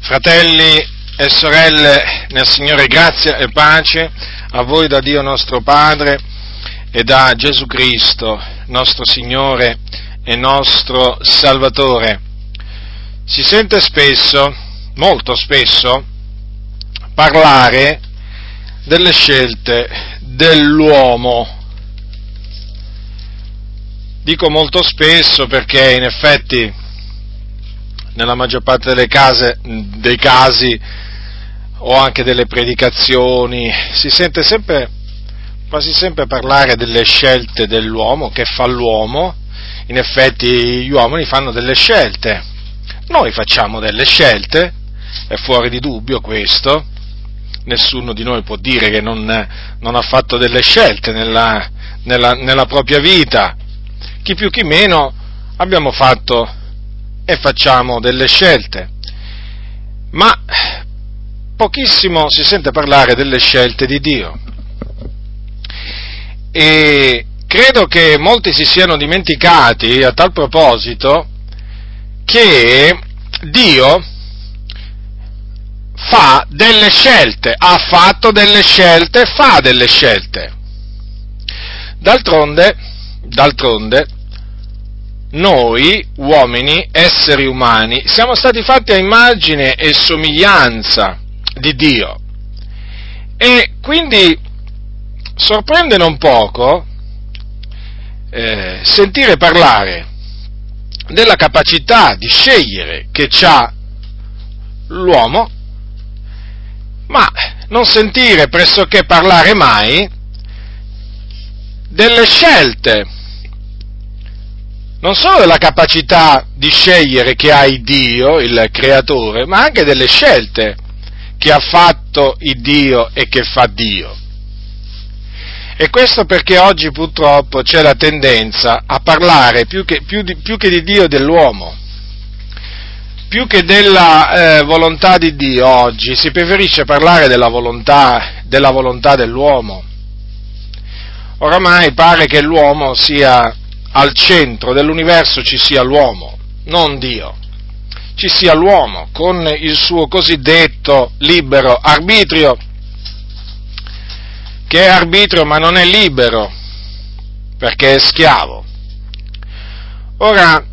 Fratelli e sorelle nel Signore, grazia e pace a voi da Dio nostro Padre e da Gesù Cristo, nostro Signore e nostro Salvatore. Si sente spesso, molto spesso, parlare delle scelte dell'uomo. Dico molto spesso perché in effetti nella maggior parte delle case, dei casi o anche delle predicazioni, si sente sempre, quasi sempre parlare delle scelte dell'uomo, che fa l'uomo, in effetti gli uomini fanno delle scelte, noi facciamo delle scelte, è fuori di dubbio questo, nessuno di noi può dire che non, non ha fatto delle scelte nella, nella, nella propria vita, chi più chi meno abbiamo fatto e facciamo delle scelte. Ma pochissimo si sente parlare delle scelte di Dio. E credo che molti si siano dimenticati a tal proposito che Dio fa delle scelte, ha fatto delle scelte, fa delle scelte. D'altronde, d'altronde, noi, uomini, esseri umani, siamo stati fatti a immagine e somiglianza di Dio. E quindi sorprende non poco eh, sentire parlare della capacità di scegliere che ha l'uomo, ma non sentire pressoché parlare mai delle scelte non solo della capacità di scegliere che ha Dio, il creatore, ma anche delle scelte che ha fatto Dio e che fa Dio. E questo perché oggi purtroppo c'è la tendenza a parlare più che, più di, più che di Dio dell'uomo. Più che della eh, volontà di Dio oggi si preferisce parlare della volontà, della volontà dell'uomo. Oramai pare che l'uomo sia al centro dell'universo ci sia l'uomo, non Dio. Ci sia l'uomo con il suo cosiddetto libero arbitrio, che è arbitrio ma non è libero, perché è schiavo. Ora,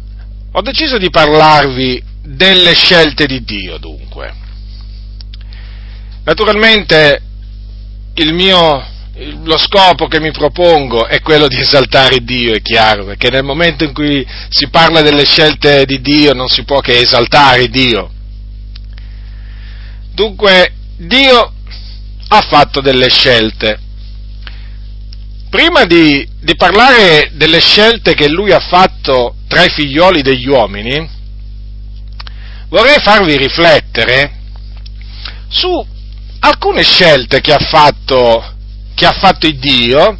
ho deciso di parlarvi delle scelte di Dio, dunque. Naturalmente il mio lo scopo che mi propongo è quello di esaltare Dio, è chiaro, perché nel momento in cui si parla delle scelte di Dio non si può che esaltare Dio. Dunque, Dio ha fatto delle scelte. Prima di, di parlare delle scelte che Lui ha fatto tra i figlioli degli uomini, vorrei farvi riflettere su alcune scelte che ha fatto che ha fatto il Dio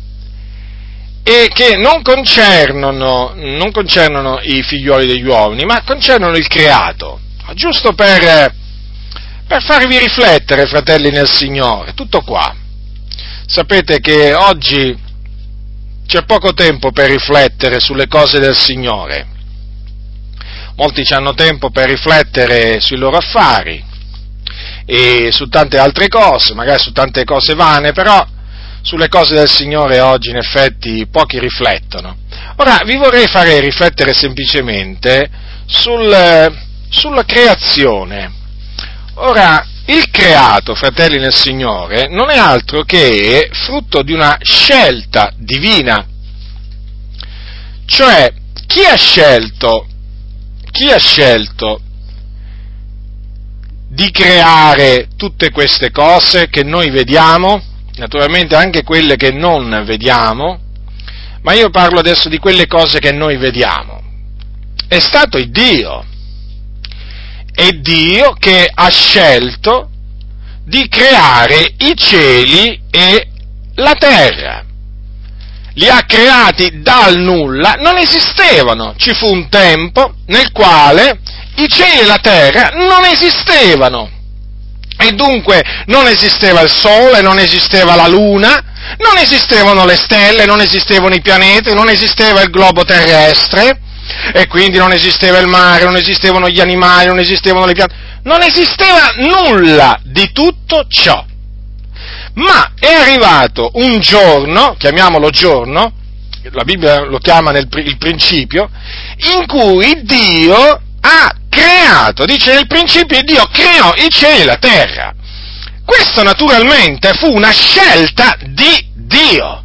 e che non concernono, non concernono i figlioli degli uomini, ma concernono il creato. Giusto per, per farvi riflettere, fratelli nel Signore, tutto qua. Sapete che oggi c'è poco tempo per riflettere sulle cose del Signore. Molti hanno tempo per riflettere sui loro affari e su tante altre cose, magari su tante cose vane, però sulle cose del Signore oggi in effetti pochi riflettono. Ora vi vorrei fare riflettere semplicemente sul, sulla creazione. Ora, il creato, fratelli nel Signore, non è altro che frutto di una scelta divina. Cioè, chi ha scelto, chi ha scelto di creare tutte queste cose che noi vediamo? Naturalmente anche quelle che non vediamo, ma io parlo adesso di quelle cose che noi vediamo. È stato il Dio. È Dio che ha scelto di creare i cieli e la terra. Li ha creati dal nulla, non esistevano. Ci fu un tempo nel quale i cieli e la terra non esistevano. E dunque non esisteva il Sole, non esisteva la Luna, non esistevano le stelle, non esistevano i pianeti, non esisteva il globo terrestre, e quindi non esisteva il mare, non esistevano gli animali, non esistevano le piante, non esisteva nulla di tutto ciò. Ma è arrivato un giorno, chiamiamolo giorno, la Bibbia lo chiama nel, il principio, in cui Dio ha creato, dice nel principio Dio creò i cieli e la terra. Questo naturalmente fu una scelta di Dio.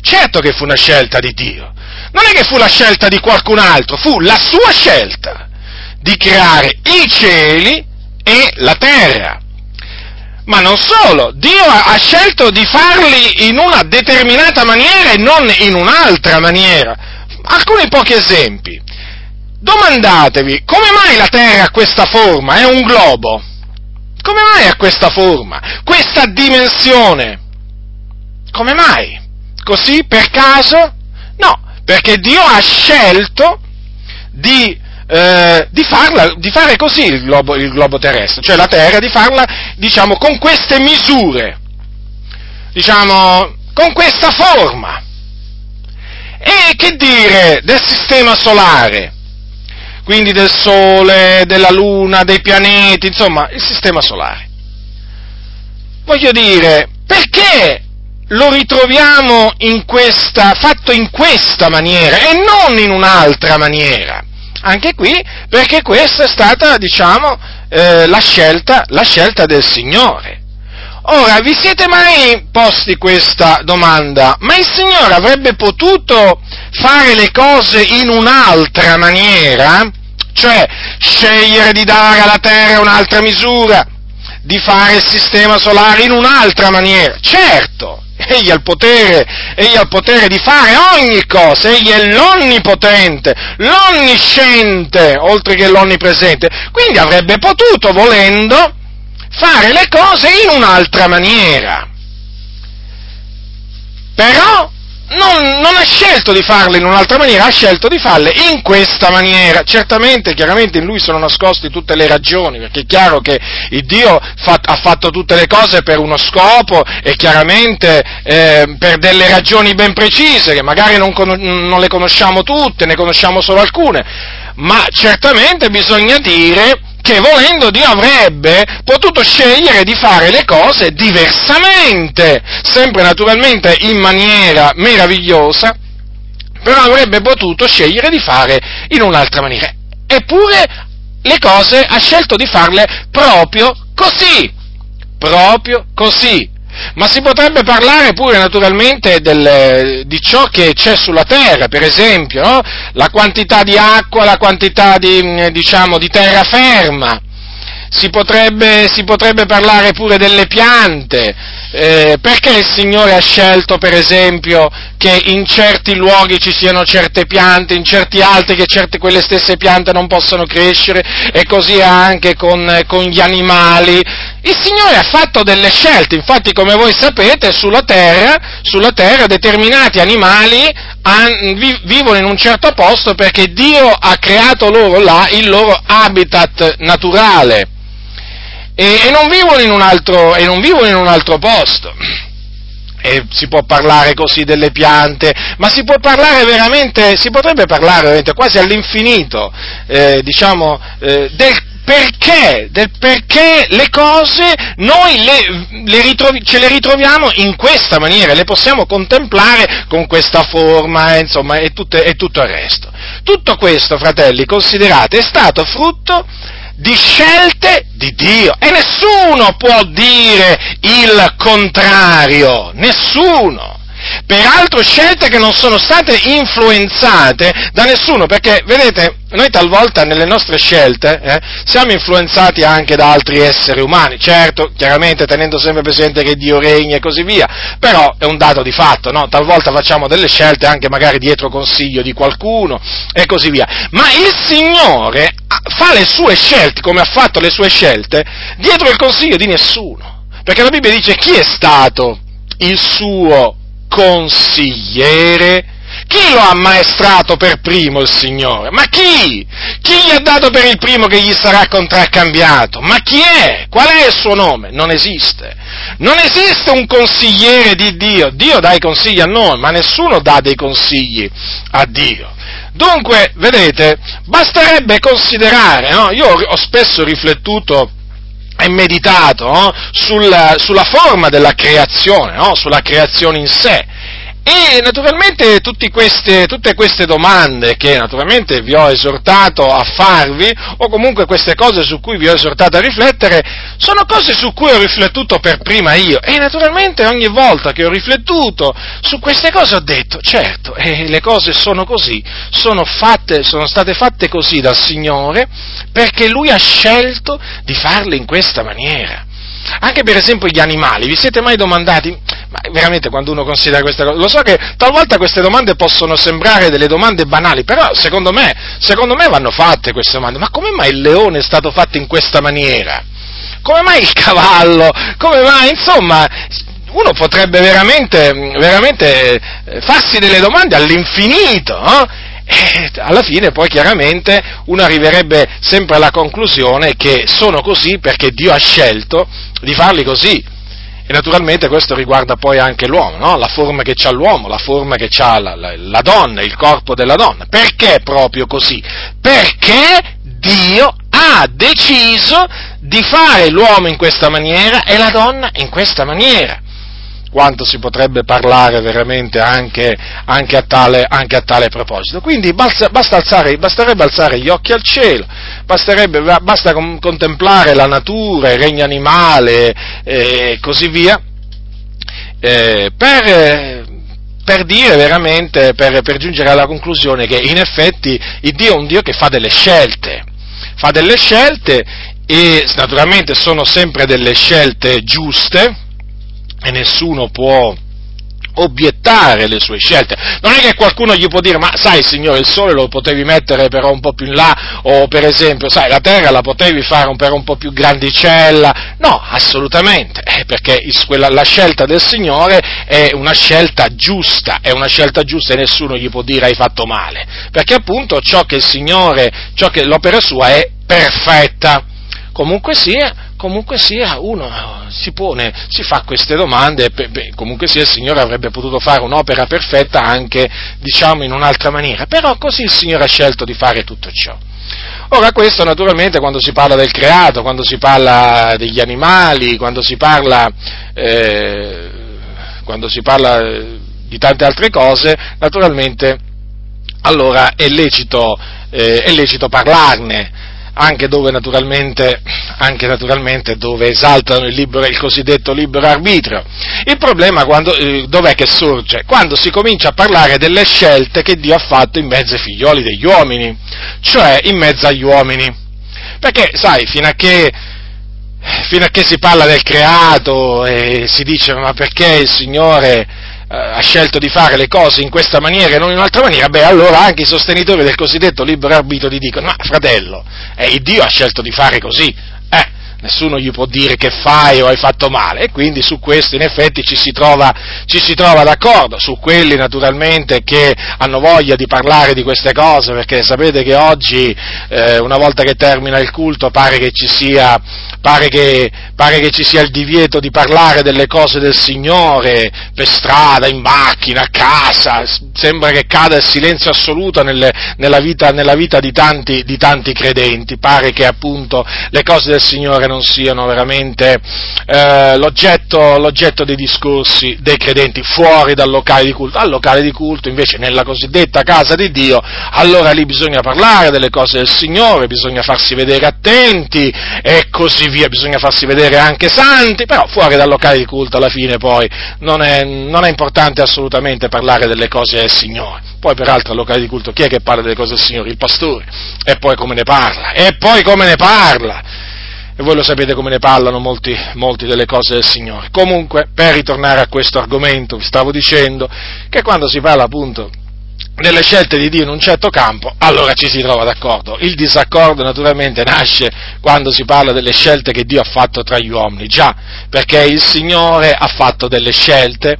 Certo che fu una scelta di Dio. Non è che fu la scelta di qualcun altro, fu la sua scelta di creare i cieli e la terra. Ma non solo, Dio ha scelto di farli in una determinata maniera e non in un'altra maniera. Alcuni pochi esempi. Domandatevi, come mai la Terra ha questa forma? È un globo. Come mai ha questa forma? Questa dimensione? Come mai? Così per caso? No, perché Dio ha scelto di eh, di, farla, di, fare così il globo, il globo, terrestre, cioè la Terra, di farla, diciamo, con queste misure, diciamo, con questa forma. E che dire del sistema solare? Quindi del Sole, della Luna, dei pianeti, insomma, il sistema solare. Voglio dire, perché lo ritroviamo in questa, fatto in questa maniera e non in un'altra maniera? Anche qui, perché questa è stata, diciamo, eh, la, scelta, la scelta del Signore. Ora, vi siete mai posti questa domanda? Ma il Signore avrebbe potuto fare le cose in un'altra maniera? Cioè, scegliere di dare alla Terra un'altra misura, di fare il sistema solare in un'altra maniera? Certo! egli ha il potere, egli ha il potere di fare ogni cosa, egli è l'onnipotente, l'onnisciente, oltre che l'onnipresente, quindi avrebbe potuto, volendo, fare le cose in un'altra maniera. Però non, non, ha scelto di farle in un'altra maniera, ha scelto di farle in questa maniera. Certamente, chiaramente in lui sono nascoste tutte le ragioni, perché è chiaro che il Dio fa, ha fatto tutte le cose per uno scopo e chiaramente eh, per delle ragioni ben precise, che magari non, non le conosciamo tutte, ne conosciamo solo alcune, ma certamente bisogna dire che volendo Dio avrebbe potuto scegliere di fare le cose diversamente, sempre naturalmente in maniera meravigliosa, però avrebbe potuto scegliere di fare in un'altra maniera. Eppure le cose ha scelto di farle proprio così, proprio così. Ma si potrebbe parlare pure naturalmente del, di ciò che c'è sulla terra, per esempio, no? la quantità di acqua, la quantità di, diciamo, di terraferma. Si potrebbe, si potrebbe, parlare pure delle piante, eh, perché il Signore ha scelto, per esempio, che in certi luoghi ci siano certe piante, in certi altri che certe quelle stesse piante non possano crescere, e così anche con, con gli animali. Il Signore ha fatto delle scelte, infatti come voi sapete sulla terra, sulla terra determinati animali vivono in un certo posto perché Dio ha creato loro là il loro habitat naturale e, e, non, vivono in un altro, e non vivono in un altro posto. E si può parlare così delle piante, ma si può parlare veramente, si potrebbe parlare veramente quasi all'infinito, eh, diciamo, eh, del perché, del perché le cose noi le, le ritrovi, ce le ritroviamo in questa maniera, le possiamo contemplare con questa forma, insomma, e, tutte, e tutto il resto. Tutto questo, fratelli, considerate, è stato frutto di scelte di Dio. E nessuno può dire il contrario, nessuno peraltro scelte che non sono state influenzate da nessuno, perché vedete, noi talvolta nelle nostre scelte eh, siamo influenzati anche da altri esseri umani, certo, chiaramente tenendo sempre presente che Dio regna e così via, però è un dato di fatto, no? talvolta facciamo delle scelte anche magari dietro consiglio di qualcuno e così via, ma il Signore fa le sue scelte, come ha fatto le sue scelte, dietro il consiglio di nessuno, perché la Bibbia dice chi è stato il suo consigliere? Chi lo ha ammaestrato per primo il Signore? Ma chi? Chi gli ha dato per il primo che gli sarà contraccambiato? Ma chi è? Qual è il suo nome? Non esiste. Non esiste un consigliere di Dio. Dio dà i consigli a noi, ma nessuno dà dei consigli a Dio. Dunque, vedete, basterebbe considerare, no? io ho spesso riflettuto e meditato no? sulla, sulla, forma della creazione, no? sulla creazione in sé, e naturalmente queste, tutte queste domande che naturalmente vi ho esortato a farvi, o comunque queste cose su cui vi ho esortato a riflettere, sono cose su cui ho riflettuto per prima io. E naturalmente ogni volta che ho riflettuto su queste cose ho detto, certo, eh, le cose sono così, sono, fatte, sono state fatte così dal Signore perché Lui ha scelto di farle in questa maniera. Anche per esempio gli animali, vi siete mai domandati, ma veramente quando uno considera queste cose, lo so che talvolta queste domande possono sembrare delle domande banali, però secondo me, secondo me vanno fatte queste domande, ma come mai il leone è stato fatto in questa maniera? Come mai il cavallo? Come mai, insomma, uno potrebbe veramente, veramente eh, farsi delle domande all'infinito, no? E alla fine poi chiaramente uno arriverebbe sempre alla conclusione che sono così perché Dio ha scelto di farli così. E naturalmente questo riguarda poi anche l'uomo, no? la forma che ha l'uomo, la forma che ha la, la, la donna, il corpo della donna. Perché proprio così? Perché Dio ha deciso di fare l'uomo in questa maniera e la donna in questa maniera quanto si potrebbe parlare veramente anche, anche, a, tale, anche a, tale, proposito. Quindi basta, basta alzare, basterebbe alzare gli occhi al cielo, basta contemplare la natura, il regno animale e così via, eh, per, per, dire veramente, per, per giungere alla conclusione che in effetti il Dio è un Dio che fa delle scelte, fa delle scelte e naturalmente sono sempre delle scelte giuste, e nessuno può obiettare le sue scelte. Non è che qualcuno gli può dire, ma sai signore, il sole lo potevi mettere però un po' più in là, o per esempio, sai, la terra la potevi fare un, per un po' più grandicella. No, assolutamente, eh, perché quella, la scelta del Signore è una scelta giusta, è una scelta giusta e nessuno gli può dire hai fatto male, perché appunto ciò che il Signore, ciò che l'opera sua è perfetta. Comunque sia, comunque sia, uno si pone, si fa queste domande, e beh, comunque sia il Signore avrebbe potuto fare un'opera perfetta anche, diciamo, in un'altra maniera, però così il Signore ha scelto di fare tutto ciò. Ora questo naturalmente quando si parla del creato, quando si parla degli animali, quando si parla, eh, quando si parla di tante altre cose, naturalmente allora è lecito, eh, è lecito parlarne anche dove naturalmente, anche naturalmente dove esaltano il, libero, il, cosiddetto libero arbitrio. Il problema quando, eh, dov'è che sorge? Quando si comincia a parlare delle scelte che Dio ha fatto in mezzo ai figlioli degli uomini, cioè in mezzo agli uomini. Perché, sai, fino a che, fino a che si parla del creato e si dice ma perché il Signore ha scelto di fare le cose in questa maniera e non in un'altra maniera, beh allora anche i sostenitori del cosiddetto libero arbitro ti dicono, ma fratello, eh, Dio ha scelto di fare così, eh, nessuno gli può dire che fai o hai fatto male. E quindi su questo in effetti ci si trova, ci si trova d'accordo, su quelli naturalmente che hanno voglia di parlare di queste cose perché sapete che oggi eh, una volta che termina il culto pare che ci sia pare che, pare che ci sia il divieto di parlare delle cose del Signore per strada, in macchina, a casa, sembra che cada il silenzio assoluto nelle, nella, vita, nella, vita, di tanti, di tanti credenti, pare che appunto le cose del Signore non siano veramente eh, l'oggetto, l'oggetto dei discorsi dei credenti fuori dal locale di culto, al locale di culto invece nella cosiddetta casa di Dio, allora lì bisogna parlare delle cose del Signore, bisogna farsi vedere attenti e così via, bisogna farsi vedere anche santi, però fuori dal locale di culto alla fine poi non è, non è importante assolutamente parlare delle cose del Signore. Poi peraltro al locale di culto chi è che parla delle cose del Signore? Il pastore. E poi come ne parla? E poi come ne parla? E voi lo sapete come ne parlano molti, molti delle cose del Signore. Comunque, per ritornare a questo argomento, vi stavo dicendo che quando si parla appunto nelle scelte di Dio in un certo campo, allora ci si trova d'accordo. Il disaccordo naturalmente nasce quando si parla delle scelte che Dio ha fatto tra gli uomini, già perché il Signore ha fatto delle scelte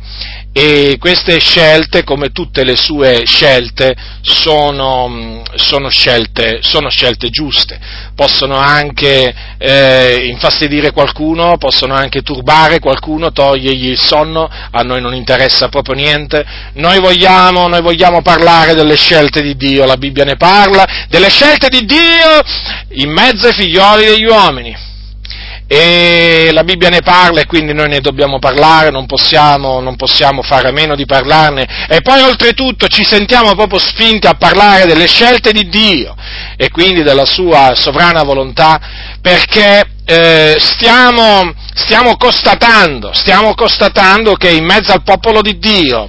e queste scelte, come tutte le sue scelte, sono, sono, scelte, sono scelte, giuste. Possono anche eh, infastidire qualcuno, possono anche turbare qualcuno, togliergli il sonno, a noi non interessa proprio niente. Noi vogliamo, noi vogliamo parlare delle scelte di Dio, la Bibbia ne parla, delle scelte di Dio in mezzo ai figlioli degli uomini e la Bibbia ne parla e quindi noi ne dobbiamo parlare, non possiamo, non possiamo fare a meno di parlarne. E poi oltretutto ci sentiamo proprio spinti a parlare delle scelte di Dio e quindi della sua sovrana volontà perché eh, stiamo, stiamo, constatando, stiamo constatando che in mezzo al popolo di Dio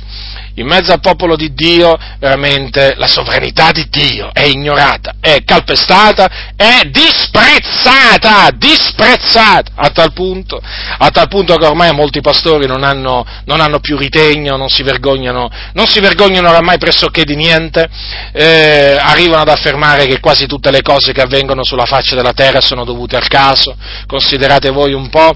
in mezzo al popolo di Dio veramente la sovranità di Dio è ignorata, è calpestata, è disprezzata, disprezzata, a tal punto, a tal punto che ormai molti pastori non hanno, non hanno più ritegno, non si vergognano, non si vergognano oramai pressoché di niente, eh, arrivano ad affermare che quasi tutte le cose che avvengono sulla faccia della terra sono dovute al caso, considerate voi un po'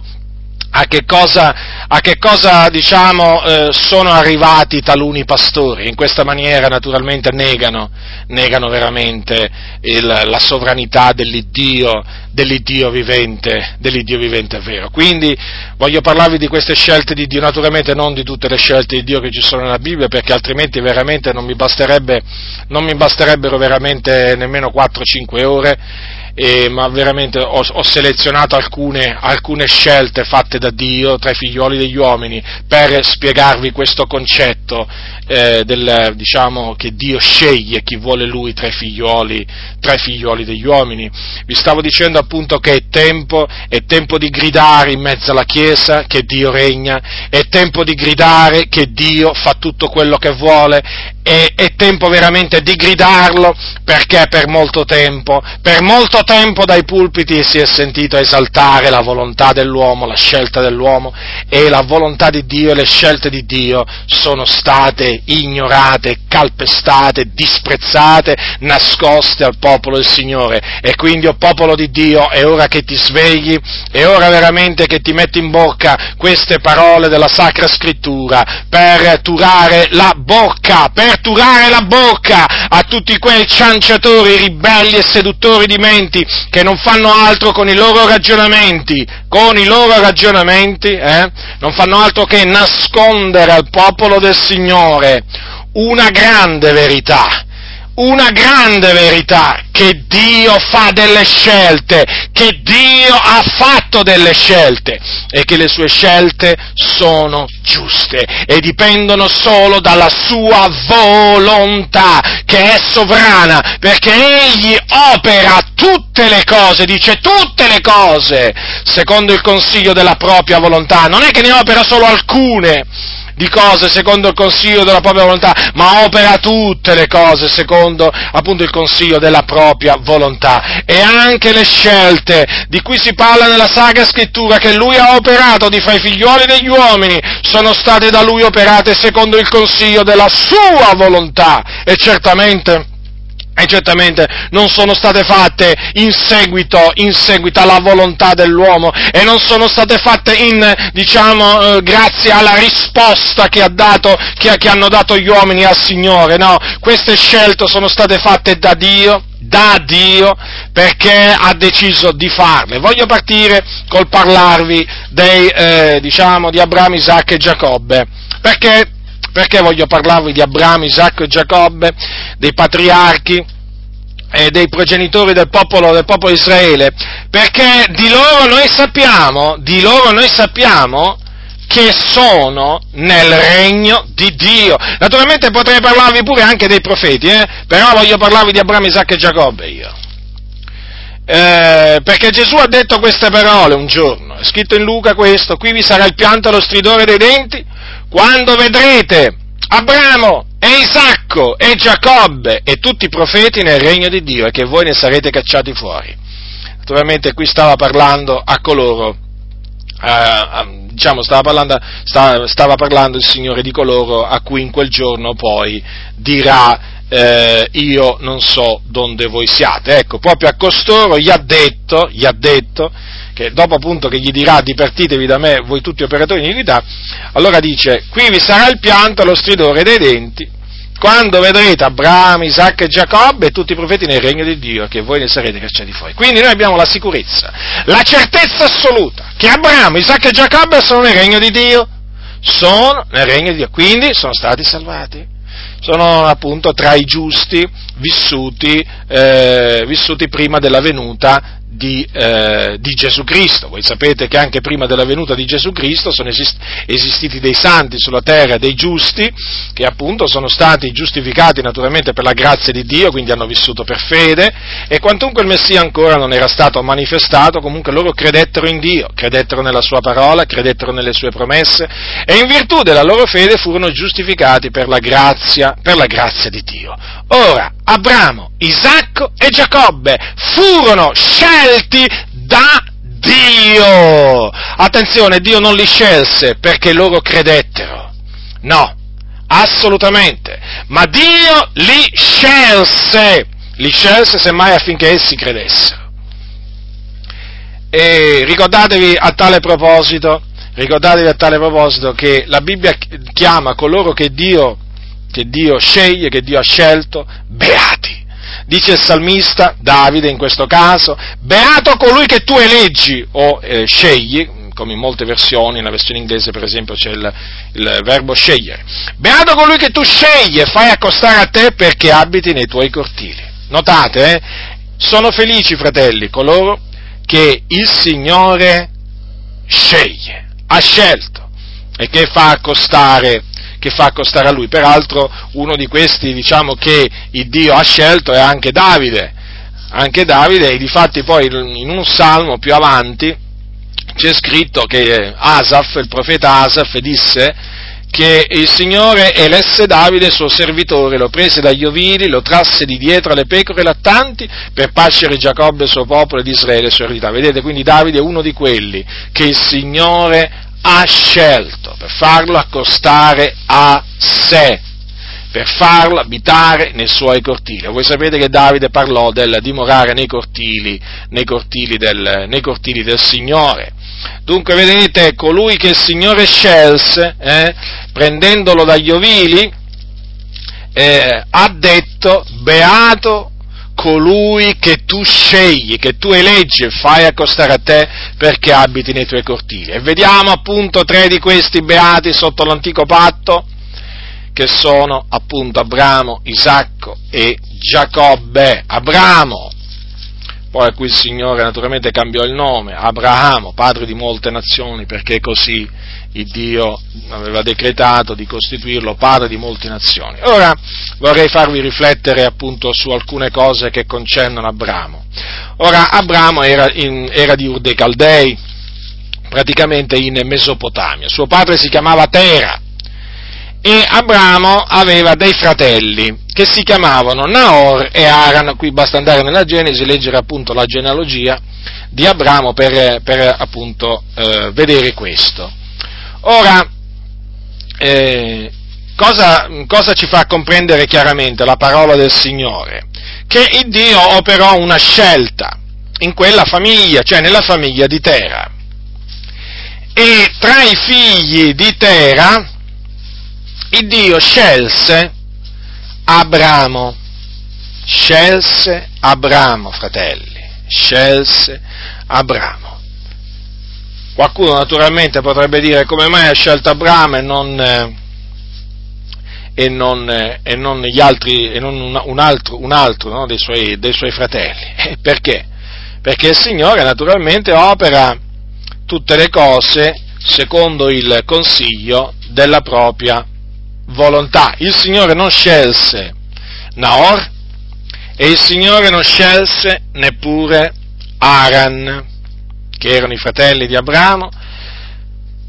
a che cosa, a che cosa diciamo, eh, sono arrivati taluni pastori. In questa maniera naturalmente negano, negano veramente il, la sovranità dell'Iddio, dell'Iddio vivente, dell'Iddio vivente vero. Quindi voglio parlarvi di queste scelte di Dio, naturalmente non di tutte le scelte di Dio che ci sono nella Bibbia, perché altrimenti veramente non mi, non mi basterebbero veramente nemmeno 4-5 ore eh, ma veramente ho, ho selezionato alcune, alcune, scelte fatte da Dio tra i figlioli degli uomini per spiegarvi questo concetto eh, del, diciamo, che Dio sceglie chi vuole Lui tra i, figlioli, tra i figlioli degli uomini. Vi stavo dicendo appunto che è tempo, è tempo di gridare in mezzo alla Chiesa che Dio regna, è tempo di gridare che Dio fa tutto quello che vuole, è, è tempo veramente di gridarlo perché per molto tempo, per molto tempo dai pulpiti si è sentito esaltare la volontà dell'uomo, la scelta dell'uomo e la volontà di Dio e le scelte di Dio sono state ignorate, calpestate, disprezzate, nascoste al popolo del Signore. E quindi, o oh popolo di Dio, è ora che ti svegli, è ora veramente che ti metti in bocca queste parole della Sacra Scrittura per turare la bocca, per turare la bocca a tutti quei cianciatori, ribelli e seduttori di menti che non fanno altro con i loro ragionamenti, con i loro ragionamenti, eh, non fanno altro che nascondere al popolo del Signore una grande verità, una grande verità, che Dio fa delle scelte, che Dio ha fatto delle scelte e che le sue scelte sono giuste e dipendono solo dalla sua volontà, che è sovrana, perché Egli opera tutte le cose, dice tutte le cose, secondo il consiglio della propria volontà, non è che ne opera solo alcune, di cose secondo il consiglio della propria volontà, ma opera tutte le cose secondo appunto il consiglio della propria volontà. E anche le scelte di cui si parla nella Sacra Scrittura che lui ha operato di fra i figlioli degli uomini sono state da lui operate secondo il consiglio della sua volontà e certamente e certamente non sono state fatte in seguito, in seguito, alla volontà dell'uomo e non sono state fatte in, diciamo, eh, grazie alla risposta che, ha dato, che, che hanno dato gli uomini al Signore, no, queste scelte sono state fatte da Dio, da Dio perché ha deciso di farle. Voglio partire col parlarvi dei, eh, diciamo, di Abramo, Isacco e Giacobbe, perché perché voglio parlarvi di Abramo, Isacco e Giacobbe, dei patriarchi, e dei progenitori del popolo, del popolo Israele? Perché di loro noi sappiamo, di loro noi sappiamo che sono nel regno di Dio. Naturalmente potrei parlarvi pure anche dei profeti, eh? però voglio parlarvi di Abramo, Isacco e Giacobbe io. Eh, perché Gesù ha detto queste parole un giorno, è scritto in Luca questo, qui vi sarà il pianto e lo stridore dei denti, quando vedrete Abramo e Isacco e Giacobbe e tutti i profeti nel regno di Dio e che voi ne sarete cacciati fuori. Naturalmente qui stava parlando a coloro, eh, diciamo stava parlando, stava, stava parlando il Signore di coloro a cui in quel giorno poi dirà eh, io non so dove voi siate. Ecco, proprio a costoro gli ha detto, gli ha detto che dopo appunto che gli dirà dipartitevi da me voi tutti operatori di iniquità, allora dice qui vi sarà il pianto lo stridore dei denti quando vedrete Abramo, Isacco e Giacobbe e tutti i profeti nel regno di Dio, che voi ne sarete cacciati fuori. Quindi noi abbiamo la sicurezza, la certezza assoluta che Abramo, Isacco e Giacobbe sono nel regno di Dio, sono nel regno di Dio, quindi sono stati salvati. Sono appunto tra i giusti vissuti, eh, vissuti prima della venuta di, eh, di, Gesù Cristo. Voi sapete che anche prima della venuta di Gesù Cristo sono esist- esistiti dei santi sulla terra, dei giusti, che appunto sono stati giustificati naturalmente per la grazia di Dio, quindi hanno vissuto per fede, e quantunque il Messia ancora non era stato manifestato, comunque loro credettero in Dio, credettero nella sua parola, credettero nelle sue promesse, e in virtù della loro fede furono giustificati per la grazia, per la grazia di Dio. Ora, Abramo, Isacco e Giacobbe furono scelti da Dio. Attenzione, Dio non li scelse perché loro credettero. No, assolutamente. Ma Dio li scelse. Li scelse semmai affinché essi credessero. E ricordatevi a tale proposito, ricordatevi a tale proposito che la Bibbia chiama coloro che Dio che Dio sceglie, che Dio ha scelto, beati. Dice il salmista, Davide in questo caso, beato colui che tu eleggi o eh, scegli, come in molte versioni, nella versione inglese per esempio c'è il, il verbo scegliere. Beato colui che tu scegli e fai accostare a te perché abiti nei tuoi cortili. Notate, eh? sono felici fratelli coloro che il Signore sceglie, ha scelto e che fa accostare che fa accostare a lui. Peraltro uno di questi diciamo che il Dio ha scelto è anche Davide, anche Davide e difatti poi in un salmo più avanti c'è scritto che Asaf, il profeta Asaf, disse che il Signore elesse Davide suo servitore, lo prese dagli ovili, lo trasse di dietro alle pecore lattanti per pascere Giacobbe suo popolo ed Israele sua eredità. Vedete, quindi Davide è uno di quelli che il Signore ha scelto per farlo accostare a sé, per farlo abitare nei suoi cortili. Voi sapete che Davide parlò del dimorare nei cortili, nei cortili, del, nei cortili del Signore. Dunque, vedete, colui che il Signore scelse, eh, prendendolo dagli ovili, eh, ha detto, beato colui che tu scegli, che tu eleggi e fai accostare a te perché abiti nei tuoi cortili. E vediamo appunto tre di questi beati sotto l'antico patto, che sono appunto Abramo, Isacco e Giacobbe. Abramo, poi a cui il Signore naturalmente cambiò il nome, Abramo, padre di molte nazioni, perché così il Dio aveva decretato di costituirlo padre di molte nazioni. Ora vorrei farvi riflettere appunto su alcune cose che concernono Abramo. Ora, Abramo era, in, era di Ur dei Caldei, praticamente in Mesopotamia. Suo padre si chiamava Tera e Abramo aveva dei fratelli che si chiamavano Naor e Aran. Qui basta andare nella Genesi e leggere appunto la genealogia di Abramo per, per appunto eh, vedere questo. Ora, eh, cosa, cosa ci fa comprendere chiaramente la parola del Signore? Che il Dio operò una scelta in quella famiglia, cioè nella famiglia di Tera. E tra i figli di Tera, il Dio scelse Abramo, scelse Abramo, fratelli, scelse Abramo. Qualcuno naturalmente potrebbe dire come mai ha scelto Abramo e non, eh, e non, eh, e non altri, e non un, altro, un altro no, dei, suoi, dei, suoi, fratelli. Perché? Perché il Signore naturalmente opera tutte le cose secondo il consiglio della propria volontà. Il Signore non scelse Naor e il Signore non scelse neppure Aran che erano i fratelli di Abramo,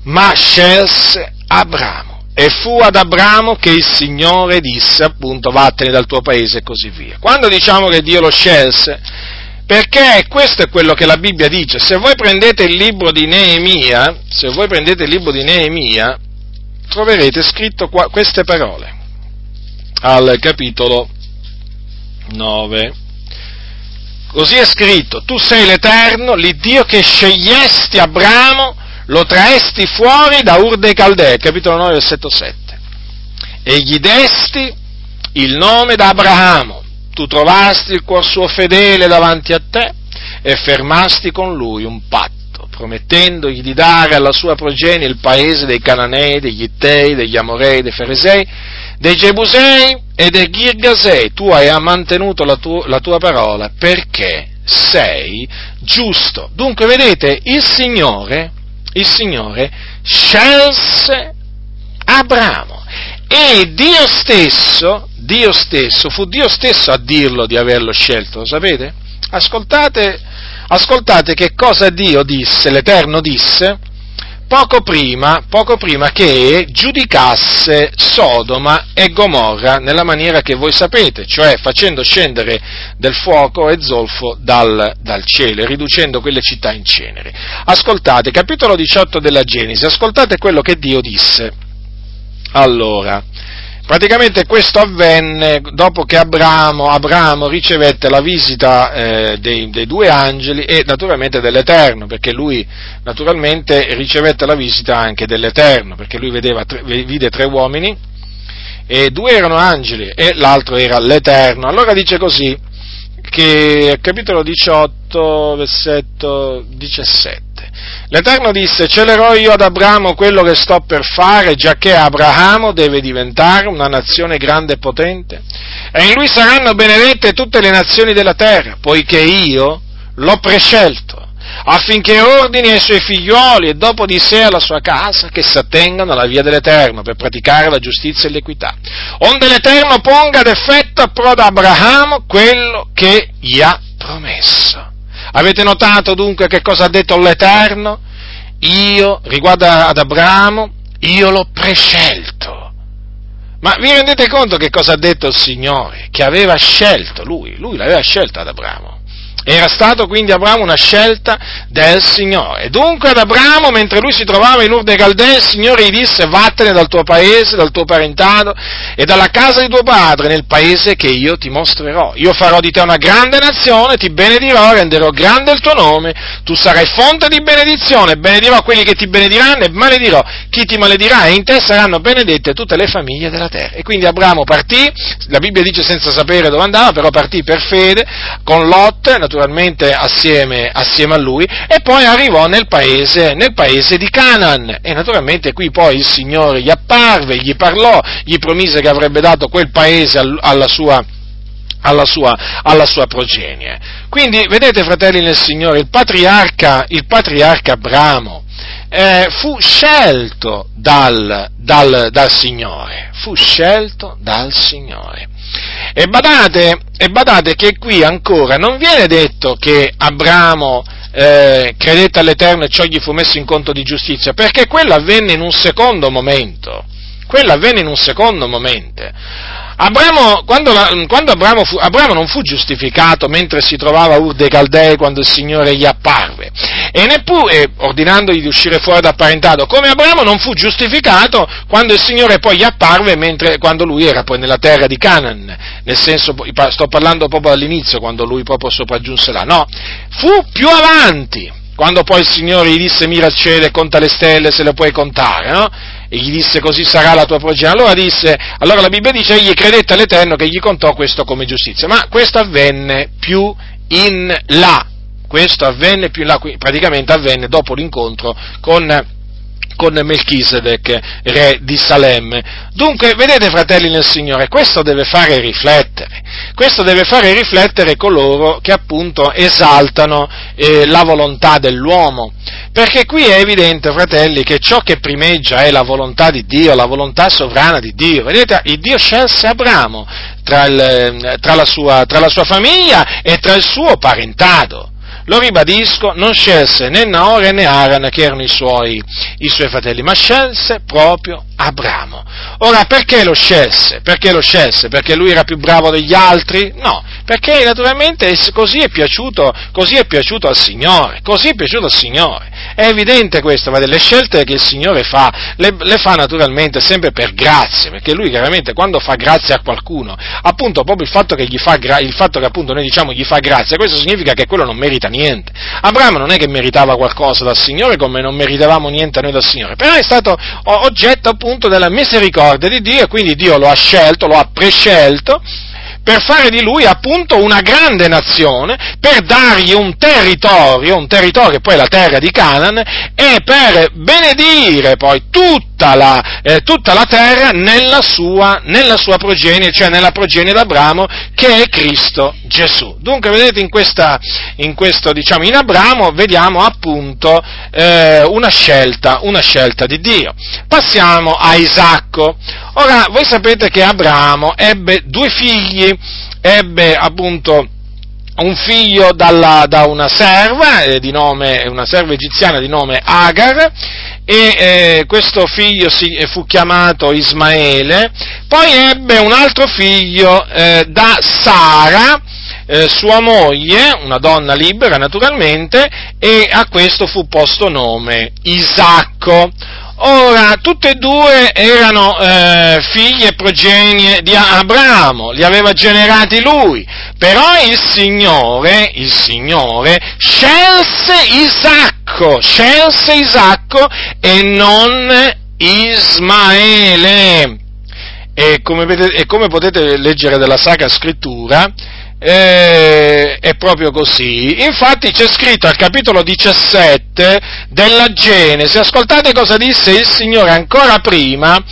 ma scelse Abramo. E fu ad Abramo che il Signore disse appunto vattene dal tuo paese e così via. Quando diciamo che Dio lo scelse, perché questo è quello che la Bibbia dice. Se voi prendete il libro di Neemia, se voi prendete il libro di Neemia, troverete scritto qua, queste parole al capitolo 9. Così è scritto, tu sei l'Eterno, l'Iddio che scegliesti Abramo, lo traesti fuori da Ur dei Caldei, capitolo 9, versetto 7. E gli desti il nome d'Abramo, tu trovasti il cuor suo fedele davanti a te e fermasti con lui un patto, promettendogli di dare alla sua progenie il paese dei Cananei, degli Ittei, degli Amorei, dei Feresei, dei Gebusei e dei Girgasei. Tu hai mantenuto la, tu- la tua parola perché sei giusto. Dunque, vedete, il Signore, il Signore scelse Abramo e Dio stesso, Dio stesso, fu Dio stesso a dirlo di averlo scelto, lo sapete? Ascoltate, ascoltate che cosa Dio disse, l'Eterno disse, poco prima, poco prima che giudicasse Sodoma e Gomorra nella maniera che voi sapete, cioè facendo scendere del fuoco e zolfo dal, dal cielo, riducendo quelle città in cenere. Ascoltate, capitolo 18 della Genesi, ascoltate quello che Dio disse. Allora, praticamente questo avvenne dopo che Abramo, Abramo ricevette la visita eh, dei, dei, due angeli e naturalmente dell'Eterno, perché lui naturalmente ricevette la visita anche dell'Eterno, perché lui vedeva, vide tre uomini e due erano angeli e l'altro era l'Eterno. Allora dice così, che capitolo 18, versetto 17. L'Eterno disse, celerò io ad Abramo quello che sto per fare, giacché Abramo deve diventare una nazione grande e potente, e in lui saranno benedette tutte le nazioni della terra, poiché io l'ho prescelto, affinché ordini ai suoi figlioli e dopo di sé alla sua casa che si attengano alla via dell'Eterno per praticare la giustizia e l'equità. Onde l'Eterno ponga ad effetto a pro Abramo quello che gli ha promesso. Avete notato dunque che cosa ha detto l'Eterno? Io, riguardo ad Abramo, io l'ho prescelto. Ma vi rendete conto che cosa ha detto il Signore? Che aveva scelto lui, lui l'aveva scelto ad Abramo. Era stato quindi Abramo una scelta del Signore. Dunque ad Abramo, mentre lui si trovava in Ur dei Caldei, il Signore gli disse vattene dal tuo paese, dal tuo parentado e dalla casa di tuo padre nel paese che io ti mostrerò. Io farò di te una grande nazione, ti benedirò, renderò grande il tuo nome, tu sarai fonte di benedizione, benedirò quelli che ti benediranno e maledirò chi ti maledirà e in te saranno benedette tutte le famiglie della terra. E quindi Abramo partì, la Bibbia dice senza sapere dove andava, però partì per fede, con Lot, naturalmente naturalmente assieme, assieme, a lui, e poi arrivò nel paese, nel paese di Canaan. E naturalmente qui poi il Signore gli apparve, gli parlò, gli promise che avrebbe dato quel paese alla sua, alla sua, alla sua progenie. Quindi, vedete, fratelli nel Signore, il patriarca, il patriarca Abramo eh, fu scelto dal, dal, dal Signore, fu scelto dal Signore. E badate, e badate che qui ancora non viene detto che Abramo eh, credette all'Eterno e ciò gli fu messo in conto di giustizia, perché quello avvenne in un secondo momento. Quello avvenne in un secondo momento. Abramo, quando, quando Abramo, fu, Abramo, non fu giustificato mentre si trovava a Ur dei Caldei quando il Signore gli apparve, e neppure ordinandogli di uscire fuori da parentado, come Abramo non fu giustificato quando il Signore poi gli apparve mentre, quando lui era poi nella terra di Canaan, nel senso, sto parlando proprio all'inizio, quando lui proprio sopraggiunse là, no, fu più avanti, quando poi il Signore gli disse mira al cielo e conta le stelle se le puoi contare, no? e gli disse così sarà la tua progenie. Allora disse, allora la Bibbia dice egli credette all'Eterno che gli contò questo come giustizia, ma questo avvenne più in là, questo avvenne più in là, praticamente avvenne dopo l'incontro con con Melchisedec, re di Salemme. Dunque, vedete fratelli nel Signore, questo deve fare riflettere, questo deve fare riflettere coloro che appunto esaltano eh, la volontà dell'uomo, perché qui è evidente, fratelli, che ciò che primeggia è la volontà di Dio, la volontà sovrana di Dio. Vedete, il Dio scelse Abramo tra, il, tra, la, sua, tra la sua famiglia e tra il suo parentado lo ribadisco, non scelse né Naore né Aran che erano i suoi, i suoi fratelli, ma scelse proprio Abramo. Ora, perché lo scelse? Perché lo scelse? Perché lui era più bravo degli altri? No, perché naturalmente così è piaciuto, così è piaciuto al Signore, così è piaciuto al Signore. È evidente questo, ma delle scelte che il Signore fa, le, le fa naturalmente sempre per grazia, perché lui chiaramente quando fa grazia a qualcuno, appunto proprio il fatto che, gli fa, il fatto che appunto noi diciamo gli fa grazia, questo significa che quello non merita niente. Abramo non è che meritava qualcosa dal Signore come non meritavamo niente noi dal Signore, però è stato oggetto appunto appunto della misericordia di Dio e quindi Dio lo ha scelto, lo ha prescelto per fare di lui appunto una grande nazione, per dargli un territorio, un territorio poi la terra di Canaan, e per benedire poi tutta la, eh, tutta la terra nella sua, nella sua, progenie, cioè nella progenie d'Abramo, che è Cristo Gesù. Dunque, vedete, in, questa, in questo, diciamo, in Abramo vediamo appunto eh, una, scelta, una scelta di Dio. Passiamo a Isacco. Ora, voi sapete che Abramo ebbe due figli, ebbe appunto un figlio dalla, da una serva, eh, nome, una serva egiziana di nome Agar, e eh, questo figlio si, eh, fu chiamato Ismaele, poi ebbe un altro figlio eh, da Sara, eh, sua moglie, una donna libera naturalmente, e a questo fu posto nome Isacco. Ora, tutte e due erano eh, figli e progenie di Abramo, li aveva generati lui, però il Signore, il Signore scelse Isacco, scelse Isacco e non Ismaele. E come, e come potete leggere dalla Sacra Scrittura, eh, è proprio così. Infatti c'è scritto al capitolo 17 della Genesi, ascoltate cosa disse il Signore ancora prima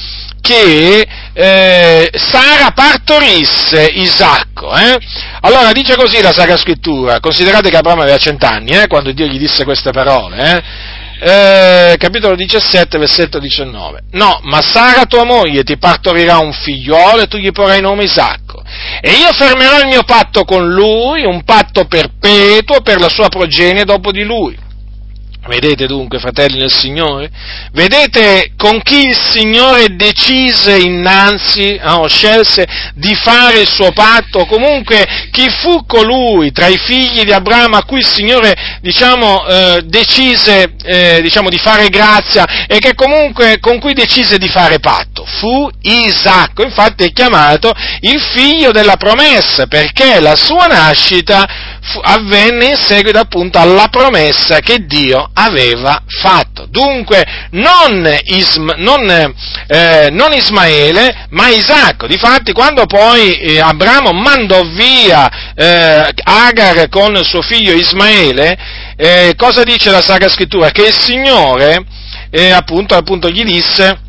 che eh, Sara partorisse Isacco. Eh? Allora dice così la Sacra Scrittura, considerate che Abramo aveva cent'anni eh, quando Dio gli disse queste parole. Eh? Capitolo 17, versetto 19. No, ma Sara tua moglie ti partorirà un figliolo e tu gli porrai nome Isacco. E io fermerò il mio patto con lui, un patto perpetuo per la sua progenie dopo di lui Vedete dunque, fratelli del Signore? Vedete con chi il Signore decise innanzi, no, scelse di fare il suo patto? Comunque, chi fu colui tra i figli di Abramo a cui il Signore, diciamo, eh, decise, eh, diciamo, di fare grazia e che comunque con cui decise di fare patto? Fu Isacco, infatti è chiamato il figlio della promessa, perché la sua nascita avvenne in seguito appunto alla promessa che Dio aveva fatto. Dunque non, Isma, non, eh, non Ismaele, ma Isacco. Difatti quando poi eh, Abramo mandò via eh, Agar con suo figlio Ismaele, eh, cosa dice la Sacra Scrittura? Che il Signore eh, appunto, appunto gli disse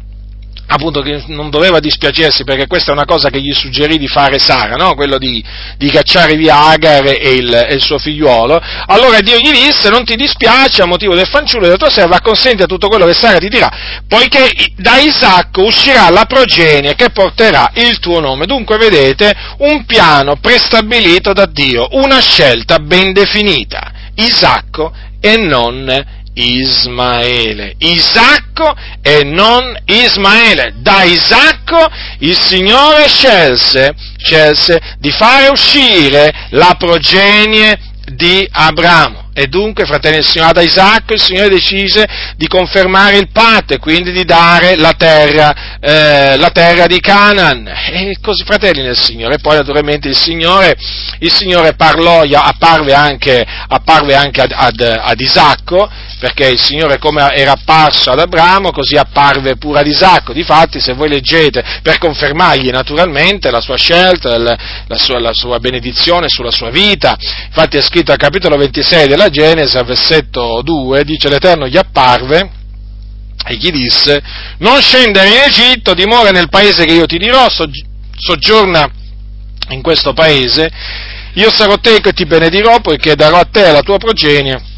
appunto che non doveva dispiacersi perché questa è una cosa che gli suggerì di fare Sara, no? quello di, di, cacciare via Agar e il, e il, suo figliuolo, allora Dio gli disse non ti dispiace a motivo del fanciullo della tua serva, acconsenti a tutto quello che Sara ti dirà, poiché da Isacco uscirà la progenie che porterà il tuo nome. Dunque vedete un piano prestabilito da Dio, una scelta ben definita, Isacco e non Ismaele. Isacco e non Ismaele. Da Isacco il Signore scelse, scelse di fare uscire la progenie di Abramo. E dunque, fratelli del Signore, ad Isacco il Signore decise di confermare il patto e quindi di dare la terra, eh, la terra di Canaan. E così, fratelli del Signore. E poi, naturalmente, il Signore, il Signore parlò, apparve anche, apparve anche ad, ad, ad Isacco, perché il Signore come era apparso ad Abramo, così apparve pure ad Isacco. Difatti, se voi leggete, per confermargli naturalmente la sua scelta, la, sua, la sua benedizione sulla sua vita, infatti è scritto al capitolo 26 della nella Genesi, al versetto 2, dice l'Eterno gli apparve e gli disse, non scendere in Egitto, dimora nel paese che io ti dirò, soggiorna in questo paese, io sarò teco e ti benedirò, poiché darò a te e alla tua progenie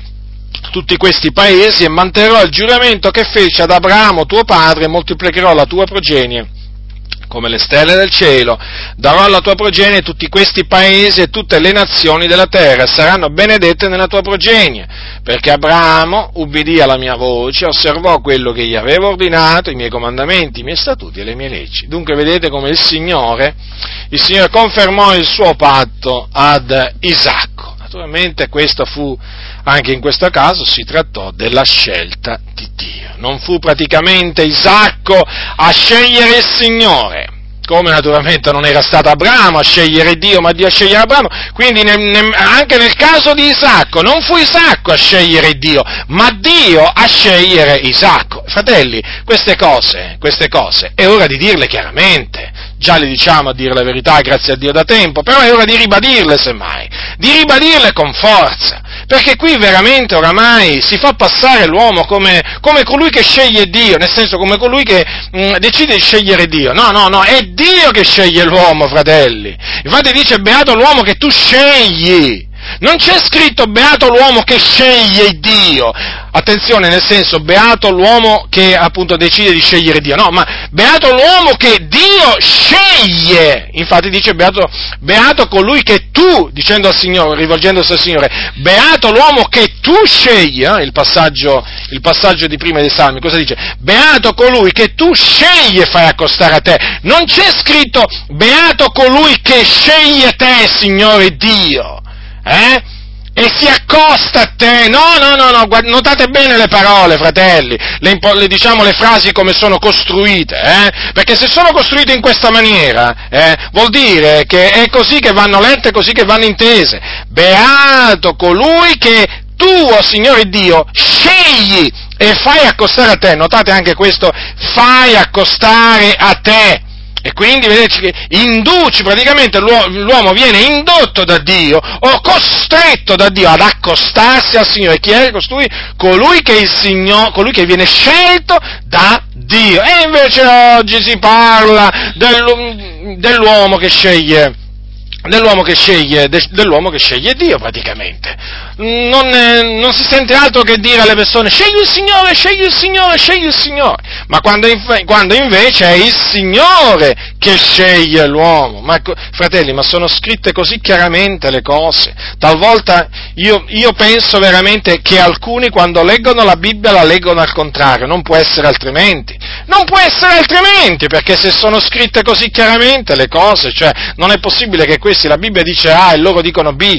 tutti questi paesi e manterrò il giuramento che fece ad Abramo tuo padre e moltiplicherò la tua progenie come le stelle del cielo, darò alla tua progenie tutti questi paesi e tutte le nazioni della terra, saranno benedette nella tua progenie, perché Abramo ubbidì alla mia voce, osservò quello che gli avevo ordinato, i miei comandamenti, i miei statuti e le mie leggi. Dunque vedete come il Signore, il Signore confermò il suo patto ad Isacco. Naturalmente questo fu, anche in questo caso, si trattò della scelta di Dio. Non fu praticamente Isacco a scegliere il Signore, come naturalmente non era stato Abramo a scegliere Dio, ma Dio a scegliere Abramo, quindi ne, ne, anche nel caso di Isacco, non fu Isacco a scegliere Dio, ma Dio a scegliere Isacco. Fratelli, queste cose, queste cose, è ora di dirle chiaramente, già le diciamo a dire la verità, grazie a Dio da tempo, però è ora di ribadirle semmai, di ribadirle con forza, perché qui veramente oramai si fa passare l'uomo come, come colui che sceglie Dio, nel senso come colui che mh, mm, decide di scegliere Dio, no, no, no, è Dio che sceglie l'uomo, fratelli, infatti dice beato l'uomo che tu scegli, non c'è scritto beato l'uomo che sceglie Dio. Attenzione, nel senso, beato l'uomo che appunto decide di scegliere Dio. No, ma beato l'uomo che Dio sceglie. Infatti dice beato, beato colui che tu, dicendo al Signore, rivolgendosi al Signore, beato l'uomo che tu scegli. Eh? Il, passaggio, il passaggio di prima dei Salmi, cosa dice? Beato colui che tu scegli e fai accostare a te. Non c'è scritto beato colui che sceglie te, Signore Dio eh? E si accosta a te, no, no, no, no, notate bene le parole, fratelli, le, le, diciamo le frasi come sono costruite, eh? Perché se sono costruite in questa maniera, eh, vuol dire che è così che vanno lette, così che vanno intese. Beato colui che tu, oh Signore Dio, scegli e fai accostare a te, notate anche questo, fai accostare a te e quindi vedete che induci, praticamente l'uomo viene indotto da Dio o costretto da Dio ad accostarsi al Signore. Chi è costui? Colui che, il Signore, colui che viene scelto da Dio. E invece oggi si parla dell'uomo che sceglie dell'uomo che, sceglie, dell'uomo che sceglie Dio praticamente. Non, eh, non, si sente altro che dire alle persone scegli il Signore, scegli il Signore, scegli il Signore, ma quando, quando invece è il Signore che sceglie l'uomo. Ma, fratelli, ma sono scritte così chiaramente le cose. Talvolta io, io penso veramente che alcuni quando leggono la Bibbia la leggono al contrario, non può essere altrimenti. Non può essere altrimenti, perché se sono scritte così chiaramente le cose, cioè non è possibile che questi, la Bibbia dice A e loro dicono B,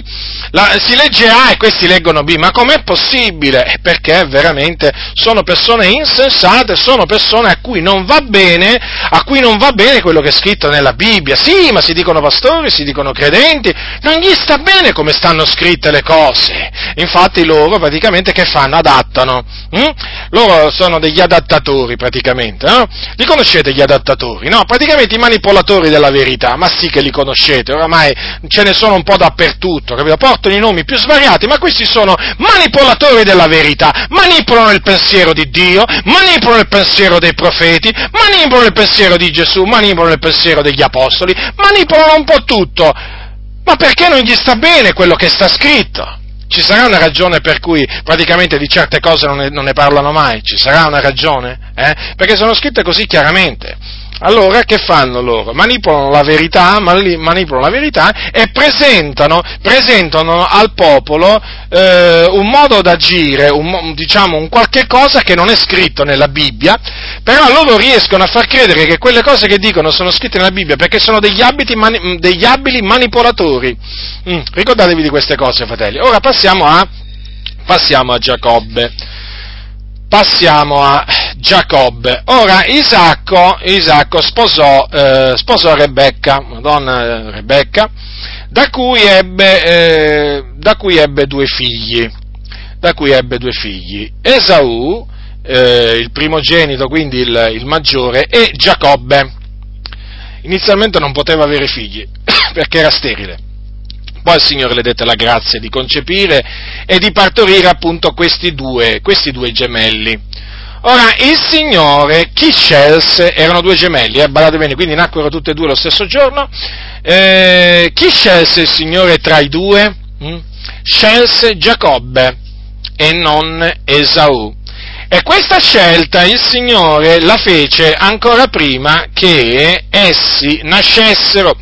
la, si legge A e questi leggono B, ma com'è possibile? Perché veramente sono persone insensate, sono persone a cui non va bene, a cui non va bene quello che è scritto nella Bibbia. Sì, ma si dicono pastori, si dicono credenti, non gli sta bene come stanno scritte le cose. Infatti loro praticamente che fanno? Adattano. Hm? Loro sono degli adattatori praticamente. No? Li conoscete gli adattatori? No? Praticamente i manipolatori della verità, ma sì che li conoscete, oramai ce ne sono un po' dappertutto, capito? Portano i nomi più svariati, ma questi sono manipolatori della verità, manipolano il pensiero di Dio, manipolano il pensiero dei profeti, manipolano il pensiero di Gesù, manipolano il pensiero degli apostoli, manipolano un po' tutto. Ma perché non gli sta bene quello che sta scritto? Ci sarà una ragione per cui praticamente di certe cose non ne, non ne parlano mai? Ci sarà una ragione? Eh? Perché sono scritte così chiaramente. Allora che fanno loro? Manipolano la verità, manipolano la verità e presentano, presentano al popolo eh, un modo d'agire, un, diciamo un qualche cosa che non è scritto nella Bibbia, però loro riescono a far credere che quelle cose che dicono sono scritte nella Bibbia perché sono degli, mani, degli abili manipolatori. Mm, ricordatevi di queste cose, fratelli. Ora passiamo a, passiamo a Giacobbe passiamo a Giacobbe. Ora Isacco, Isacco sposò, eh, sposò Rebecca, una donna eh, Rebecca, da cui, ebbe, eh, da cui ebbe due figli. Da cui ebbe due figli. Esaù, eh, il primogenito, quindi il, il maggiore, e Giacobbe. Inizialmente non poteva avere figli, perché era sterile poi il Signore le dette la grazia di concepire e di partorire appunto questi due, questi due gemelli. Ora, il Signore, chi scelse, erano due gemelli, eh, badate bene, quindi nacquero tutti e due lo stesso giorno, eh, chi scelse il Signore tra i due? Mm? Scelse Giacobbe e non Esaù. E questa scelta il Signore la fece ancora prima che essi nascessero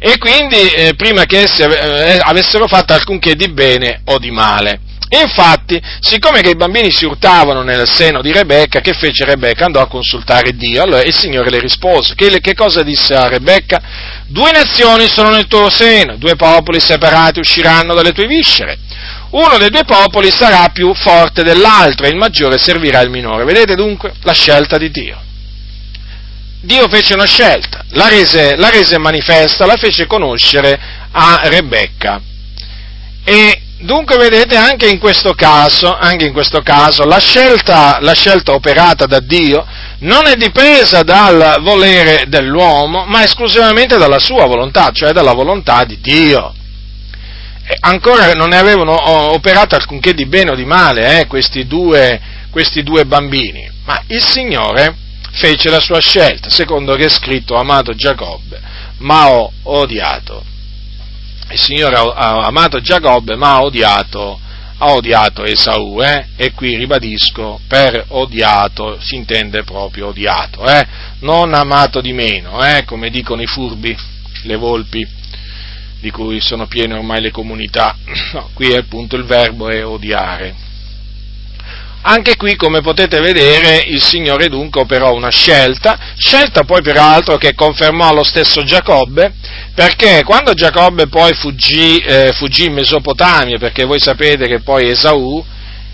e quindi eh, prima che essi eh, avessero fatto alcunché di bene o di male. Infatti, siccome che i bambini si urtavano nel seno di Rebecca, che fece Rebecca? Andò a consultare Dio. Allora il Signore le rispose. Che, che cosa disse a Rebecca? Due nazioni sono nel tuo seno, due popoli separati usciranno dalle tue viscere. Uno dei due popoli sarà più forte dell'altro e il maggiore servirà il minore. Vedete dunque la scelta di Dio. Dio fece una scelta, la rese, la rese manifesta, la fece conoscere a Rebecca. E Dunque vedete anche in questo caso, in questo caso la, scelta, la scelta operata da Dio non è dipesa dal volere dell'uomo, ma esclusivamente dalla sua volontà, cioè dalla volontà di Dio. E ancora non ne avevano operato alcunché di bene o di male eh, questi, due, questi due bambini, ma il Signore fece la sua scelta, secondo che è scritto, amato Giacobbe, ma ho odiato il Signore ha amato Giacobbe ma ha odiato, ha odiato Esaù, eh? e qui ribadisco, per odiato si intende proprio odiato, eh? non amato di meno, eh? come dicono i furbi, le volpi, di cui sono piene ormai le comunità, no, qui appunto il verbo è odiare. Anche qui, come potete vedere, il Signore dunque operò una scelta, scelta poi peraltro che confermò lo stesso Giacobbe, perché quando Giacobbe poi fuggì, eh, fuggì in Mesopotamia, perché voi sapete che poi Esaù,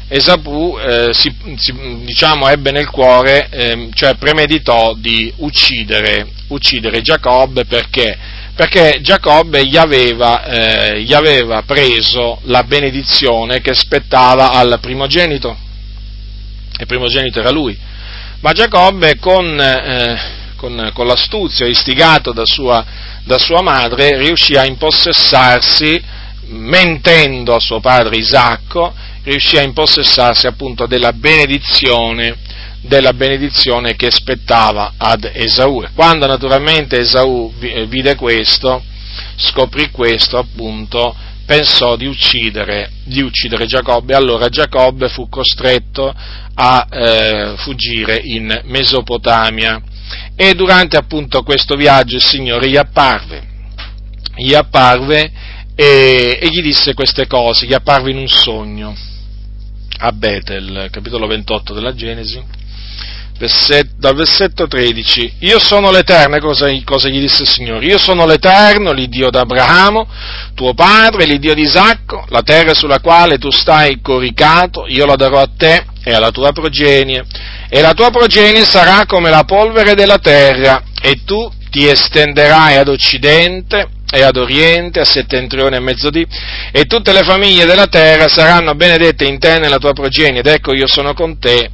Esaù eh, si, si, diciamo, ebbe nel cuore, eh, cioè premeditò di uccidere, uccidere Giacobbe perché? Perché Giacobbe gli aveva, eh, gli aveva preso la benedizione che spettava al primogenito. Il primogenito era lui, ma Giacobbe con, eh, con, con l'astuzia, istigato da sua, da sua, madre, riuscì a impossessarsi, mentendo a suo padre Isacco, riuscì a impossessarsi appunto della benedizione, della benedizione che spettava ad Esaù. Quando naturalmente Esaù vide questo, scoprì questo appunto, pensò di uccidere, di uccidere Giacobbe, allora Giacobbe fu costretto a eh, fuggire in Mesopotamia. E durante appunto questo viaggio il Signore gli apparve, gli apparve e, e gli disse queste cose, gli apparve in un sogno a Betel, capitolo 28 della Genesi, dal versetto 13, io sono l'Eterno, cosa, cosa, gli disse il Signore? Io sono l'Eterno, l'Iddio d'Abramo, tuo padre, l'Iddio di Isacco, la terra sulla quale tu stai coricato, io la darò a te e alla tua progenie, e la tua progenie sarà come la polvere della terra, e tu ti estenderai ad occidente e ad oriente, a settentrione e mezzodì, e tutte le famiglie della terra saranno benedette in te nella tua progenie, ed ecco io sono con te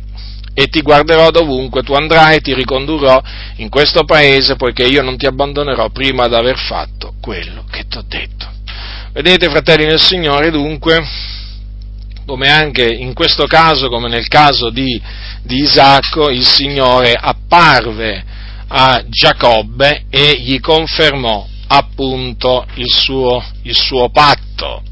e ti guarderò dovunque tu andrai e ti ricondurrò in questo paese, poiché io non ti abbandonerò prima di aver fatto quello che ti ho detto. Vedete, fratelli del Signore, dunque, come anche in questo caso, come nel caso di, di Isacco, il Signore apparve a Giacobbe e gli confermò appunto il suo, il suo patto,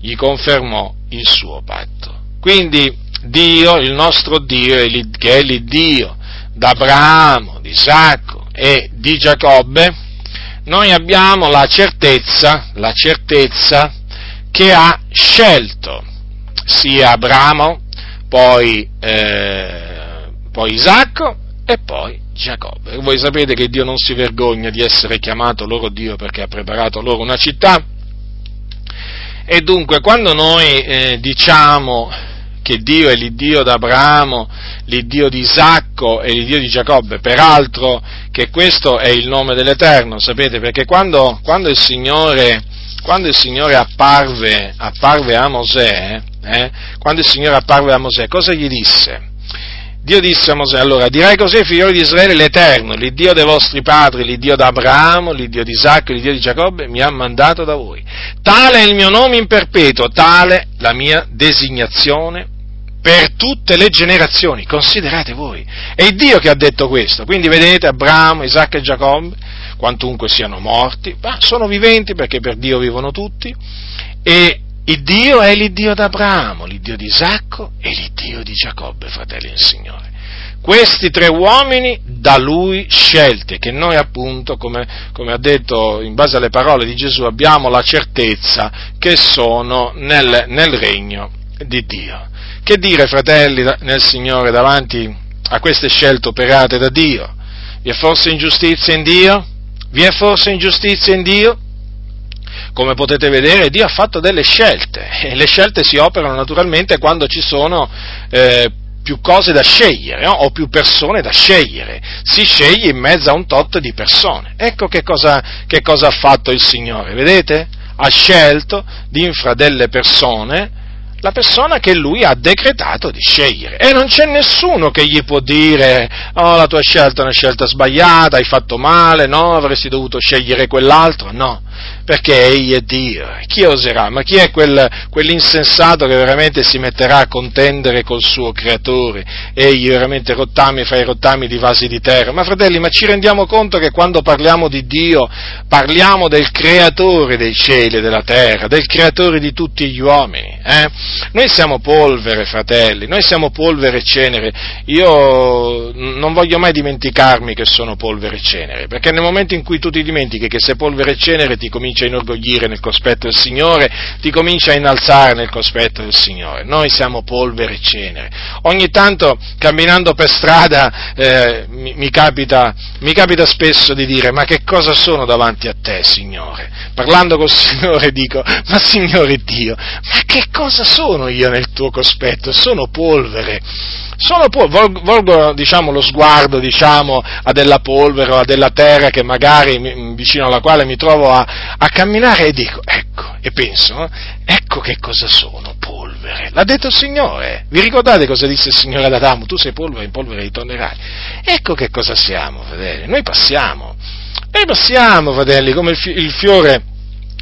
gli confermò il suo patto. Quindi Dio, il nostro Dio, che è l'Iddio d'Abramo, di Isacco e di Giacobbe, noi abbiamo la certezza, la certezza che ha scelto sia Abramo, poi, eh, poi Isacco e poi Giacobbe. Voi sapete che Dio non si vergogna di essere chiamato loro Dio perché ha preparato loro una città. E dunque, quando noi eh, diciamo che Dio è l'Iddio d'Abramo, l'Iddio di Isacco e l'Iddio di Giacobbe, peraltro che questo è il nome dell'Eterno, sapete, perché quando, quando, il, Signore, quando il Signore, apparve, apparve a Mosè, eh, quando il Signore apparve a Mosè, cosa gli disse? Dio disse a Mosè, allora dirai così ai figlioli di Israele l'Eterno, l'Iddio dei vostri padri, l'Iddio d'Abramo, l'Iddio di Isacco, l'Iddio di Giacobbe, mi ha mandato da voi. Tale è il mio nome in perpetuo, tale la mia designazione per tutte le generazioni, considerate voi. È Dio che ha detto questo, quindi vedete Abramo, Isacco e Giacobbe, quantunque siano morti, ma sono viventi perché per Dio vivono tutti, e Il Dio è l'Iddio d'Abramo, l'Iddio di Isacco e l'Iddio di Giacobbe, fratelli del Signore. Questi tre uomini da lui scelti, che noi appunto, come, come, ha detto in base alle parole di Gesù, abbiamo la certezza che sono nel, nel regno di Dio. Che dire, fratelli nel Signore, davanti a queste scelte operate da Dio? Vi è forse ingiustizia in Dio? Vi è forse ingiustizia in Dio? Come potete vedere, Dio ha fatto delle scelte e le scelte si operano naturalmente quando ci sono eh, più cose da scegliere no? o più persone da scegliere. Si sceglie in mezzo a un tot di persone. Ecco che cosa, che cosa ha fatto il Signore, vedete? Ha scelto di infra delle persone la persona che lui ha decretato di scegliere. E non c'è nessuno che gli può dire, oh la tua scelta è una scelta sbagliata, hai fatto male, no, avresti dovuto scegliere quell'altro, no perché egli è Dio. Chi oserà? Ma chi è quel, quell'insensato che veramente si metterà a contendere col suo creatore? Egli veramente rottami fa i rottami di vasi di terra. Ma fratelli, ma ci rendiamo conto che quando parliamo di Dio parliamo del creatore dei cieli e della terra, del creatore di tutti gli uomini? Eh? Noi siamo polvere, fratelli, noi siamo polvere e cenere. Io non voglio mai dimenticarmi che sono polvere e cenere, perché nel momento in cui tu ti dimentichi che sei polvere e cenere ti comincia a inorgoglire nel cospetto del Signore, ti comincia a innalzare nel cospetto del Signore. Noi siamo polvere e cenere. Ogni tanto camminando per strada eh, mi, mi, capita, mi capita spesso di dire ma che cosa sono davanti a te, Signore? Parlando col Signore dico ma Signore Dio, ma che cosa sono io nel tuo cospetto? Sono polvere sono po- volgo diciamo, lo sguardo diciamo, a della polvere o a della terra che magari vicino alla quale mi trovo a, a camminare e dico, ecco, e penso, ecco che cosa sono, polvere. L'ha detto il Signore. Vi ricordate cosa disse il Signore ad Adamo? Tu sei polvere, in polvere ritornerai. Ecco che cosa siamo, fratelli. Noi passiamo. Noi passiamo, fratelli, come il, fi- il fiore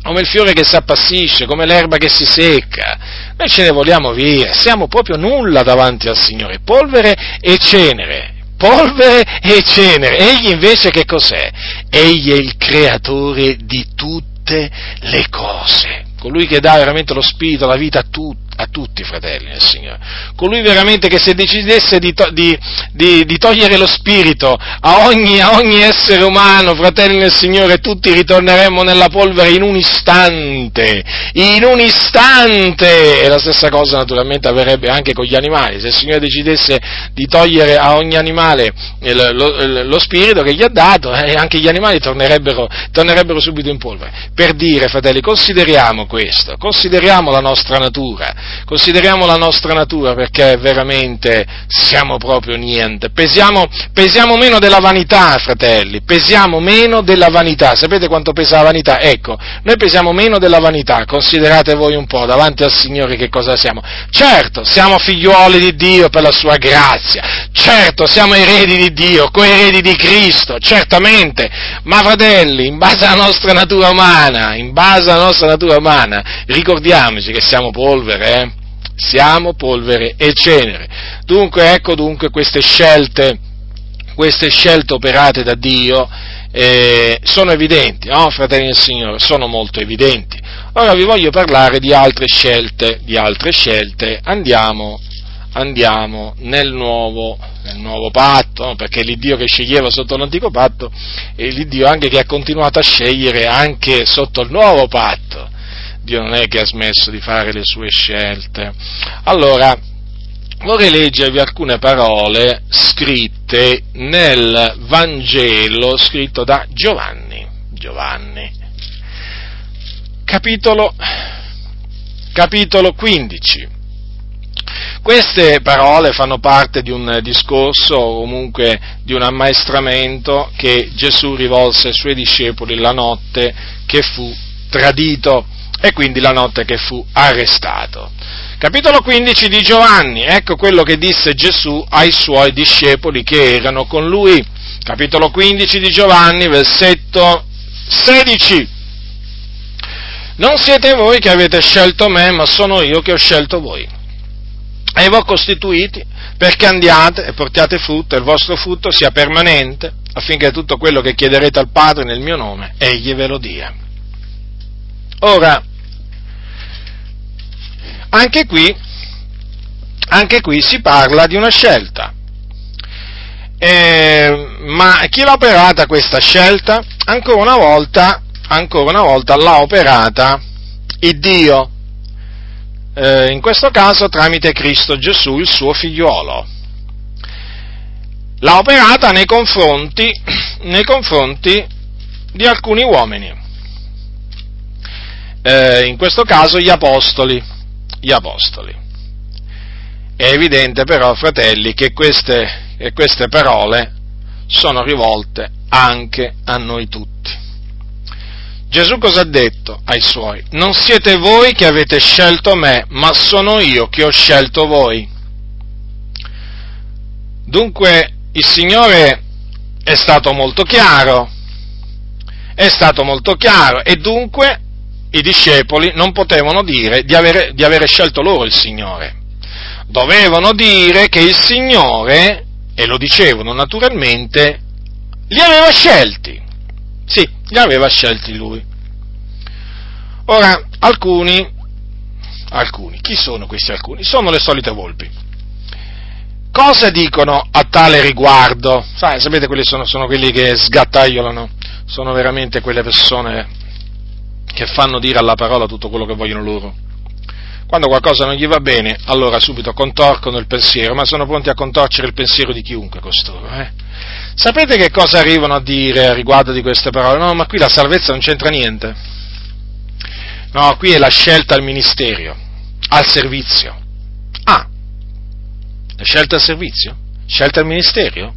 come il fiore che si appassisce, come l'erba che si secca. Noi ce ne vogliamo via, siamo proprio nulla davanti al Signore, polvere e cenere. Polvere e cenere. Egli invece che cos'è? Egli è il creatore di tutte le cose. Colui che dà veramente lo spirito, la vita a tutti a tutti fratelli nel Signore. Colui veramente che se decidesse di, to- di, di, di togliere lo spirito a ogni, a ogni, essere umano, fratelli nel Signore, tutti ritorneremmo nella polvere in un istante, in un istante! E la stessa cosa naturalmente avverrebbe anche con gli animali. Se il Signore decidesse di togliere a ogni animale lo, lo, lo spirito che gli ha dato, eh, anche gli animali tornerebbero, tornerebbero subito in polvere. Per dire, fratelli, consideriamo questo, consideriamo la nostra natura, consideriamo la nostra natura perché veramente siamo proprio niente. Pesiamo, pesiamo meno della vanità, fratelli, pesiamo meno della vanità. Sapete quanto pesa la vanità? Ecco, noi pesiamo meno della vanità, considerate voi un po' davanti al Signore che cosa siamo. Certo, siamo figliuoli di Dio per la sua grazia, certo, siamo eredi di Dio, coeredi di Cristo, certamente, ma fratelli, in base alla nostra natura umana, in base alla nostra natura umana, ricordiamoci che siamo polvere, eh? Siamo polvere e cenere. Dunque, ecco dunque queste scelte, queste scelte operate da Dio eh, sono evidenti, no, fratelli del Signore, sono molto evidenti. Ora vi voglio parlare di altre scelte, di altre scelte, andiamo, andiamo nel, nuovo, nel nuovo patto, no? perché l'Iddio che sceglieva sotto l'antico patto è l'Iddio anche che ha continuato a scegliere anche sotto il nuovo patto. Dio non è che ha smesso di fare le sue scelte. Allora, vorrei leggervi alcune parole scritte nel Vangelo scritto da Giovanni. Giovanni. Capitolo, capitolo 15. Queste parole fanno parte di un discorso o comunque di un ammaestramento che Gesù rivolse ai suoi discepoli la notte che fu tradito e quindi la notte che fu arrestato. Capitolo 15 di Giovanni, ecco quello che disse Gesù ai suoi discepoli che erano con lui. Capitolo 15 di Giovanni, versetto 16. Non siete voi che avete scelto me, ma sono io che ho scelto voi. E ho costituiti perché andiate e portiate frutto e il vostro frutto sia permanente, affinché tutto quello che chiederete al Padre nel mio nome, egli ve lo dia. Ora, Anche qui, anche qui si parla di una scelta. Eh, ma chi l'ha operata questa scelta? Ancora una volta, ancora una volta l'ha operata il Dio, eh, in questo caso tramite Cristo Gesù, il suo figliuolo. L'ha operata nei confronti, nei confronti di alcuni uomini, eh, in questo caso gli apostoli, gli apostoli. È evidente però, fratelli, che queste, che queste parole sono rivolte anche a noi tutti. Gesù cosa ha detto ai suoi? Non siete voi che avete scelto me, ma sono io che ho scelto voi. Dunque il Signore è stato molto chiaro, è stato molto chiaro e dunque i discepoli non potevano dire di avere, di avere scelto loro il Signore. Dovevano dire che il Signore, e lo dicevano naturalmente, li aveva scelti. Sì, li aveva scelti lui. Ora, alcuni, alcuni, chi sono questi alcuni? Sono le solite volpi. Cosa dicono a tale riguardo? Sai, sapete, quelli sono, sono quelli che sgattaiolano, sono veramente quelle persone che fanno dire alla parola tutto quello che vogliono loro. Quando qualcosa non gli va bene, allora subito contorcono il pensiero, ma sono pronti a contorcere il pensiero di chiunque costoro. Eh? Sapete che cosa arrivano a dire a riguardo di queste parole? No, ma qui la salvezza non c'entra niente. No, qui è la scelta al ministero, al servizio. Ah, la scelta al servizio? Scelta al ministero?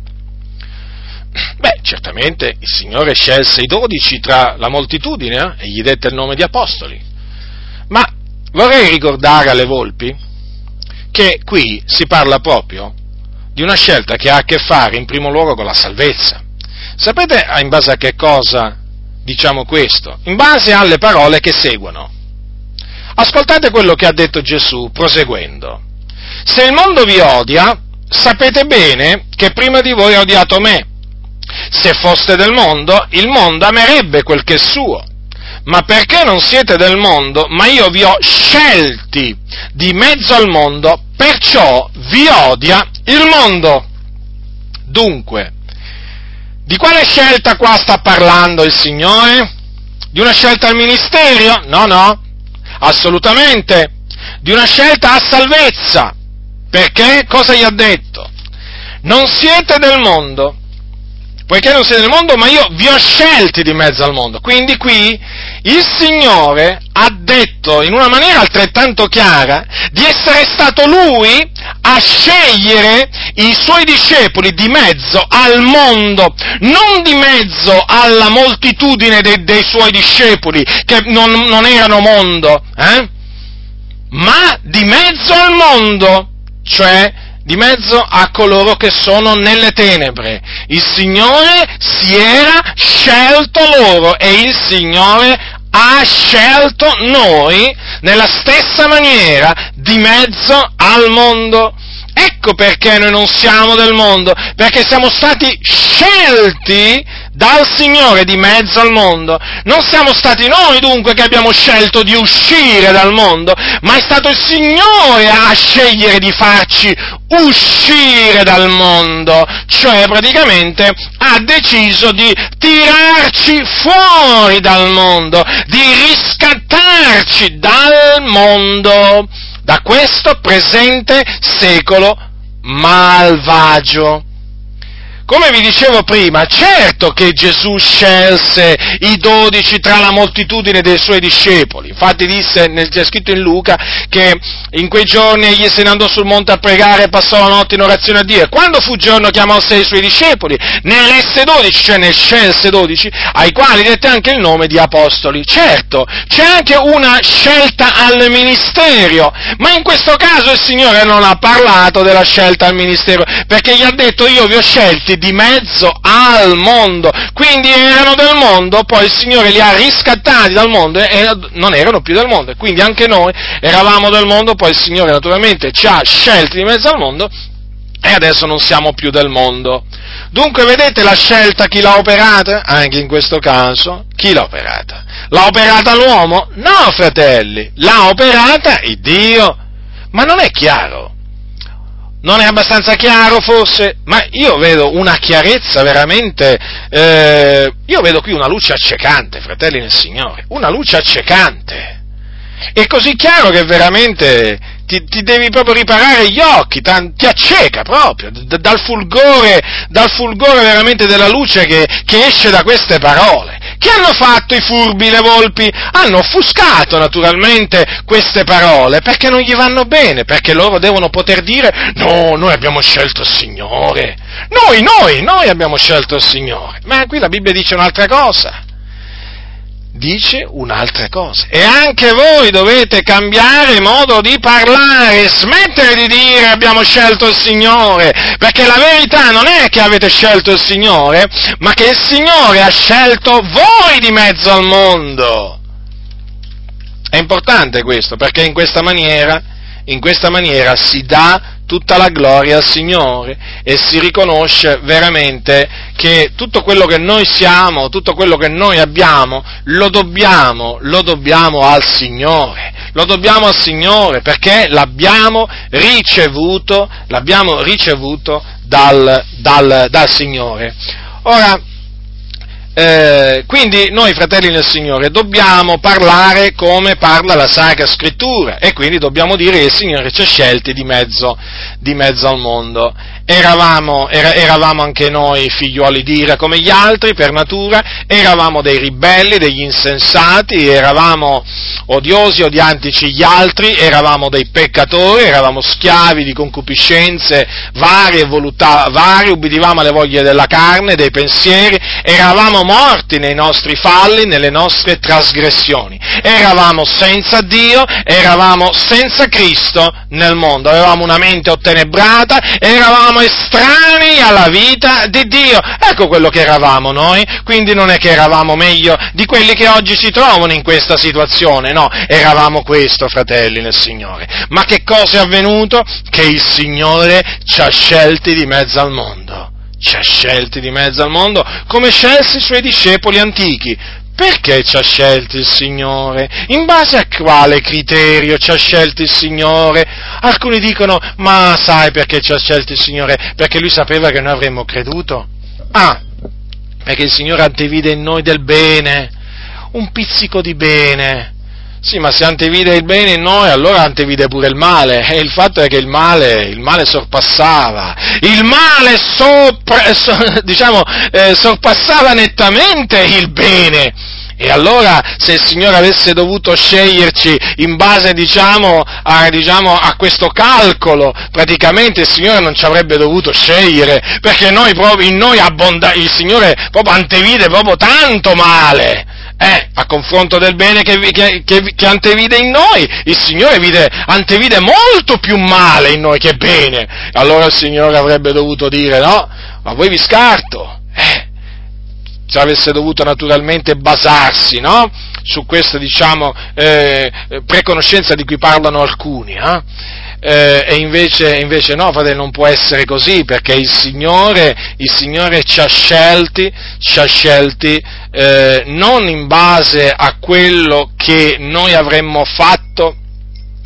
Beh, certamente il Signore scelse i dodici tra la moltitudine eh, e gli dette il nome di apostoli. Ma vorrei ricordare alle volpi che qui si parla proprio di una scelta che ha a che fare in primo luogo con la salvezza. Sapete in base a che cosa diciamo questo? In base alle parole che seguono. Ascoltate quello che ha detto Gesù proseguendo. Se il mondo vi odia, sapete bene che prima di voi ha odiato me. Se foste del mondo, il mondo amerebbe quel che è suo. Ma perché non siete del mondo, ma io vi ho scelti di mezzo al mondo, perciò vi odia il mondo. Dunque, di quale scelta qua sta parlando il Signore? Di una scelta al ministero? No, no, assolutamente. Di una scelta a salvezza. Perché? Cosa gli ha detto? Non siete del mondo, poiché non siete del mondo, ma io vi ho scelti di mezzo al mondo. Quindi qui il Signore ha detto in una maniera altrettanto chiara di essere stato Lui a scegliere i Suoi discepoli di mezzo al mondo, non di mezzo alla moltitudine dei, dei Suoi discepoli, che non, non erano mondo, eh? ma di mezzo al mondo, cioè di mezzo a coloro che sono nelle tenebre. Il Signore si era scelto loro e il Signore ha scelto noi nella stessa maniera di mezzo al mondo. Ecco perché noi non siamo del mondo, perché siamo stati scelti dal Signore di mezzo al mondo. Non siamo stati noi dunque che abbiamo scelto di uscire dal mondo, ma è stato il Signore a scegliere di farci uscire dal mondo, cioè praticamente ha deciso di tirarci fuori dal mondo, di riscattarci dal mondo, da questo presente secolo malvagio. Come vi dicevo prima, certo che Gesù scelse i dodici tra la moltitudine dei suoi discepoli. Infatti disse, c'è scritto in Luca, che in quei giorni egli se ne andò sul monte a pregare e passò la notte in orazione a Dio. E quando fu giorno chiamò sei i suoi discepoli, ne elesse dodici, cioè ne scelse dodici, ai quali dette anche il nome di apostoli. Certo, c'è anche una scelta al ministero, ma in questo caso il Signore non ha parlato della scelta al ministero, perché gli ha detto io vi ho scelti messi di mezzo al mondo, quindi erano del mondo, poi il Signore li ha riscattati dal mondo e non erano più del mondo, quindi anche noi eravamo del mondo, poi il Signore naturalmente ci ha scelti di mezzo al mondo e adesso non siamo più del mondo. Dunque vedete la scelta chi l'ha operata? Anche in questo caso, chi l'ha operata? L'ha operata l'uomo? No, fratelli, l'ha operata il Dio Ma non è chiaro. Non è abbastanza chiaro forse? Ma io vedo una chiarezza veramente, eh, io vedo qui una luce accecante, fratelli nel Signore, una luce accecante. È così chiaro che veramente ti, ti devi proprio riparare gli occhi, ti acceca proprio, d- dal fulgore, dal fulgore veramente della luce che, che esce da queste parole. Che hanno fatto i furbi, le volpi? Hanno offuscato naturalmente queste parole perché non gli vanno bene, perché loro devono poter dire no, noi abbiamo scelto il Signore. Noi, noi, noi abbiamo scelto il Signore. Ma qui la Bibbia dice un'altra cosa dice un'altra cosa. E anche voi dovete cambiare modo di parlare, smettere di dire abbiamo scelto il Signore, perché la verità non è che avete scelto il Signore, ma che il Signore ha scelto voi di mezzo al mondo. È importante questo, perché in questa maniera, in questa maniera si dà tutta la gloria al Signore e si riconosce veramente che tutto quello che noi siamo, tutto quello che noi abbiamo, lo dobbiamo, lo dobbiamo al Signore, lo dobbiamo al Signore perché l'abbiamo ricevuto, l'abbiamo ricevuto dal, dal, dal Signore. Ora, eh, quindi noi fratelli nel Signore dobbiamo parlare come parla la Sacra Scrittura e quindi dobbiamo dire che il Signore ci ha scelti di mezzo, di mezzo al mondo. Eravamo, era, eravamo anche noi figliuoli di ira come gli altri per natura, eravamo dei ribelli, degli insensati, eravamo odiosi, odiantici gli altri, eravamo dei peccatori, eravamo schiavi di concupiscenze varie, voluttà varie, ubbidivamo alle voglie della carne, dei pensieri, eravamo morti nei nostri falli, nelle nostre trasgressioni, eravamo senza Dio, eravamo senza Cristo nel mondo, avevamo una mente ottenebrata, eravamo estranei alla vita di Dio. Ecco quello che eravamo noi, quindi non è che eravamo meglio di quelli che oggi si trovano in questa situazione, no, eravamo questo, fratelli nel Signore. Ma che cosa è avvenuto? Che il Signore ci ha scelti di mezzo al mondo ci ha scelti di mezzo al mondo, come scelse i suoi discepoli antichi, perché ci ha scelti il Signore? In base a quale criterio ci ha scelti il Signore? Alcuni dicono, ma sai perché ci ha scelti il Signore? Perché lui sapeva che noi avremmo creduto? Ah, perché il Signore antevide in noi del bene, un pizzico di bene. Sì, ma se antevide il bene in noi, allora antevide pure il male. E il fatto è che il male, il male sorpassava. Il male sopra, so, diciamo, eh, sorpassava nettamente il bene. E allora, se il Signore avesse dovuto sceglierci in base, diciamo a, diciamo, a, questo calcolo, praticamente il Signore non ci avrebbe dovuto scegliere, perché noi, in noi abbonda, il Signore proprio antevide proprio tanto male eh, a confronto del bene che, che, che, che, antevide in noi, il Signore vide, antevide molto più male in noi che bene. Allora il Signore avrebbe dovuto dire no, ma voi vi scarto. Eh, se avesse dovuto naturalmente basarsi no? su questa diciamo, eh, preconoscenza di cui parlano alcuni. Eh? Eh, e invece, invece, no, fratello, non può essere così, perché il Signore, il Signore ci ha scelti, ci ha scelti eh, non in base a quello che noi avremmo fatto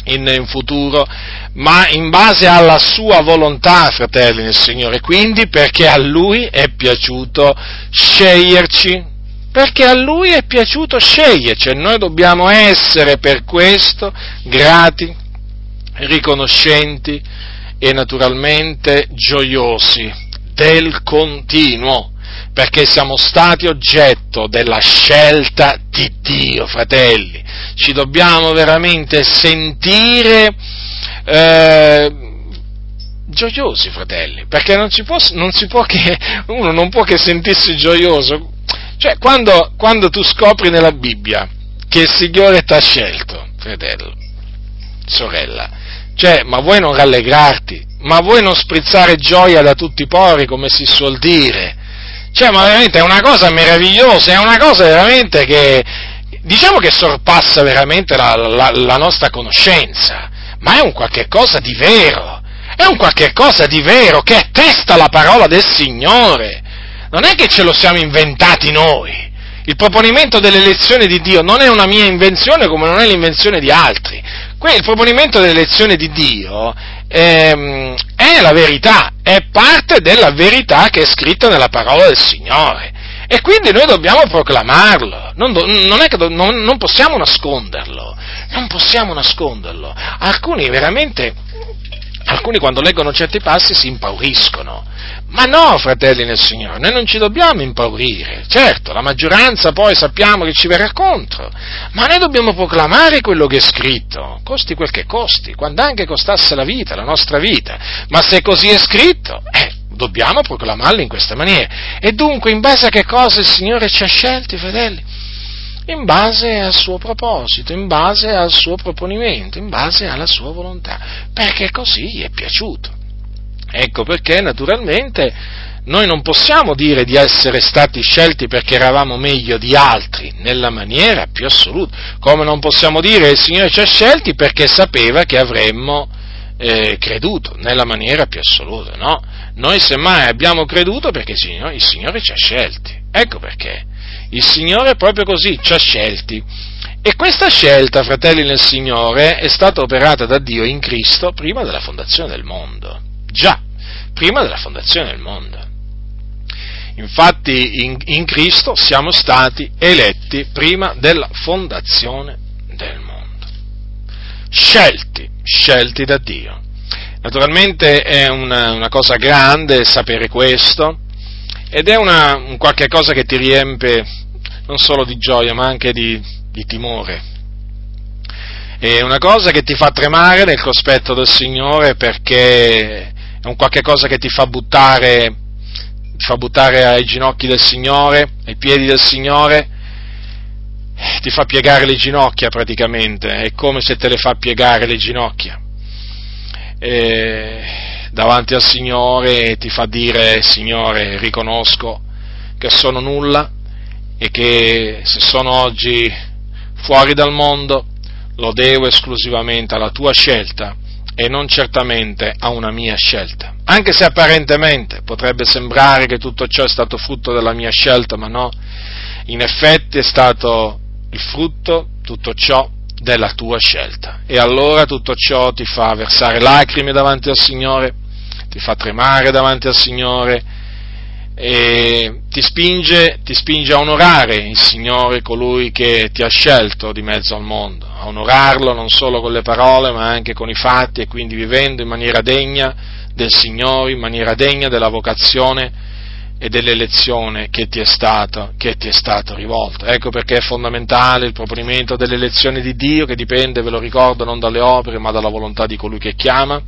in, in futuro, ma in base alla sua volontà, fratelli nel Signore, quindi perché a Lui è piaciuto sceglierci, perché a Lui è piaciuto sceglierci e noi dobbiamo essere per questo grati riconoscenti e naturalmente gioiosi del continuo, perché siamo stati oggetto della scelta di Dio, fratelli. Ci dobbiamo veramente sentire eh, gioiosi, fratelli, perché non, può, non che, uno non può che sentirsi gioioso. Cioè, quando, quando tu scopri nella Bibbia che il Signore ti ha scelto, fratello, sorella, cioè, ma vuoi non rallegrarti? Ma vuoi non sprizzare gioia da tutti i pori, come si suol dire? Cioè, ma veramente è una cosa meravigliosa, è una cosa veramente che, diciamo che sorpassa veramente la, la, la nostra conoscenza, ma è un qualche cosa di vero, è un qualche cosa di vero che attesta la parola del Signore. Non è che ce lo siamo inventati noi. Il proponimento dell'elezione di Dio non è una mia invenzione come non è l'invenzione di altri. il proponimento dell'elezione di Dio ehm, è la verità, è parte della verità che è scritta nella parola del Signore. E quindi noi dobbiamo proclamarlo, non, do, non, do, non, non possiamo nasconderlo, non possiamo nasconderlo. Alcuni veramente alcuni quando leggono certi passi si impauriscono. Ma no, fratelli nel Signore, noi non ci dobbiamo impaurire. Certo, la maggioranza poi sappiamo che ci verrà contro, ma noi dobbiamo proclamare quello che è scritto, costi quel che costi, quando anche costasse la vita, la nostra vita. Ma se così è scritto, eh, dobbiamo proclamarlo in questa maniera. E dunque, in base a che cosa il Signore ci ha scelti, fratelli? In base al suo proposito, in base al suo proponimento, in base alla sua volontà, perché così gli è piaciuto. Ecco perché naturalmente noi non possiamo dire di essere stati scelti perché eravamo meglio di altri, nella maniera più assoluta, come non possiamo dire il Signore ci ha scelti perché sapeva che avremmo eh, creduto, nella maniera più assoluta, no? Noi semmai abbiamo creduto perché il Signore, il Signore ci ha scelti, ecco perché. Il Signore proprio così ci ha scelti. E questa scelta, fratelli nel Signore, è stata operata da Dio in Cristo prima della fondazione del mondo. Già, prima della fondazione del mondo. Infatti in, in Cristo siamo stati eletti prima della fondazione del mondo. Scelti, scelti da Dio. Naturalmente è una, una cosa grande sapere questo, ed è una, un qualche cosa che ti riempie non solo di gioia ma anche di, di timore. È una cosa che ti fa tremare nel cospetto del Signore perché è un qualche cosa che ti fa buttare, ti fa buttare ai ginocchi del Signore, ai piedi del Signore, ti fa piegare le ginocchia praticamente, è come se te le fa piegare le ginocchia. E davanti al Signore e ti fa dire Signore riconosco che sono nulla e che se sono oggi fuori dal mondo lo devo esclusivamente alla tua scelta e non certamente a una mia scelta. Anche se apparentemente potrebbe sembrare che tutto ciò è stato frutto della mia scelta, ma no, in effetti è stato il frutto, tutto ciò, della tua scelta. E allora tutto ciò ti fa versare lacrime davanti al Signore, ti fa tremare davanti al Signore e ti spinge, ti spinge a onorare il Signore, colui che ti ha scelto di mezzo al mondo, a onorarlo non solo con le parole ma anche con i fatti e quindi vivendo in maniera degna del Signore, in maniera degna della vocazione e dell'elezione che ti è stata, stato rivolta. Ecco perché è fondamentale il proponimento dell'elezione di Dio, che dipende, ve lo ricordo, non dalle opere, ma dalla volontà di colui che chiama,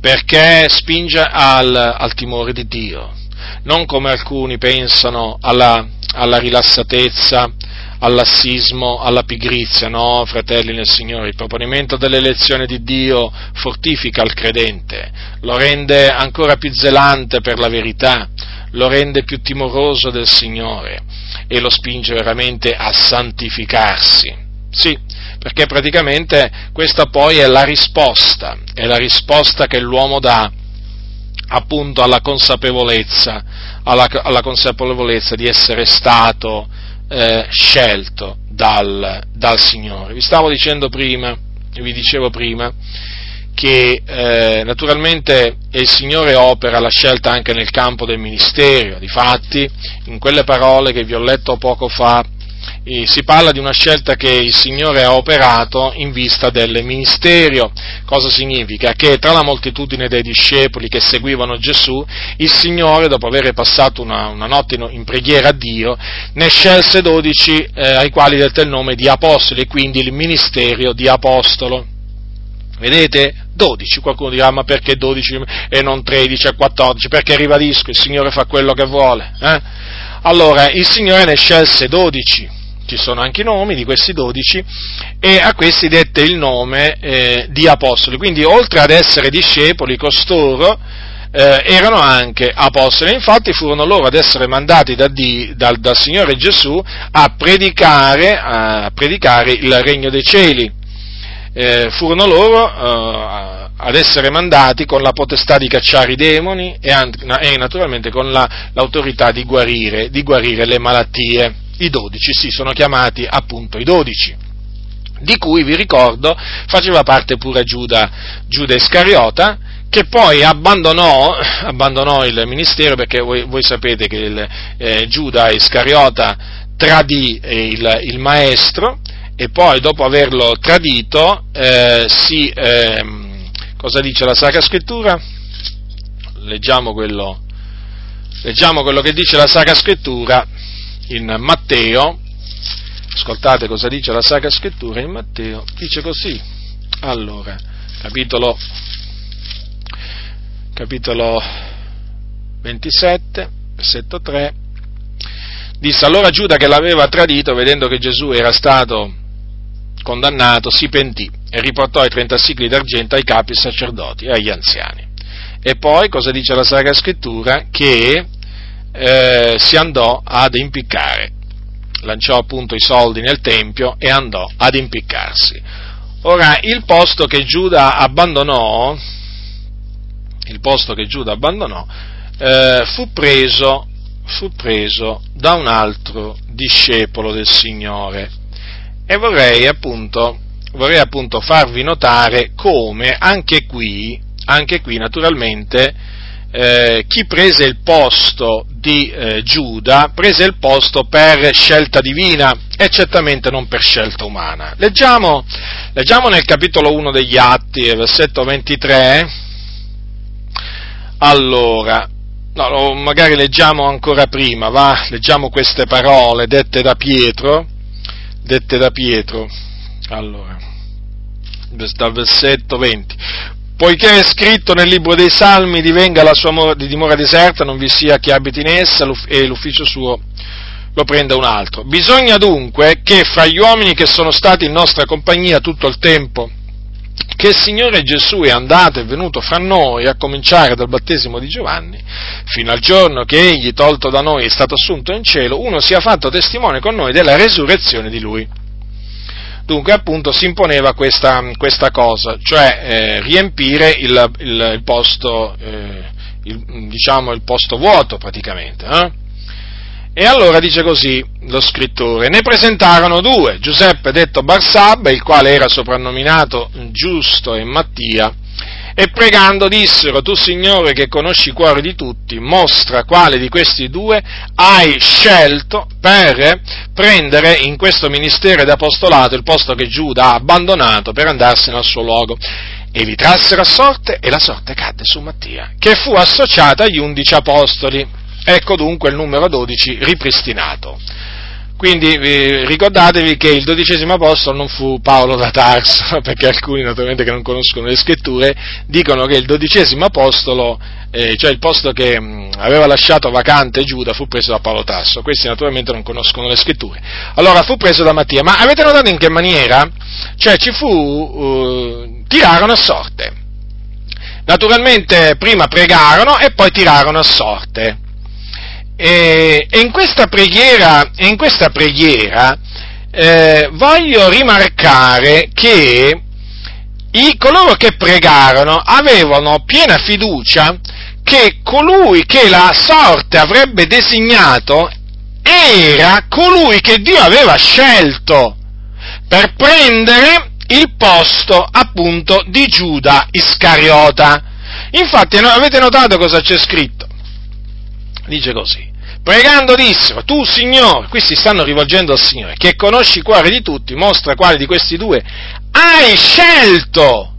perché spinge al, al timore di Dio, non come alcuni pensano alla, alla rilassatezza, al lassismo, alla pigrizia, no, fratelli nel Signore, il proponimento dell'elezione di Dio fortifica il credente, lo rende ancora più zelante per la verità, lo rende più timoroso del Signore e lo spinge veramente a santificarsi. Sì, perché praticamente questa poi è la risposta, è la risposta che l'uomo dà appunto alla consapevolezza, alla, alla consapevolezza di essere stato eh, scelto dal, dal, Signore. Vi stavo dicendo prima, vi dicevo prima, che eh, naturalmente il Signore opera la scelta anche nel campo del ministero, difatti in quelle parole che vi ho letto poco fa si parla di una scelta che il Signore ha operato in vista del ministerio. Cosa significa? Che tra la moltitudine dei discepoli che seguivano Gesù, il Signore, dopo aver passato una, una notte in, preghiera a Dio, ne scelse dodici eh, ai quali dette il nome di apostoli quindi il ministero di apostolo. Vedete? 12, qualcuno dirà ma perché 12 e non 13 e 14? Perché ribadisco, il Signore fa quello che vuole. Eh? Allora, il Signore ne scelse 12 ci sono anche i nomi di questi dodici, e a questi dette il nome eh, di apostoli. Quindi oltre ad essere discepoli, costoro eh, erano anche apostoli. Infatti furono loro ad essere mandati da di, dal, dal, Signore Gesù a predicare, a predicare, il regno dei cieli. Eh, furono loro eh, ad essere mandati con la potestà di cacciare i demoni e, e naturalmente con la, l'autorità di guarire, di guarire le malattie. I dodici, sì, sono chiamati appunto i dodici di cui vi ricordo faceva parte pure Giuda, Giuda Iscariota, che poi abbandonò, abbandonò, il ministero perché voi, voi sapete che il, eh, Giuda Iscariota tradì eh, il, il, maestro e poi dopo averlo tradito eh, si, ehm, cosa dice la Sacra Scrittura? Leggiamo quello, leggiamo quello che dice la Sacra Scrittura in Matteo, ascoltate cosa dice la Sacra Scrittura in Matteo, dice così, allora, capitolo capitolo 27, versetto 3, disse allora Giuda che l'aveva tradito, vedendo che Gesù era stato condannato, si pentì e riportò i 30 sigli d'argento ai capi sacerdoti e agli anziani. E poi, cosa dice la Sacra Scrittura? Che eh, si andò ad impiccare, lanciò appunto i soldi nel Tempio e andò ad impiccarsi. Ora, il posto che Giuda abbandonò il posto che Giuda abbandonò, eh, fu, preso, fu preso da un altro discepolo del Signore. E vorrei appunto, vorrei appunto farvi notare come anche qui, anche qui naturalmente, eh, chi prese il posto di eh, Giuda prese il posto per scelta divina e certamente non per scelta umana. Leggiamo, leggiamo nel capitolo 1 degli Atti, versetto 23, allora, no, magari leggiamo ancora prima, va? Leggiamo queste parole dette da Pietro, dette da Pietro. Allora, dal versetto 20. Poiché è scritto nel libro dei Salmi, divenga la sua dimora deserta, non vi sia chi abiti in essa e l'ufficio suo lo prenda un altro. Bisogna dunque che fra gli uomini che sono stati in nostra compagnia tutto il tempo che il Signore Gesù è andato e venuto fra noi, a cominciare dal battesimo di Giovanni, fino al giorno che egli, tolto da noi, è stato assunto in cielo, uno sia fatto testimone con noi della resurrezione di lui. Dunque, appunto, si imponeva questa, questa cosa, cioè eh, riempire il, il, il posto, eh, il, diciamo, il posto vuoto praticamente. Eh? E allora dice così lo scrittore, ne presentarono due, Giuseppe detto Barsabba, il quale era soprannominato Giusto e Mattia, e pregando dissero, tu Signore che conosci i cuori di tutti, mostra quale di questi due hai scelto per prendere in questo ministero d'apostolato il posto che Giuda ha abbandonato per andarsene al suo luogo. E li trassero a sorte e la sorte cadde su Mattia, che fu associata agli undici apostoli. Ecco dunque il numero 12 ripristinato. Quindi eh, ricordatevi che il dodicesimo apostolo non fu Paolo da Tarso, perché alcuni naturalmente che non conoscono le scritture dicono che il dodicesimo apostolo, eh, cioè il posto che mh, aveva lasciato vacante Giuda, fu preso da Paolo Tarso. Questi naturalmente non conoscono le scritture. Allora fu preso da Mattia, ma avete notato in che maniera? Cioè ci fu, uh, tirarono a sorte. Naturalmente prima pregarono e poi tirarono a sorte. E, e in questa preghiera, in questa preghiera eh, voglio rimarcare che i, coloro che pregarono avevano piena fiducia che colui che la sorte avrebbe designato era colui che Dio aveva scelto per prendere il posto appunto di Giuda Iscariota. Infatti avete notato cosa c'è scritto? dice così, pregando dissero, tu Signore, qui si stanno rivolgendo al Signore, che conosci i cuori di tutti, mostra quale di questi due hai scelto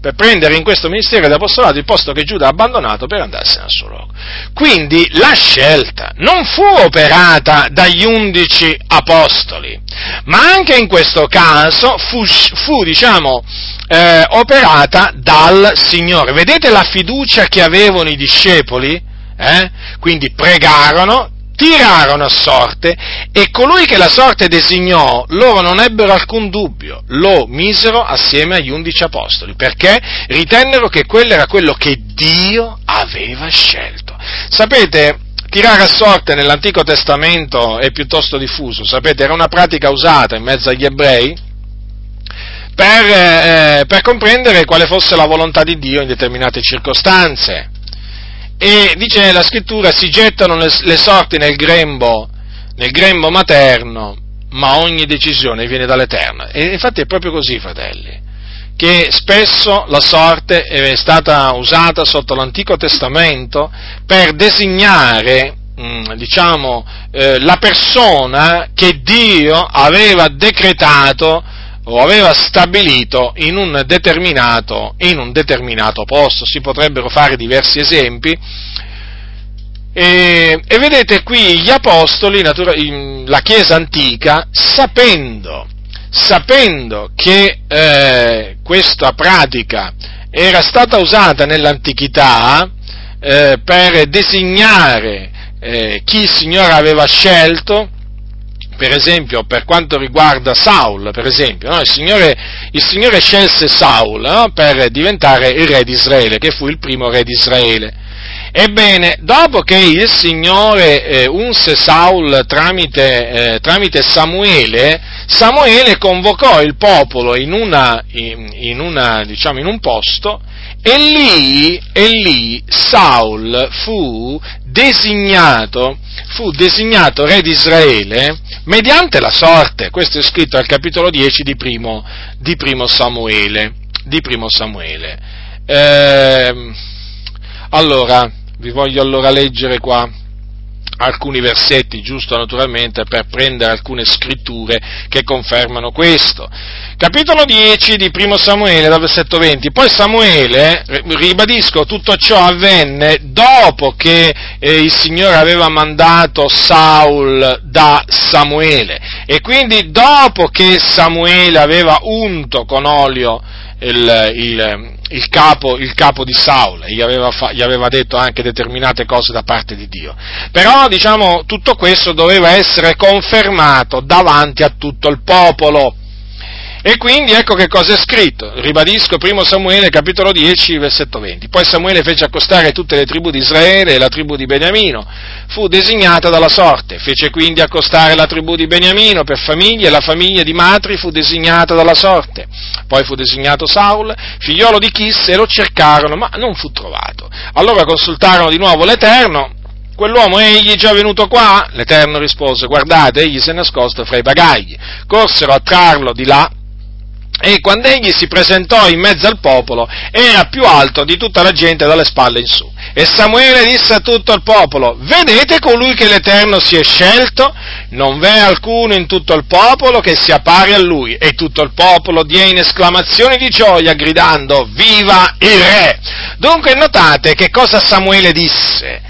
per prendere in questo ministero di apostolato il posto che Giuda ha abbandonato per andarsene al suo luogo. Quindi la scelta non fu operata dagli undici apostoli, ma anche in questo caso fu, fu diciamo, eh, operata dal Signore. Vedete la fiducia che avevano i discepoli? Eh? quindi pregarono, tirarono a sorte e colui che la sorte designò, loro non ebbero alcun dubbio, lo misero assieme agli undici apostoli, perché ritennero che quello era quello che Dio aveva scelto. Sapete, tirare a sorte nell'Antico Testamento è piuttosto diffuso, sapete, era una pratica usata in mezzo agli ebrei per, eh, per comprendere quale fosse la volontà di Dio in determinate circostanze. E dice la scrittura, si gettano le, le sorti nel grembo, nel grembo materno, ma ogni decisione viene dall'Eterno. E infatti è proprio così, fratelli, che spesso la sorte è stata usata sotto l'Antico Testamento per designare mm, diciamo, eh, la persona che Dio aveva decretato o aveva stabilito in un, determinato, in un determinato posto. Si potrebbero fare diversi esempi. E, e vedete qui gli apostoli, la Chiesa antica, sapendo, sapendo che eh, questa pratica era stata usata nell'antichità eh, per designare eh, chi il Signore aveva scelto, per esempio, per quanto riguarda Saul, per esempio, no? il, Signore, il, Signore, scelse Saul no? per diventare il re di Israele, che fu il primo re di Israele. Ebbene, dopo che il Signore eh, unse Saul tramite, eh, tramite, Samuele, Samuele convocò il popolo in, una, in, in, una, diciamo, in un posto e lì, e lì Saul fu designato, fu designato re di Israele mediante la sorte. Questo è scritto al capitolo 10 di primo, di primo Samuele. Di primo Samuele. Eh, allora, vi voglio allora leggere qua alcuni versetti, giusto naturalmente, per prendere alcune scritture che confermano questo. Capitolo 10 di Primo Samuele, dal versetto 20. Poi Samuele, ribadisco, tutto ciò avvenne dopo che eh, il Signore aveva mandato Saul da Samuele. E quindi dopo che Samuele aveva unto con olio il, il, il, capo, il capo, di Saul, gli aveva, gli aveva detto anche determinate cose da parte di Dio. Però, diciamo, tutto questo doveva essere confermato davanti a tutto il popolo. E quindi ecco che cosa è scritto, ribadisco primo Samuele capitolo 10 versetto 20. Poi Samuele fece accostare tutte le tribù di Israele e la tribù di Beniamino, fu designata dalla sorte, fece quindi accostare la tribù di Beniamino per famiglie e la famiglia di Matri fu designata dalla sorte. Poi fu designato Saul, figliolo di Chis, e lo cercarono, ma non fu trovato. Allora consultarono di nuovo l'Eterno, quell'uomo è egli già venuto qua? L'Eterno rispose, guardate, egli si è nascosto fra i bagagli. Corsero a trarlo di là e quando egli si presentò in mezzo al popolo, era più alto di tutta la gente dalle spalle in su. E Samuele disse a tutto il popolo, vedete colui che l'Eterno si è scelto? Non v'è alcuno in tutto il popolo che sia pari a lui. E tutto il popolo diede in esclamazioni di gioia, gridando, viva il re! Dunque notate che cosa Samuele disse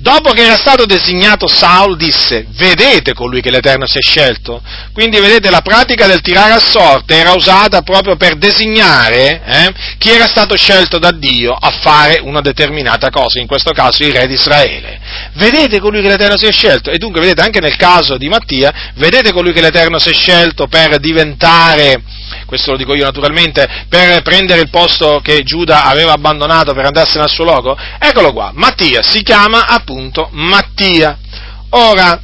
dopo che era stato designato Saul, disse, vedete colui che l'Eterno si è scelto? Quindi vedete, la pratica del tirare a sorte era usata proprio per designare eh, chi era stato scelto da Dio a fare una determinata cosa, in questo caso il re di Israele. Vedete colui che l'Eterno si è scelto? E dunque, vedete, anche nel caso di Mattia, vedete colui che l'Eterno si è scelto per diventare questo lo dico io naturalmente, per prendere il posto che Giuda aveva abbandonato per andarsene al suo loco? Eccolo qua, Mattia, si chiama appunto Mattia. Ora,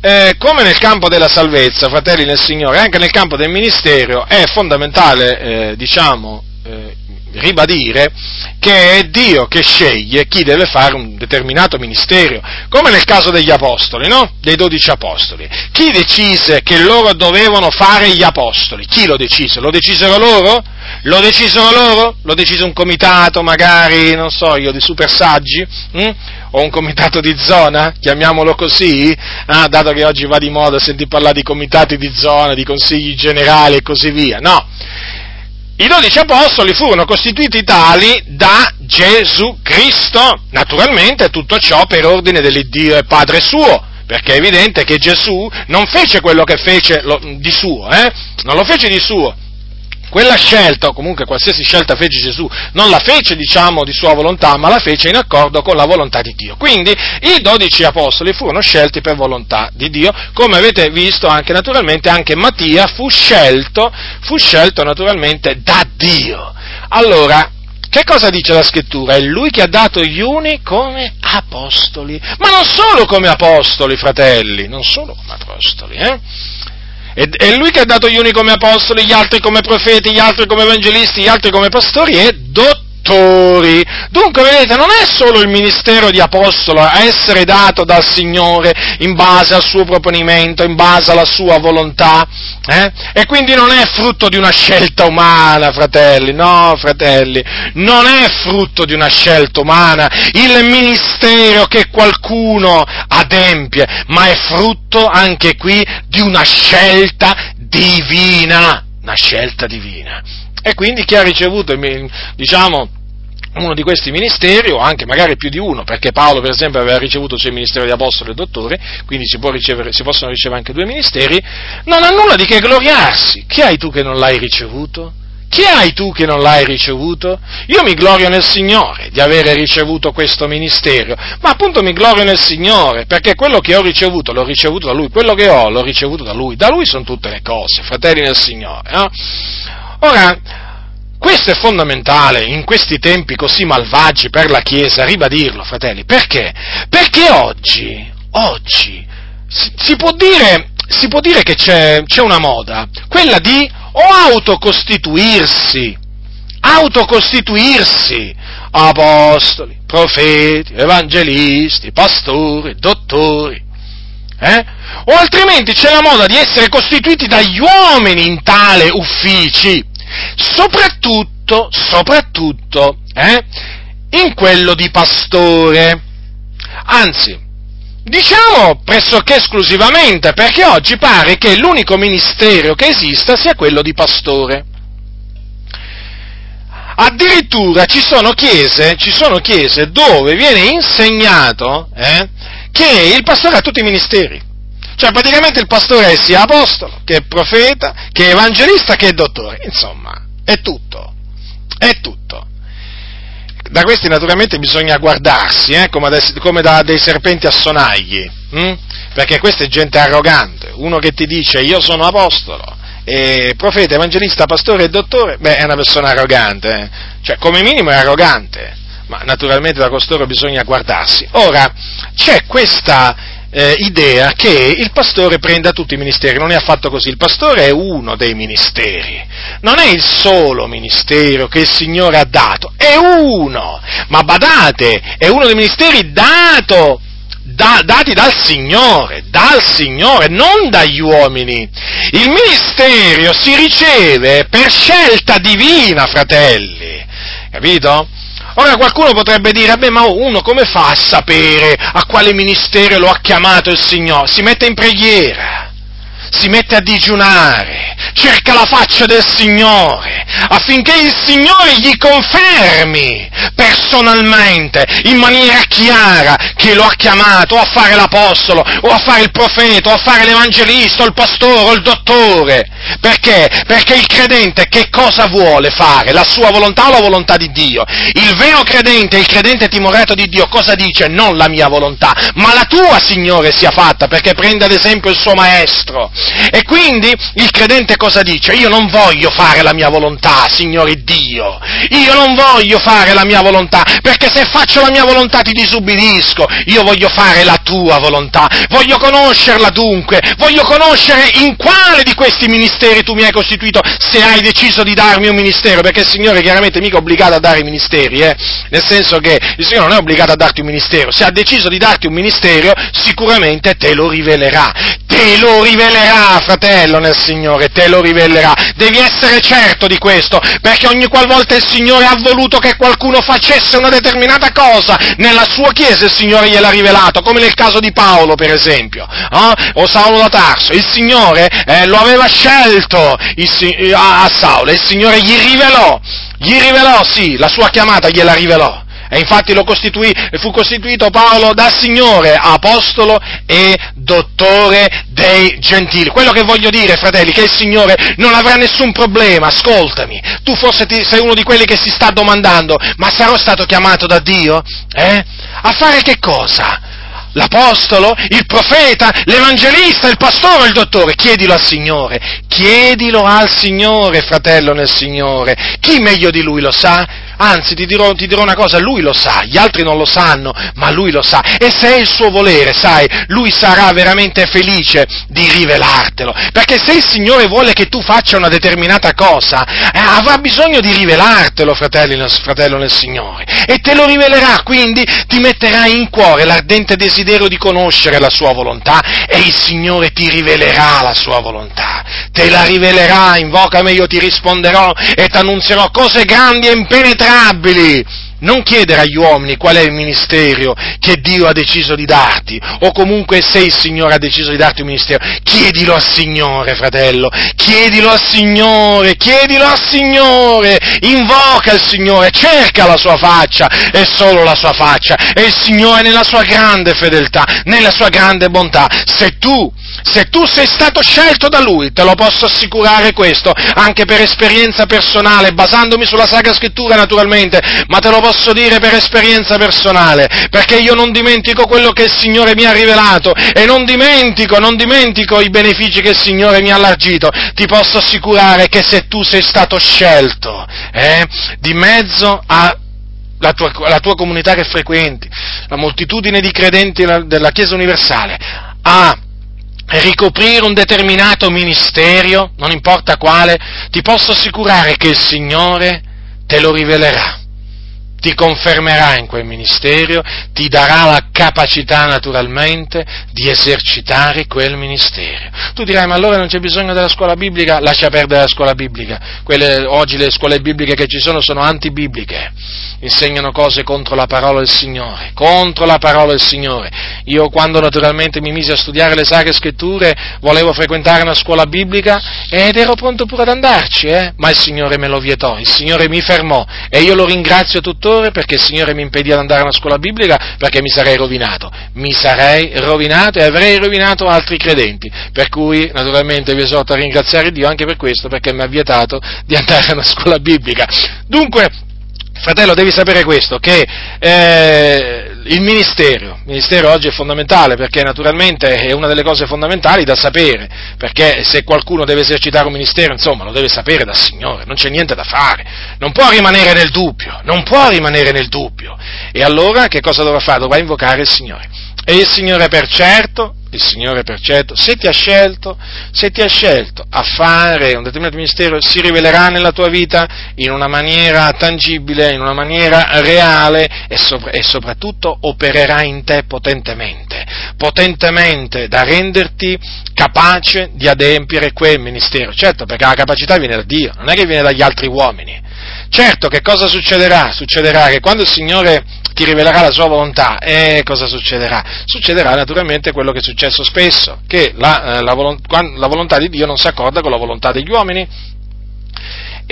eh, come nel campo della salvezza, fratelli nel Signore, anche nel campo del ministero è fondamentale, eh, diciamo, eh, ribadire che è Dio che sceglie chi deve fare un determinato ministero, come nel caso degli apostoli, no? Dei dodici apostoli. Chi decise che loro dovevano fare gli apostoli? Chi lo decise? Lo decisero loro? Lo decisero loro? Lo decise un comitato, magari, non so io, di super saggi? Hm? O un comitato di zona? Chiamiamolo così? Ah, dato che oggi va di moda sentire parlare di comitati di zona, di consigli generali e così via. No! I dodici apostoli furono costituiti tali da Gesù Cristo, naturalmente tutto ciò per ordine dell'Iddio e Padre suo, perché è evidente che Gesù non fece quello che fece di suo, eh? non lo fece di suo, quella scelta, o comunque qualsiasi scelta fece Gesù, non la fece, diciamo, di sua volontà, ma la fece in accordo con la volontà di Dio. Quindi i dodici apostoli furono scelti per volontà di Dio, come avete visto anche naturalmente, anche Mattia fu scelto, fu scelto naturalmente da Dio. Allora, che cosa dice la scrittura? È lui che ha dato gli uni come apostoli, ma non solo come apostoli, fratelli, non solo come apostoli, eh? È, è lui che ha dato gli uni come apostoli, gli altri come profeti, gli altri come evangelisti, gli altri come pastori e dottori dottori. Dunque, vedete, non è solo il ministero di apostolo a essere dato dal Signore in base al suo proponimento, in base alla sua volontà, eh? e quindi non è frutto di una scelta umana, fratelli, no, fratelli, non è frutto di una scelta umana il ministero che qualcuno adempie, ma è frutto anche qui di una scelta divina, una scelta divina. E quindi chi ha ricevuto, diciamo, uno di questi ministeri, o anche magari più di uno, perché Paolo per esempio aveva ricevuto sia il ministero di apostolo e dottore, quindi si, ricevere, si, possono ricevere anche due ministeri, non ha nulla di che gloriarsi. Chi hai tu che non l'hai ricevuto? Chi hai tu che non l'hai ricevuto? Io mi glorio nel Signore di avere ricevuto questo ministero, ma appunto mi glorio nel Signore, perché quello che ho ricevuto l'ho ricevuto da Lui, quello che ho l'ho ricevuto da Lui, da Lui sono tutte le cose, fratelli nel Signore. No? Ora, questo è fondamentale in questi tempi così malvagi per la Chiesa, ribadirlo, fratelli. Perché? Perché oggi, oggi, si, si, può, dire, si può dire, che c'è, c'è una moda, quella di o autocostituirsi, autocostituirsi, apostoli, profeti, evangelisti, pastori, dottori, eh? o altrimenti c'è la moda di essere costituiti dagli uomini in tale uffici, soprattutto, soprattutto eh, in quello di pastore. Anzi, diciamo pressoché esclusivamente, perché oggi pare che l'unico ministero che esista sia quello di pastore. Addirittura ci sono chiese, ci sono chiese dove viene insegnato eh, che il pastore ha tutti i ministeri. Cioè praticamente il pastore è sia apostolo, che profeta, che evangelista, che dottore. Insomma, è tutto. È tutto. Da questi naturalmente bisogna guardarsi, eh, come, da, come, da, dei serpenti a sonagli, hm? perché questa è gente arrogante. Uno che ti dice io sono apostolo, e profeta, evangelista, pastore e dottore, beh, è una persona arrogante, eh? cioè come minimo è arrogante, ma naturalmente da costoro bisogna guardarsi. Ora, c'è questa eh, idea che il pastore prenda tutti i ministeri, non è affatto così, il pastore è uno dei ministeri, non è il solo ministero che il Signore ha dato, è uno, ma badate, è uno dei ministeri dato da, dati dal Signore, dal Signore, non dagli uomini. Il ministero si riceve per scelta divina, fratelli, capito? Ora qualcuno potrebbe dire, beh ma uno come fa a sapere a quale ministero lo ha chiamato il Signore? Si mette in preghiera si mette a digiunare, cerca la faccia del Signore, affinché il Signore gli confermi personalmente, in maniera chiara, che lo ha chiamato a fare l'Apostolo, o a fare il profeta, o a fare l'Evangelista, o il pastore, o il dottore. Perché? Perché il credente che cosa vuole fare? La sua volontà o la volontà di Dio? Il vero credente, il credente timorato di Dio, cosa dice? Non la mia volontà, ma la tua, Signore, sia fatta, perché prende ad esempio il suo maestro. E quindi il credente cosa dice? Io non voglio fare la mia volontà, Signore Dio. Io non voglio fare la mia volontà, perché se faccio la mia volontà ti disubbidisco. Io voglio fare la tua volontà. Voglio conoscerla dunque. Voglio conoscere in quale di questi ministeri tu mi hai costituito se hai deciso di darmi un ministero, perché il Signore chiaramente mica obbligato a dare i ministeri, eh? Nel senso che il Signore non è obbligato a darti un ministero. Se ha deciso di darti un ministero, sicuramente te lo rivelerà. Te lo rivelerà rivelerà, fratello, nel Signore, te lo rivelerà. Devi essere certo di questo, perché ogni qualvolta il Signore ha voluto che qualcuno facesse una determinata cosa, nella sua Chiesa il Signore gliel'ha rivelato, come nel caso di Paolo, per esempio, eh? o Saulo da Tarso. Il Signore eh, lo aveva scelto il, a, a Saulo, il Signore gli rivelò, gli rivelò, sì, la sua chiamata gliela rivelò. E infatti costituì, fu costituito Paolo da Signore, apostolo e dottore dei gentili. Quello che voglio dire, fratelli, che il Signore non avrà nessun problema, ascoltami. Tu forse ti, sei uno di quelli che si sta domandando, ma sarò stato chiamato da Dio? Eh? A fare che cosa? l'apostolo, il profeta, l'evangelista, il pastore, il dottore. Chiedilo al Signore, chiedilo al Signore, fratello nel Signore. Chi meglio di lui lo sa? Anzi ti dirò, ti dirò una cosa, lui lo sa, gli altri non lo sanno, ma lui lo sa, e se è il suo volere, sai, lui sarà veramente felice di rivelartelo, perché se il Signore vuole che tu faccia una determinata cosa, eh, avrà bisogno di rivelartelo, fratello, fratello nel Signore, e te lo rivelerà, quindi ti metterà in cuore l'ardente desiderio di conoscere la sua volontà e il Signore ti rivelerà la sua volontà, te la rivelerà, invocami io ti risponderò e ti annunzierò cose grandi e impenetrabili miserabili non chiedere agli uomini qual è il ministero che Dio ha deciso di darti, o comunque se il Signore ha deciso di darti un ministero, chiedilo al Signore, fratello, chiedilo al Signore, chiedilo al Signore, invoca il Signore, cerca la sua faccia e solo la sua faccia, e il Signore nella sua grande fedeltà, nella sua grande bontà, se tu se tu sei stato scelto da Lui, te lo posso assicurare questo, anche per esperienza personale, basandomi sulla Sacra Scrittura naturalmente, ma te lo posso dire per esperienza personale, perché io non dimentico quello che il Signore mi ha rivelato e non dimentico, non dimentico i benefici che il Signore mi ha allargito. Ti posso assicurare che se tu sei stato scelto, eh, di mezzo a la tua, la tua, comunità che frequenti, la moltitudine di credenti della Chiesa universale, a ricoprire un determinato ministero, non importa quale, ti posso assicurare che il Signore te lo rivelerà ti confermerà in quel ministero, ti darà la capacità naturalmente di esercitare quel ministero. Tu dirai, ma allora non c'è bisogno della scuola biblica? Lascia perdere la scuola biblica. Quelle, oggi le scuole bibliche che ci sono sono antibibliche, insegnano cose contro la parola del Signore, contro la parola del Signore. Io quando naturalmente mi misi a studiare le sacre scritture volevo frequentare una scuola biblica ed ero pronto pure ad andarci, eh? ma il Signore me lo vietò, il Signore mi fermò e io lo ringrazio tuttora pastore perché il Signore mi impedì di andare a una scuola biblica perché mi sarei rovinato. Mi sarei rovinato e avrei rovinato altri credenti. Per cui naturalmente vi esorto a ringraziare Dio anche per questo perché mi ha vietato di andare a una scuola biblica. Dunque, fratello, devi sapere questo, che eh, il ministero, il ministero oggi è fondamentale perché naturalmente è una delle cose fondamentali da sapere, perché se qualcuno deve esercitare un ministero, insomma, lo deve sapere dal Signore, non c'è niente da fare, non può rimanere nel dubbio, non può rimanere nel dubbio. E allora che cosa dovrà fare? Dovrà invocare il Signore. E il Signore per certo il Signore per certo, se ti ha scelto, se ti ha scelto a fare un determinato ministero, si rivelerà nella tua vita in una maniera tangibile, in una maniera reale e, sopra, e soprattutto opererà in te potentemente, potentemente da renderti capace di adempiere quel ministero. Certo, perché la capacità viene da Dio, non è che viene dagli altri uomini. Certo, che cosa succederà? Succederà che quando il Signore ti rivelerà la sua volontà, e cosa succederà? Succederà naturalmente quello che è successo spesso, che la, eh, la, volontà, la volontà di Dio non si accorda con la volontà degli uomini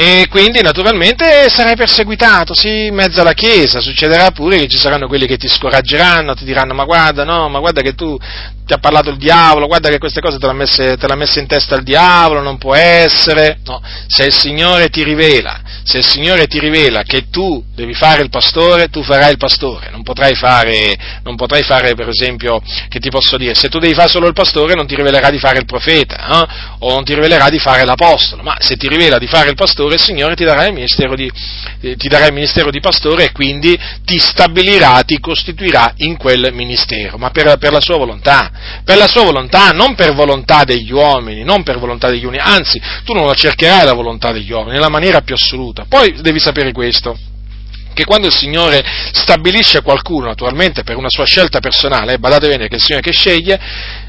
e quindi naturalmente sarai perseguitato, sì, in mezzo alla Chiesa, succederà pure che ci saranno quelli che ti scoraggeranno, ti diranno ma guarda, no, ma guarda che tu ti ha parlato il diavolo, guarda che queste cose te l'ha messe, messe in testa il diavolo, non può essere, no, se il Signore ti rivela, se il Signore ti rivela che tu devi fare il pastore, tu farai il pastore, non potrai fare, non potrai fare per esempio, che ti posso dire, se tu devi fare solo il pastore non ti rivelerà di fare il profeta, eh? o non ti rivelerà di fare l'apostolo, ma se ti rivela di fare il pastore, il Signore ti darà il ministero di, eh, ti darà il ministero di pastore e quindi ti stabilirà, ti costituirà in quel ministero, ma per, per la sua volontà, per la sua volontà, non per volontà degli uomini, non per volontà degli uomini, anzi, tu non la cercherai la volontà degli uomini, nella maniera più assoluta. Poi devi sapere questo, che quando il Signore stabilisce qualcuno, naturalmente per una sua scelta personale, badate bene che è il Signore che sceglie,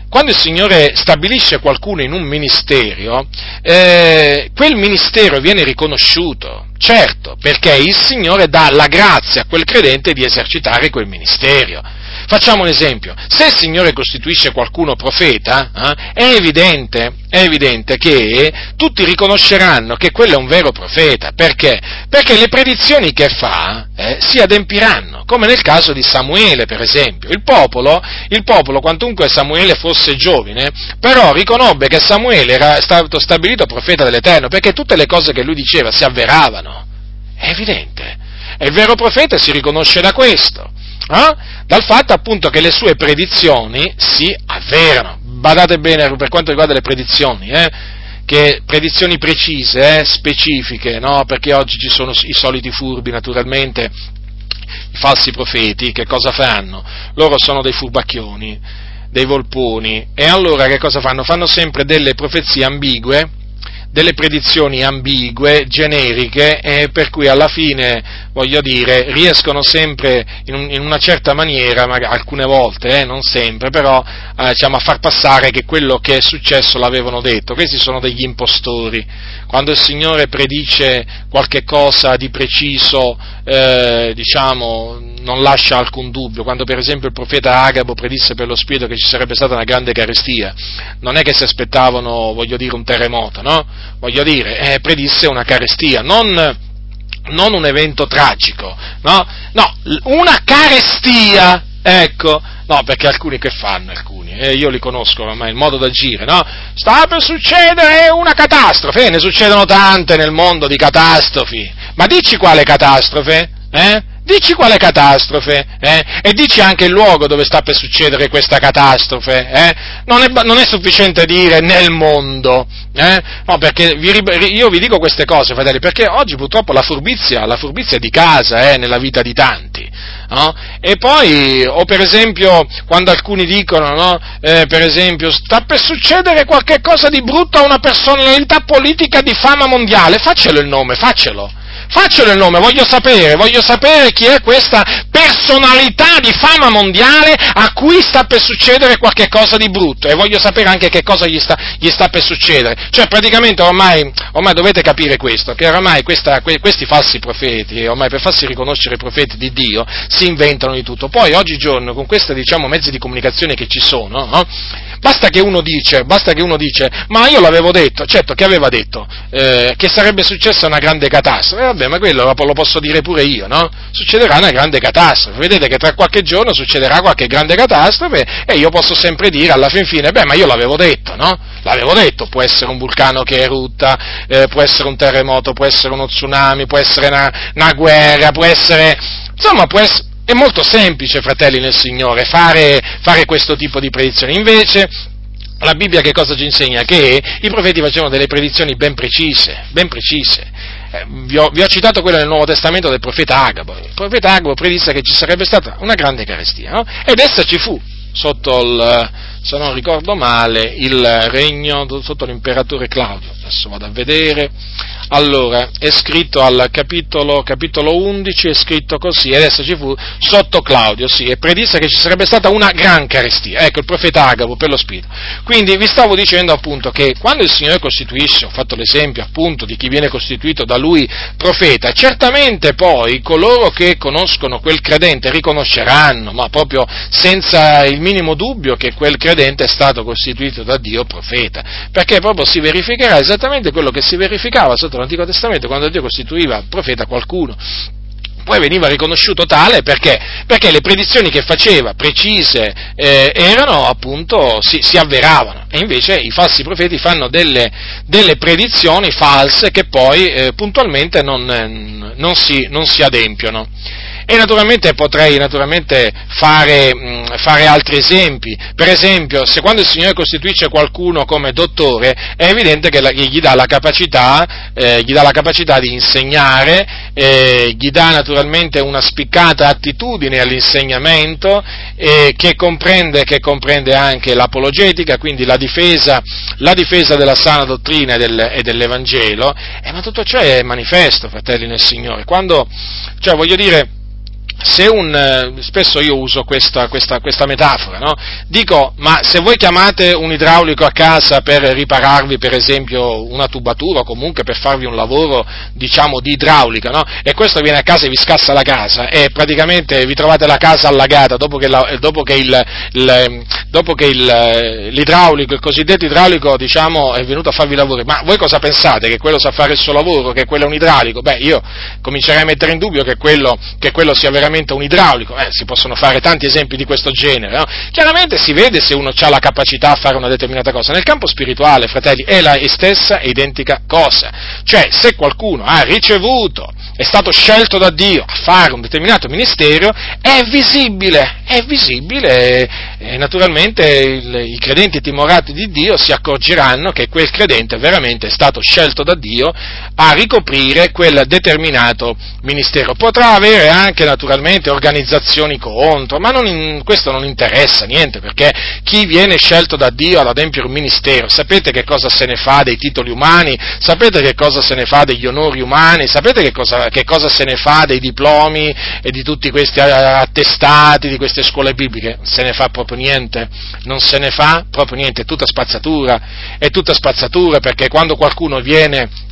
quando il Signore stabilisce qualcuno in un ministero, eh, quel ministero viene riconosciuto, certo, perché il Signore dà la grazia a quel credente di esercitare quel ministero. Facciamo un esempio, se il Signore costituisce qualcuno profeta, eh, è, evidente, è, evidente, che tutti riconosceranno che quello è un vero profeta, perché? Perché le predizioni che fa eh, si adempiranno, come nel caso di Samuele per esempio. Il popolo, il popolo, quantunque Samuele fosse giovane, però riconobbe che Samuele era stato stabilito profeta dell'Eterno, perché tutte le cose che lui diceva si avveravano. È evidente. E il vero profeta si riconosce da questo eh? dal fatto appunto che le sue predizioni si avverano. Badate bene per quanto riguarda le predizioni, eh? che predizioni precise, eh, specifiche, no? perché oggi ci sono i soliti furbi naturalmente, i falsi profeti, che cosa fanno? Loro sono dei furbacchioni, dei volponi, e allora che cosa fanno? Fanno sempre delle profezie ambigue, delle predizioni ambigue, generiche, eh, per cui alla fine, voglio dire, riescono sempre in, un, in una certa maniera, alcune volte, eh, non sempre, però eh, diciamo, a far passare che quello che è successo l'avevano detto. Questi sono degli impostori. Quando il Signore predice qualche cosa di preciso, eh, diciamo, non lascia alcun dubbio. Quando per esempio il profeta Agabo predisse per lo Spirito che ci sarebbe stata una grande carestia, non è che si aspettavano, voglio dire, un terremoto, no? Voglio dire, eh, predisse una carestia, non, non un evento tragico, no? No, una carestia, ecco, no, perché alcuni che fanno, alcuni, eh, io li conosco ormai, il modo d'agire, no? Sta per succedere una catastrofe, ne succedono tante nel mondo di catastrofi, ma dici quale catastrofe? Eh? Dici quale catastrofe, eh? E dici anche il luogo dove sta per succedere questa catastrofe, eh? non, è, non, è, sufficiente dire nel mondo, eh? No, perché vi, io vi dico queste cose, fratelli, perché oggi purtroppo la furbizia, la furbizia è di casa, eh, nella vita di tanti, no? E poi, o per esempio, quando alcuni dicono, no? Eh, per esempio, sta per succedere qualche cosa di brutto a una personalità politica di fama mondiale, faccelo il nome, faccelo Faccelo il nome, voglio sapere, voglio sapere chi è questa personalità di fama mondiale a cui sta per succedere qualche cosa di brutto e voglio sapere anche che cosa gli sta, gli sta per succedere. Cioè praticamente ormai, ormai, dovete capire questo, che ormai questa, questi falsi profeti, ormai per farsi riconoscere i profeti di Dio, si inventano di tutto. Poi oggigiorno con questi diciamo, mezzi di comunicazione che ci sono, no? Basta, che dice, basta che uno dice, ma io l'avevo detto, certo che aveva detto, eh, che sarebbe successa una grande catastrofe, vabbè, ma quello lo posso dire pure io, no? Succederà una grande catastrofe. Vedete che tra qualche giorno succederà qualche grande catastrofe e io posso sempre dire alla fin fine, beh, ma io l'avevo detto, no? L'avevo detto, può essere un vulcano che erutta, eh, può essere un terremoto, può essere uno tsunami, può essere una, una guerra, può essere, insomma, può essere, è molto semplice, fratelli nel Signore, fare, fare questo tipo di predizioni. Invece, la Bibbia che cosa ci insegna? Che i profeti facevano delle predizioni ben precise, ben precise. Eh, vi, ho, vi, ho, citato quella nel Nuovo Testamento del profeta Agabo. Il profeta Agabo predisse che ci sarebbe stata una grande carestia, no? Ed essa ci fu sotto il, se non ricordo male, il regno sotto l'imperatore Claudio. Adesso vado a vedere. Allora, è scritto al capitolo, capitolo 11, è scritto così, ed essa ci fu sotto Claudio, sì, e predisse che ci sarebbe stata una gran carestia, ecco il profeta Agabo per lo Spirito. Quindi vi stavo dicendo appunto che quando il Signore costituisce, ho fatto l'esempio appunto di chi viene costituito da lui profeta, certamente poi coloro che conoscono quel credente riconosceranno, ma proprio senza il minimo dubbio che quel credente è stato costituito da Dio profeta, perché proprio si verificherà esattamente quello che si verificava sotto l'Antico Testamento quando Dio costituiva profeta qualcuno poi veniva riconosciuto tale perché? Perché le predizioni che faceva, precise, eh, erano appunto, si, si, avveravano, e invece i falsi profeti fanno delle, delle predizioni false che poi eh, puntualmente non, non, si, non si adempiono. E naturalmente potrei naturalmente fare, mh, fare, altri esempi. Per esempio, se quando il Signore costituisce qualcuno come dottore, è evidente che, la, gli, dà capacità, eh, gli, dà la capacità, di insegnare, eh, gli dà naturalmente una spiccata attitudine all'insegnamento, eh, che, comprende, che, comprende, anche l'apologetica, quindi la difesa, la difesa della sana dottrina e, del, e dell'Evangelo, eh, ma tutto ciò è manifesto, fratelli nel Signore. Quando, cioè, voglio dire, se un, eh, spesso io uso questa, questa, questa metafora, no? dico, ma se voi chiamate un idraulico a casa per ripararvi per esempio una tubatura o comunque per farvi un lavoro diciamo di idraulica, no? e questo viene a casa e vi scassa la casa e praticamente vi trovate la casa allagata dopo che, la, dopo che, il, il, dopo che il, l'idraulico, il cosiddetto idraulico diciamo è venuto a farvi i lavori, ma voi cosa pensate? Che quello sa fare il suo lavoro, che quello è un idraulico? Beh io comincerei a mettere in dubbio che quello, che quello sia veramente veramente un idraulico, eh, si possono fare tanti esempi di questo genere, no? chiaramente si vede se uno ha la capacità a fare una determinata cosa. Nel campo spirituale, fratelli, è la stessa identica cosa, cioè se qualcuno ha ricevuto, è stato scelto da Dio a fare un determinato ministero, è visibile, è visibile e, e naturalmente il, i credenti timorati di Dio si accorgeranno che quel credente veramente è stato scelto da Dio a ricoprire quel determinato ministero. Potrà avere anche naturalmente organizzazioni contro, ma non in, questo non interessa niente, perché chi viene scelto da Dio ad adempiere un ministero, sapete che cosa se ne fa dei titoli umani, sapete che cosa se ne fa degli onori umani, sapete che cosa, che cosa se ne fa dei diplomi e di tutti questi attestati, di queste scuole bibliche? Se ne fa proprio niente, non se ne fa proprio niente, è tutta spazzatura, è tutta spazzatura perché quando qualcuno viene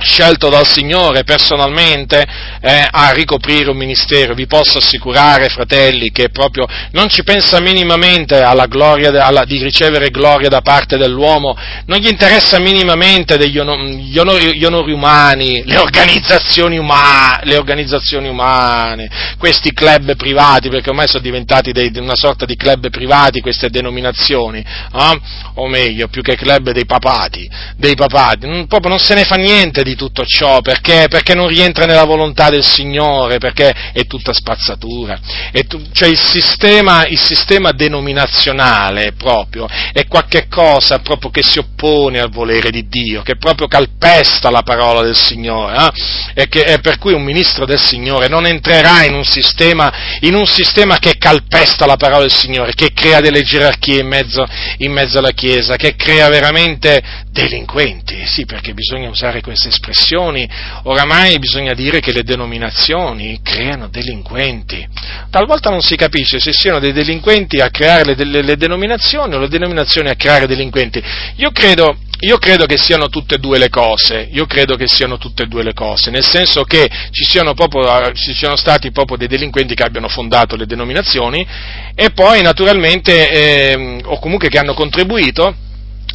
scelto dal Signore personalmente eh, a ricoprire un ministero. Vi posso assicurare, fratelli, che proprio non ci pensa minimamente alla gloria, alla, di ricevere gloria da parte dell'uomo, non gli interessa minimamente degli onori, gli onori, gli onori umani, le organizzazioni, umane, le organizzazioni umane, questi club privati, perché ormai sono diventati dei, una sorta di club privati queste denominazioni, eh? o meglio, più che club dei papati, dei papati, proprio non se ne fa niente di tutto ciò, perché? Perché non rientra nella volontà del Signore, perché è tutta spazzatura. È tu, cioè il sistema, il sistema, denominazionale proprio è qualche cosa proprio che si oppone al volere di Dio, che proprio calpesta la parola del Signore, eh? e, che, e per cui un ministro del Signore non entrerà in un, sistema, in un sistema che calpesta la parola del Signore, che crea delle gerarchie in mezzo, in mezzo alla Chiesa, che crea veramente delinquenti, sì perché bisogna usare queste espressioni, oramai bisogna dire che le denominazioni creano delinquenti. Talvolta non si capisce se siano dei delinquenti a creare le, le, le denominazioni o le denominazioni a creare delinquenti. Io credo, io credo che siano tutte e due le cose, io credo che siano tutte e due le cose, nel senso che ci siano, proprio, ci siano stati proprio dei delinquenti che abbiano fondato le denominazioni e poi naturalmente, eh, o comunque che hanno contribuito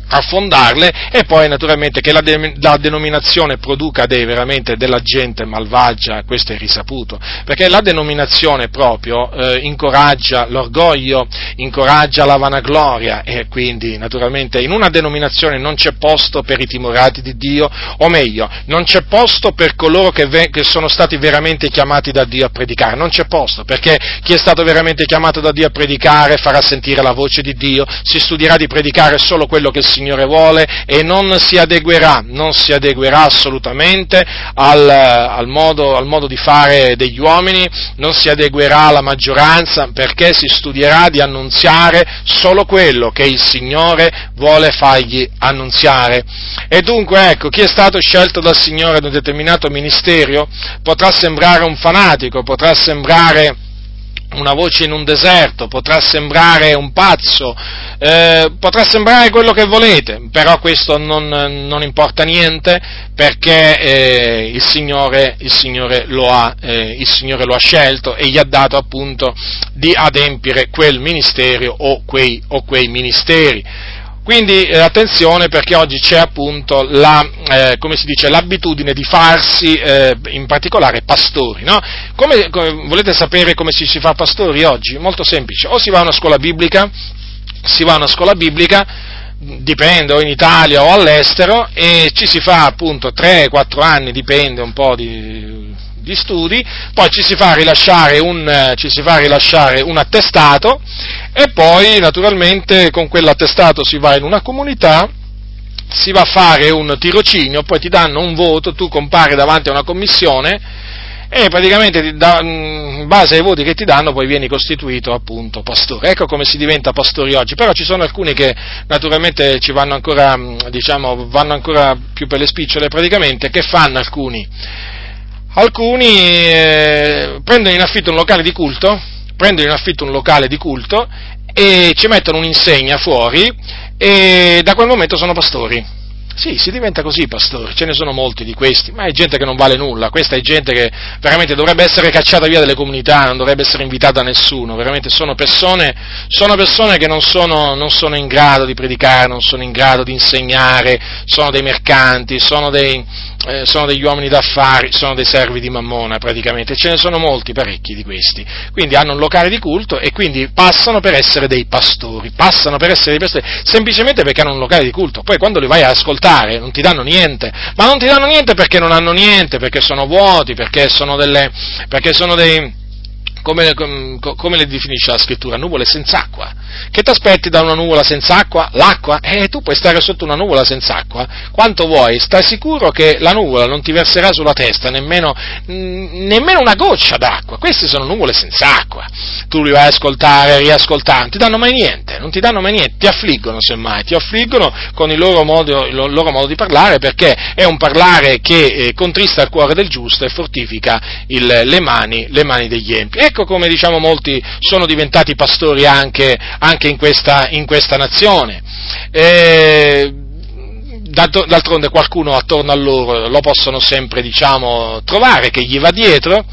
a fondarle e poi naturalmente che la, de- la denominazione produca dei, veramente della gente malvagia, questo è risaputo, perché la denominazione proprio eh, incoraggia l'orgoglio, incoraggia la vanagloria e quindi naturalmente in una denominazione non c'è posto per i timorati di Dio, o meglio, non c'è posto per coloro che, ve- che sono stati veramente chiamati da Dio a predicare, non c'è posto, perché chi è stato veramente chiamato da Dio a predicare farà sentire la voce di Dio, si studierà di predicare solo quello che il Signore vuole e non si adeguerà, non si adeguerà assolutamente al, al, modo, al modo di fare degli uomini, non si adeguerà alla maggioranza perché si studierà di annunziare solo quello che il Signore vuole fargli annunziare. E dunque ecco, chi è stato scelto dal Signore ad un determinato ministero potrà sembrare un fanatico, potrà sembrare una voce in un deserto, potrà sembrare un pazzo, eh, potrà sembrare quello che volete, però questo non, non importa niente perché eh, il, Signore, il, Signore ha, eh, il, Signore, lo ha, scelto e gli ha dato appunto di adempiere quel ministero o quei, o quei ministeri. Quindi eh, attenzione perché oggi c'è appunto la, eh, dice, l'abitudine di farsi eh, in particolare pastori. No? Come, come, volete sapere come si, si fa pastori oggi? Molto semplice, o si va a una scuola biblica, si va a una scuola biblica, dipende o in Italia o all'estero, e ci si fa appunto 3-4 anni, dipende un po' di, di studi, poi ci si fa rilasciare un, si fa rilasciare un attestato e poi naturalmente con quell'attestato si va in una comunità, si va a fare un tirocinio, poi ti danno un voto, tu compari davanti a una commissione e praticamente in base ai voti che ti danno poi vieni costituito appunto pastore. Ecco come si diventa pastori oggi, però ci sono alcuni che naturalmente ci vanno ancora, diciamo, vanno ancora più per le spicciole praticamente, che fanno alcuni? Alcuni eh, prendono in affitto un locale di culto, prendono in affitto un locale di culto e ci mettono un'insegna fuori e da quel momento sono pastori. Sì, si diventa così pastori, ce ne sono molti di questi, ma è gente che non vale nulla, questa è gente che veramente dovrebbe essere cacciata via dalle comunità, non dovrebbe essere invitata da nessuno, veramente sono persone, sono persone che non sono, non sono, in grado di predicare, non sono in grado di insegnare, sono dei mercanti, sono, dei, eh, sono degli uomini d'affari, sono dei servi di mammona praticamente, ce ne sono molti, parecchi di questi, quindi hanno un locale di culto e quindi passano per essere dei pastori, passano per essere dei pastori, semplicemente perché hanno un locale di culto, poi quando li vai a ascoltare, ascoltare, non ti danno niente, ma non ti danno niente perché non hanno niente, perché sono vuoti, perché sono, delle, perché sono dei, come, come, le definisce la scrittura? Nuvole senza acqua. Che ti aspetti da una nuvola senza acqua? L'acqua? Eh, tu puoi stare sotto una nuvola senza acqua quanto vuoi, stai sicuro che la nuvola non ti verserà sulla testa nemmeno, nemmeno una goccia d'acqua. Queste sono nuvole senza acqua. Tu li vai a ascoltare, riascoltare, non ti danno mai niente, non ti danno mai niente, ti affliggono semmai, ti affliggono con il loro modo, il loro modo di parlare perché è un parlare che eh, contrista il cuore del giusto e fortifica il, le, mani, le mani degli empi. Ecco come diciamo molti sono diventati pastori anche, anche in, questa, in, questa, nazione. Eh, d'altronde qualcuno attorno a loro lo possono sempre diciamo, trovare che gli va dietro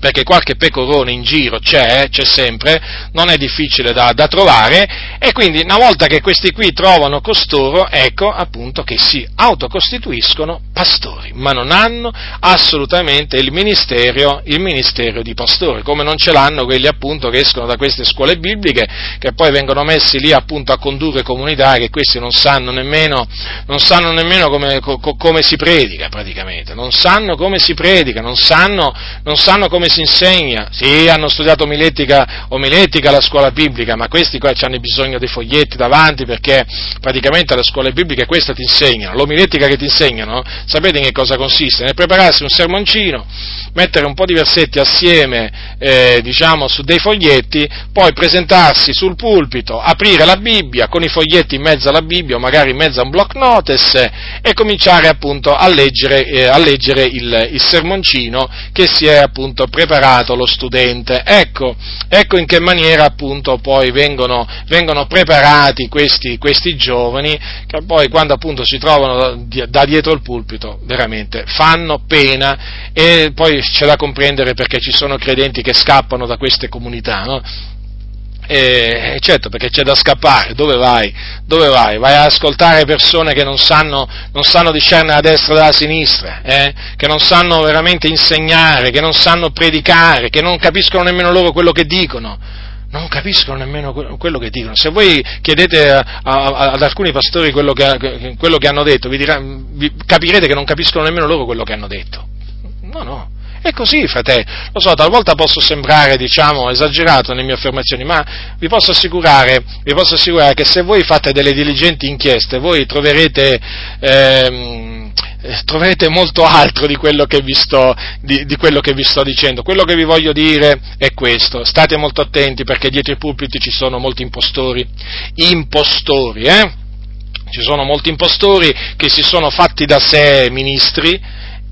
perché qualche pecorone in giro c'è, c'è sempre, non è difficile da, da, trovare, e quindi una volta che questi qui trovano costoro, ecco appunto che si autocostituiscono pastori, ma non hanno assolutamente il ministero, il ministero di pastore, come non ce l'hanno quelli appunto che escono da queste scuole bibliche, che poi vengono messi lì appunto a condurre comunità, che questi non sanno nemmeno, non sanno nemmeno come, co, come, si predica praticamente, non sanno come si predica, non sanno, non sanno come si insegna. Sì, hanno studiato omiletica, omiletica alla scuola biblica, ma questi qua hanno bisogno dei foglietti davanti perché praticamente alle scuole bibliche questa ti insegnano. L'omiletica che ti insegnano, sapete in che cosa consiste? Nel prepararsi un sermoncino, mettere un po' di versetti assieme, eh, diciamo, su dei foglietti, poi presentarsi sul pulpito, aprire la Bibbia con i foglietti in mezzo alla Bibbia o magari in mezzo a un block notice e cominciare appunto a leggere, eh, a leggere il, il sermoncino che si è appunto preparato preparato lo studente. Ecco, ecco in che maniera appunto poi vengono, vengono preparati questi, questi, giovani che poi quando appunto si trovano da, dietro il pulpito veramente fanno pena e poi c'è da comprendere perché ci sono credenti che scappano da queste comunità, no? E, certo, perché c'è da scappare, dove vai? Dove vai? Vai ad ascoltare persone che non sanno, non sanno discernere la destra dalla sinistra, eh? che non sanno veramente insegnare, che non sanno predicare, che non capiscono nemmeno loro quello che dicono non capiscono nemmeno quello che dicono. Se voi chiedete a, a, ad alcuni pastori quello che, quello che hanno detto, vi, dirà, vi capirete che non capiscono nemmeno loro quello che hanno detto. No, no. È così, fratelli. Lo so, talvolta posso sembrare, diciamo, esagerato nelle mie affermazioni, ma vi posso assicurare, vi posso assicurare che se voi fate delle diligenti inchieste, voi troverete, ehm, troverete molto altro di quello, sto, di, di quello, che vi sto, dicendo. Quello che vi voglio dire è questo. State molto attenti perché dietro i pulpiti ci sono molti impostori. Impostori, eh? Ci sono molti impostori che si sono fatti da sé ministri,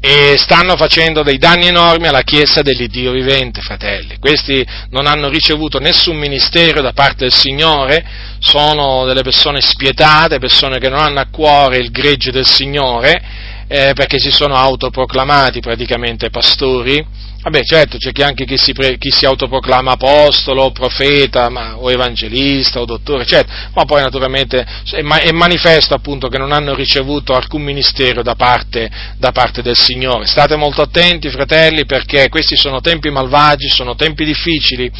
e stanno facendo dei danni enormi alla Chiesa dell'Iddio vivente, fratelli. Questi non hanno ricevuto nessun ministero da parte del Signore, sono delle persone spietate, persone che non hanno a cuore il gregge del Signore, eh, perché si sono autoproclamati praticamente pastori Vabbè, certo, c'è anche chi si, pre, chi si autoproclama apostolo, profeta, ma, o evangelista, o dottore, certo, ma poi naturalmente è, è, manifesto appunto che non hanno ricevuto alcun ministero da parte, da parte del Signore. State molto attenti, fratelli, perché questi sono tempi malvagi, sono tempi difficili,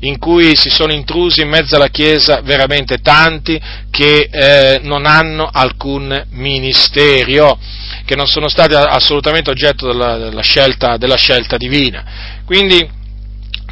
in cui si sono intrusi in mezzo alla Chiesa veramente tanti che eh, non hanno alcun ministero che non sono stati assolutamente oggetto della, della, scelta, della scelta divina. Quindi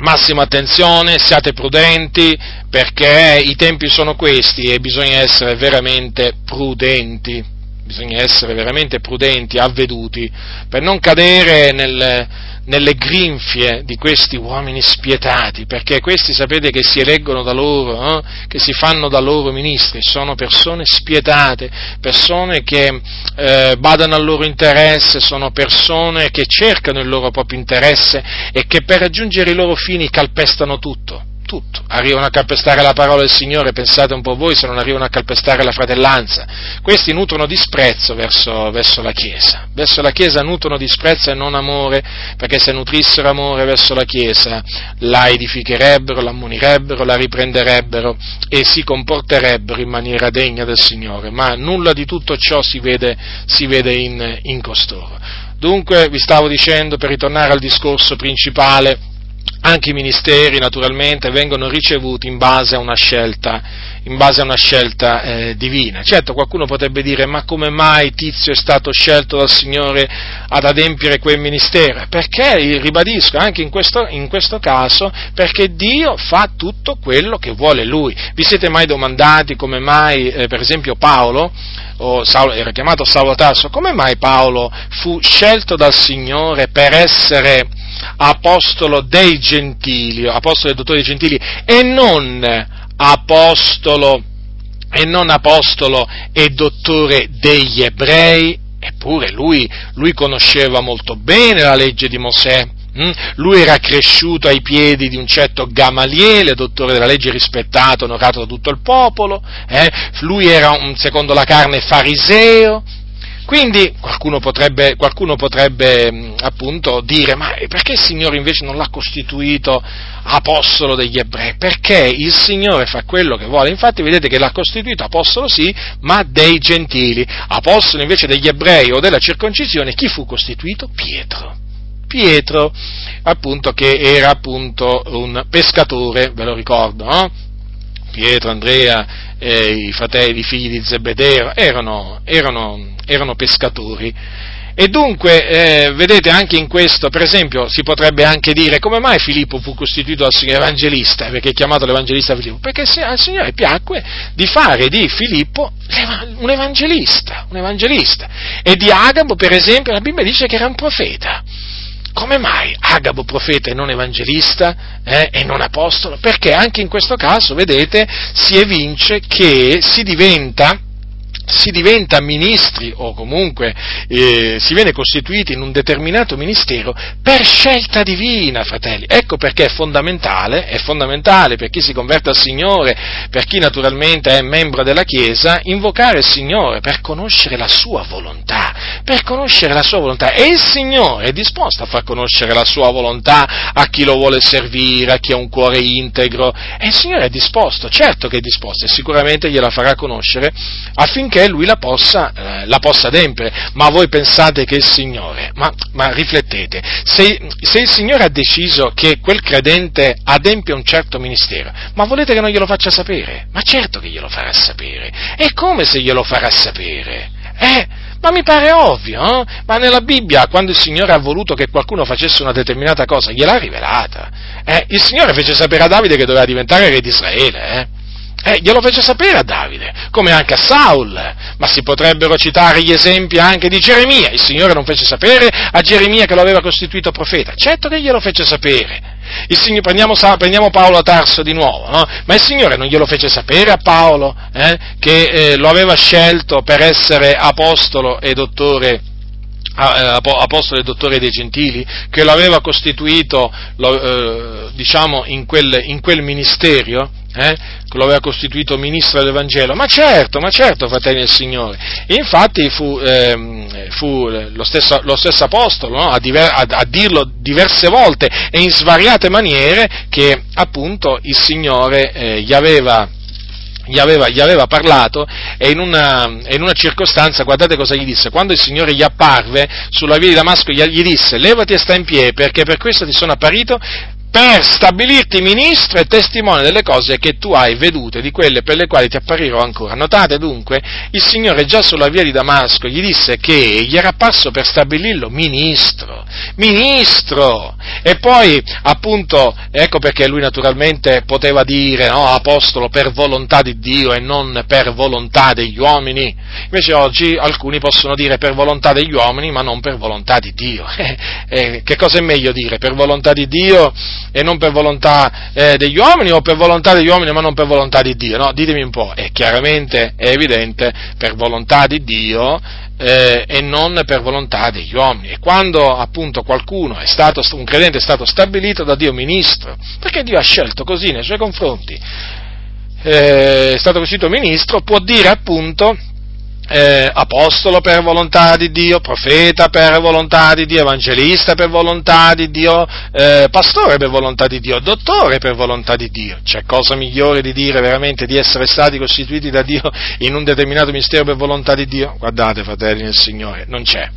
massima attenzione, siate prudenti perché i tempi sono questi e bisogna essere veramente prudenti bisogna essere veramente prudenti, avveduti, per non cadere nel, nelle grinfie di questi uomini spietati, perché questi sapete che si eleggono da loro, eh? che si fanno da loro ministri, sono persone spietate, persone che eh, badano al loro interesse, sono persone che cercano il loro proprio interesse e che per raggiungere i loro fini calpestano tutto tutto. Arrivano a calpestare la parola del Signore, pensate un po' voi se non arrivano a calpestare la fratellanza. Questi nutrono disprezzo verso, verso, la Chiesa. Verso la Chiesa nutrono disprezzo e non amore, perché se nutrissero amore verso la Chiesa la edificherebbero, la ammonirebbero, la riprenderebbero e si comporterebbero in maniera degna del Signore. Ma nulla di tutto ciò si vede, si vede in, in costoro. Dunque, vi stavo dicendo, per ritornare al discorso principale, anche i ministeri naturalmente vengono ricevuti in base a una scelta, a una scelta eh, divina. Certo, qualcuno potrebbe dire, ma come mai Tizio è stato scelto dal Signore ad adempiere quel ministero? Perché, ribadisco, anche in questo, in questo caso, perché Dio fa tutto quello che vuole Lui. Vi siete mai domandati come mai, eh, per esempio, Paolo, o Saulo, era chiamato Saulo Tarso, come mai Paolo fu scelto dal Signore per essere apostolo dei gentili, apostolo e dottore dei gentili, e non apostolo, e non apostolo e dottore degli ebrei, eppure lui, lui conosceva molto bene la legge di Mosè, hm? lui era cresciuto ai piedi di un certo Gamaliele, dottore della legge rispettato, onorato da tutto il popolo, eh? lui era, un, secondo la carne, fariseo, quindi qualcuno potrebbe, qualcuno potrebbe appunto dire, ma perché il Signore invece non l'ha costituito apostolo degli ebrei? Perché il Signore fa quello che vuole. Infatti vedete che l'ha costituito apostolo sì, ma dei gentili. Apostolo invece degli ebrei o della circoncisione, chi fu costituito? Pietro. Pietro, appunto, che era appunto un pescatore, ve lo ricordo, no? Pietro, Andrea, eh, i fratelli, i figli di Zebedeo, erano, erano, erano pescatori. E dunque, eh, vedete, anche in questo, per esempio, si potrebbe anche dire come mai Filippo fu costituito al Signore evangelista, perché è chiamato l'evangelista Filippo? Perché al Signore piacque di fare di Filippo un evangelista, un evangelista. E di Agabo, per esempio, la Bibbia dice che era un profeta. Come mai Agabo profeta e non evangelista eh, e non apostolo? Perché anche in questo caso, vedete, si evince che si diventa si diventa ministri o comunque eh, si viene costituiti in un determinato ministero per scelta divina, fratelli. Ecco perché è fondamentale, è fondamentale per chi si converte al Signore, per chi naturalmente è membro della Chiesa, invocare il Signore per conoscere la sua volontà, per conoscere la sua volontà. E il Signore è disposto a far conoscere la sua volontà a chi lo vuole servire, a chi ha un cuore integro. E il Signore è disposto, certo che è disposto e sicuramente gliela farà conoscere affinché affinché lui la possa, eh, la possa adempiere. Ma voi pensate che il Signore, ma, ma riflettete, se, se, il Signore ha deciso che quel credente adempie un certo ministero, ma volete che non glielo faccia sapere? Ma certo che glielo farà sapere. E come se glielo farà sapere? Eh? Ma mi pare ovvio, eh? ma nella Bibbia, quando il Signore ha voluto che qualcuno facesse una determinata cosa, gliel'ha rivelata. Eh? Il Signore fece sapere a Davide che doveva diventare re di Israele. Eh? Eh, glielo fece sapere a Davide, come anche a Saul, ma si potrebbero citare gli esempi anche di Geremia. Il Signore non fece sapere a Geremia che lo aveva costituito profeta, certo che glielo fece sapere. Signore, prendiamo, prendiamo, Paolo a Tarso di nuovo, no? ma il Signore non glielo fece sapere a Paolo eh, che eh, lo aveva scelto per essere apostolo e dottore eh, apostolo e dottore dei gentili, che lo aveva costituito lo, eh, diciamo, in quel, in quel ministerio, eh, che lo aveva costituito ministro dell'Evangelo, ma certo, ma certo, fratelli del Signore. E infatti fu, ehm, fu lo, stesso, lo, stesso, apostolo no? a, diver, a, a, dirlo diverse volte e in svariate maniere che appunto il Signore eh, gli aveva gli aveva, gli aveva, parlato e in, una, in, una, circostanza, guardate cosa gli disse, quando il Signore gli apparve sulla via di Damasco gli, disse levati e sta in piedi perché per questo ti sono apparito per stabilirti ministro e testimone delle cose che tu hai vedute, di quelle per le quali ti apparirò ancora. Notate dunque, il Signore già sulla via di Damasco gli disse che gli era apparso per stabilirlo ministro, ministro! E poi, appunto, ecco perché lui naturalmente poteva dire, no, apostolo per volontà di Dio e non per volontà degli uomini. Invece oggi alcuni possono dire per volontà degli uomini, ma non per volontà di Dio. Eh, che cosa è meglio dire? Per volontà di Dio e non per volontà eh, degli uomini o per volontà degli uomini ma non per volontà di Dio? No, ditemi un po', è chiaramente, è evidente, per volontà di Dio eh, e non per volontà degli uomini. E quando appunto qualcuno è stato, un credente è stato stabilito da Dio ministro, perché Dio ha scelto così nei suoi confronti, eh, è stato costituito ministro, può dire appunto eh, apostolo per volontà di Dio, profeta per volontà di Dio, evangelista per volontà di Dio, eh, pastore per volontà di Dio, dottore per volontà di Dio. C'è cosa migliore di dire veramente di essere stati costituiti da Dio in un determinato mistero per volontà di Dio? Guardate, fratelli del Signore, non c'è.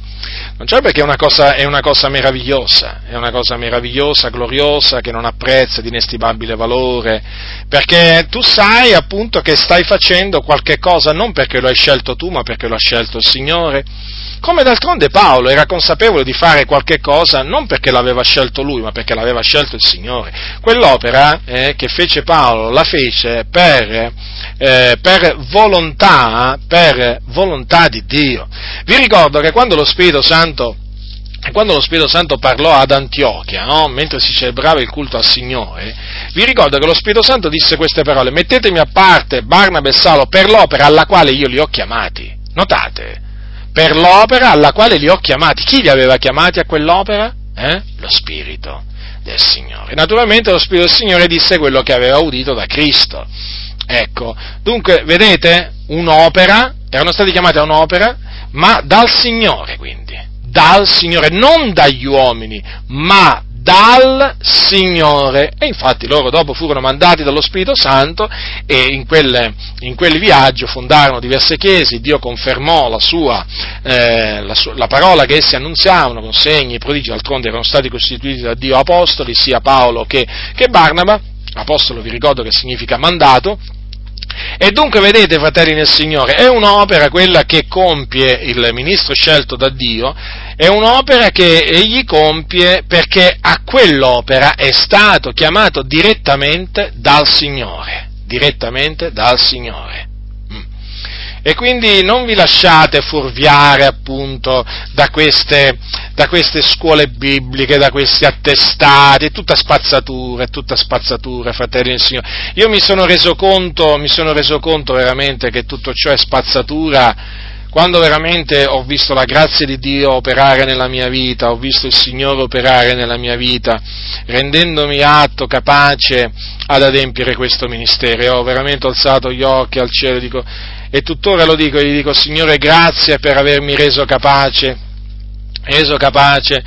Non c'è perché è una, cosa, è una cosa meravigliosa, è una cosa meravigliosa, gloriosa, che non ha prezzo, di inestimabile valore, perché tu sai appunto che stai facendo qualche cosa non perché lo hai scelto tu, ma perché lo ha scelto il Signore. Come d'altronde Paolo era consapevole di fare qualche cosa non perché l'aveva scelto lui, ma perché l'aveva scelto il Signore. Quell'opera eh, che fece Paolo la fece per, eh, per, volontà, per volontà di Dio. Vi ricordo che quando lo Spirito Santo quando lo Spirito Santo parlò ad Antiochia, no? mentre si celebrava il culto al Signore, vi ricordo che lo Spirito Santo disse queste parole, mettetemi a parte Barnabé e Salo per l'opera alla quale io li ho chiamati. Notate, per l'opera alla quale li ho chiamati. Chi li aveva chiamati a quell'opera? Eh? Lo Spirito del Signore. Naturalmente lo Spirito del Signore disse quello che aveva udito da Cristo. Ecco, dunque, vedete, un'opera, erano stati chiamati a un'opera, ma dal Signore quindi, dal Signore, non dagli uomini, ma dal Signore. E infatti loro dopo furono mandati dallo Spirito Santo e in quel, in quel viaggio fondarono diverse chiese, Dio confermò la, sua, eh, la, sua, la parola che essi annunziavano con segni e prodigi, d'altronde erano stati costituiti da Dio apostoli, sia Paolo che, che Barnaba, apostolo vi ricordo che significa mandato, e dunque vedete, fratelli nel Signore, è un'opera quella che compie il ministro scelto da Dio, è un'opera che egli compie perché a quell'opera è stato chiamato direttamente dal Signore, direttamente dal Signore. E quindi non vi lasciate fuorviare appunto da queste, da queste scuole bibliche, da questi attestati, è tutta spazzatura, è tutta spazzatura, fratelli del Signore. Io mi sono reso conto, mi sono reso conto veramente che tutto ciò è spazzatura quando veramente ho visto la grazia di Dio operare nella mia vita, ho visto il Signore operare nella mia vita, rendendomi atto, capace ad adempiere questo ministero, e ho veramente alzato gli occhi al cielo e dico, e tuttora lo dico, gli dico Signore grazie per avermi reso capace, reso capace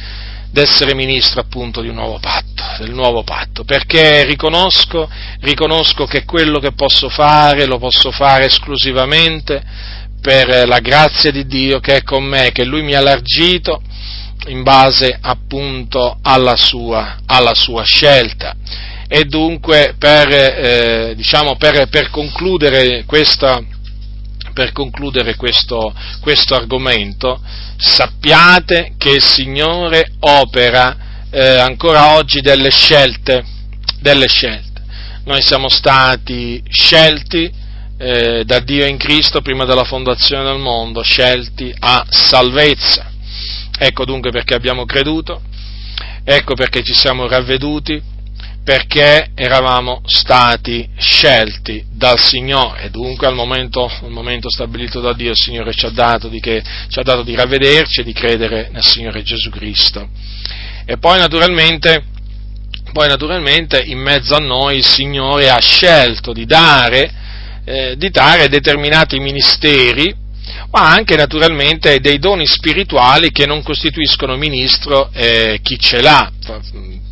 d'essere ministro appunto di un nuovo patto, del nuovo patto, perché riconosco, riconosco che quello che posso fare lo posso fare esclusivamente per la grazia di Dio che è con me, che Lui mi ha largito in base appunto alla sua, alla sua scelta. E dunque per, eh, diciamo, per, per concludere questa, per concludere questo, questo argomento, sappiate che il Signore opera eh, ancora oggi delle scelte, delle scelte. Noi siamo stati scelti eh, da Dio in Cristo prima della fondazione del mondo, scelti a salvezza. Ecco dunque perché abbiamo creduto, ecco perché ci siamo ravveduti, perché eravamo stati scelti dal Signore. Dunque al momento, al momento stabilito da Dio il Signore ci ha, dato di che, ci ha dato di ravvederci e di credere nel Signore Gesù Cristo. E poi naturalmente, poi naturalmente in mezzo a noi il Signore ha scelto di dare, eh, di dare determinati ministeri, ma anche naturalmente dei doni spirituali che non costituiscono ministro eh, chi ce l'ha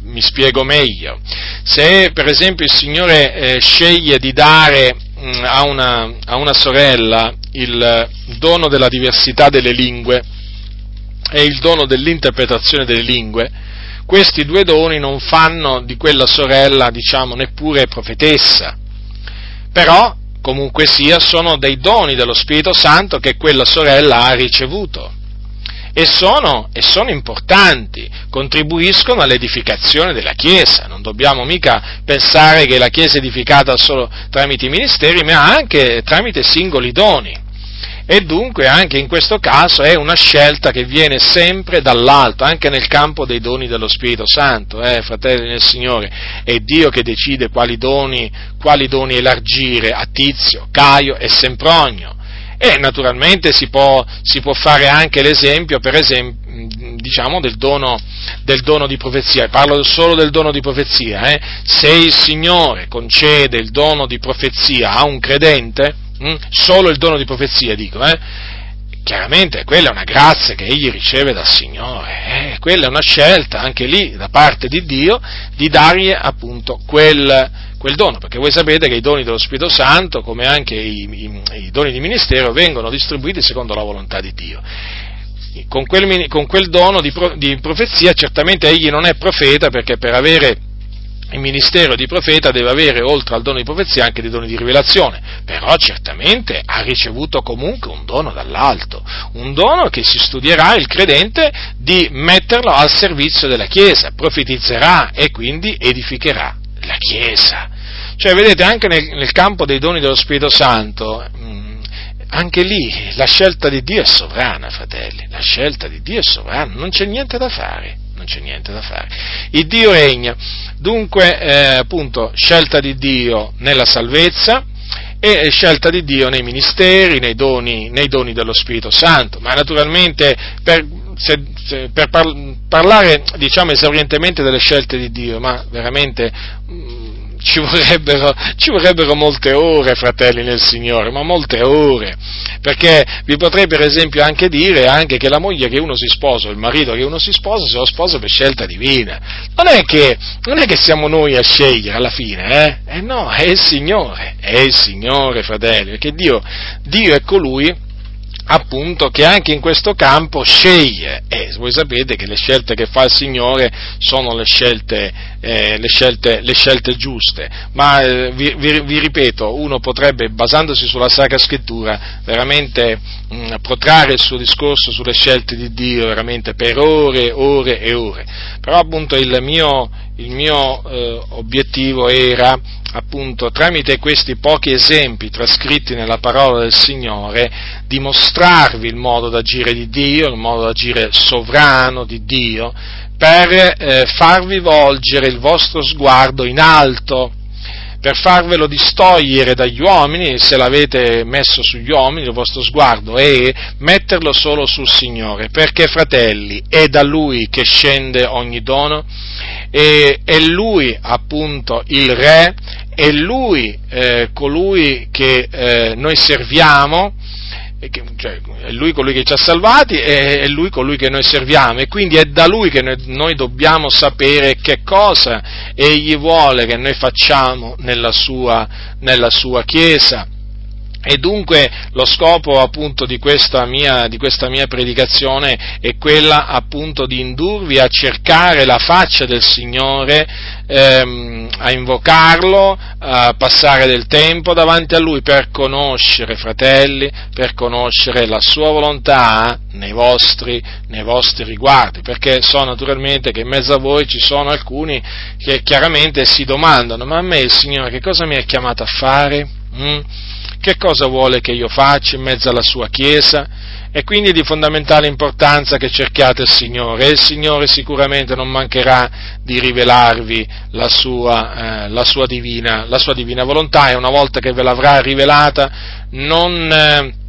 mi spiego meglio. Se per esempio il Signore eh, sceglie di dare mh, mm, a, una, a una sorella il dono della diversità delle lingue e il dono dell'interpretazione delle lingue, questi due doni non fanno di quella sorella, diciamo, neppure profetessa. Però, comunque sia, sono dei doni dello Spirito Santo che quella sorella ha ricevuto e sono, e sono importanti, contribuiscono all'edificazione della Chiesa. Non dobbiamo mica pensare che la Chiesa è edificata solo tramite i ministeri, ma anche tramite singoli doni. E dunque anche in questo caso è una scelta che viene sempre dall'alto, anche nel campo dei doni dello Spirito Santo, eh, fratelli nel Signore. È Dio che decide quali doni, quali doni elargire a Tizio, Caio e Sempronio e naturalmente si può, si può fare anche l'esempio, per esempio, diciamo, del dono, del dono, di profezia. Parlo solo del dono di profezia. Eh? Se il Signore concede il dono di profezia a un credente, hm, solo il dono di profezia dico, eh? chiaramente quella è una grazia che egli riceve dal Signore, eh, quella è una scelta anche lì da parte di Dio di dargli appunto quel, quel dono, perché voi sapete che i doni dello Spirito Santo, come anche i, i, i doni di ministero, vengono distribuiti secondo la volontà di Dio. Con quel, con quel dono di, di profezia certamente egli non è profeta perché per avere il ministero di profeta deve avere, oltre al dono di profezia, anche dei doni di rivelazione, però certamente ha ricevuto comunque un dono dall'alto, un dono che si studierà il credente di metterlo al servizio della Chiesa, profetizzerà e quindi edificherà la Chiesa. Cioè, vedete, anche nel, nel campo dei doni dello Spirito Santo, mh, mm, anche lì la scelta di Dio è sovrana, fratelli, la scelta di Dio è sovrana, non c'è niente da fare non c'è niente da fare. Il Dio regna, dunque eh, appunto scelta di Dio nella salvezza e scelta di Dio nei ministeri, nei doni, nei doni dello Spirito Santo, ma naturalmente per, se, se, per par, parlare diciamo esaurientemente delle scelte di Dio, ma veramente mh, ci vorrebbero, ci vorrebbero, molte ore, fratelli nel Signore, ma molte ore, perché vi potrei per esempio anche dire anche che la moglie che uno si sposa, o il marito che uno si sposa, se lo sposa per scelta divina. Non è che, non è che siamo noi a scegliere alla fine, eh? eh no, è il Signore, è il Signore, fratelli, perché Dio, Dio è colui appunto che anche in questo campo sceglie e voi sapete che le scelte che fa il Signore sono le scelte, eh, le scelte, le scelte giuste, ma eh, vi, vi, vi, ripeto, uno potrebbe, basandosi sulla Sacra Scrittura, veramente mh, mm, protrarre il suo discorso sulle scelte di Dio veramente per ore, ore e ore, però appunto il mio, il mio eh, obiettivo era appunto tramite questi pochi esempi trascritti nella parola del Signore, dimostrarvi il modo d'agire di Dio, il modo d'agire sovrano di Dio, per eh, farvi volgere il vostro sguardo in alto, per farvelo distogliere dagli uomini, se l'avete messo sugli uomini il vostro sguardo, e metterlo solo sul Signore, perché fratelli, è da Lui che scende ogni dono, e è Lui appunto il Re, è Lui eh, colui che eh, noi serviamo, cioè, è Lui colui che ci ha salvati e è Lui colui che noi serviamo e quindi è da Lui che noi, noi dobbiamo sapere che cosa Egli vuole che noi facciamo nella sua, nella sua Chiesa. E dunque lo scopo appunto di questa, mia, di questa mia, predicazione è quella appunto di indurvi a cercare la faccia del Signore, ehm, a invocarlo, a passare del tempo davanti a Lui per conoscere, fratelli, per conoscere la Sua volontà nei vostri, nei vostri riguardi, perché so naturalmente che in mezzo a voi ci sono alcuni che chiaramente si domandano, ma a me il Signore che cosa mi ha chiamato a fare? Mm? Che cosa vuole che io faccia in mezzo alla sua Chiesa? E quindi è di fondamentale importanza che cerchiate il Signore e il Signore sicuramente non mancherà di rivelarvi la sua, eh, la sua, divina, la sua divina, volontà e una volta che ve l'avrà rivelata non... Eh,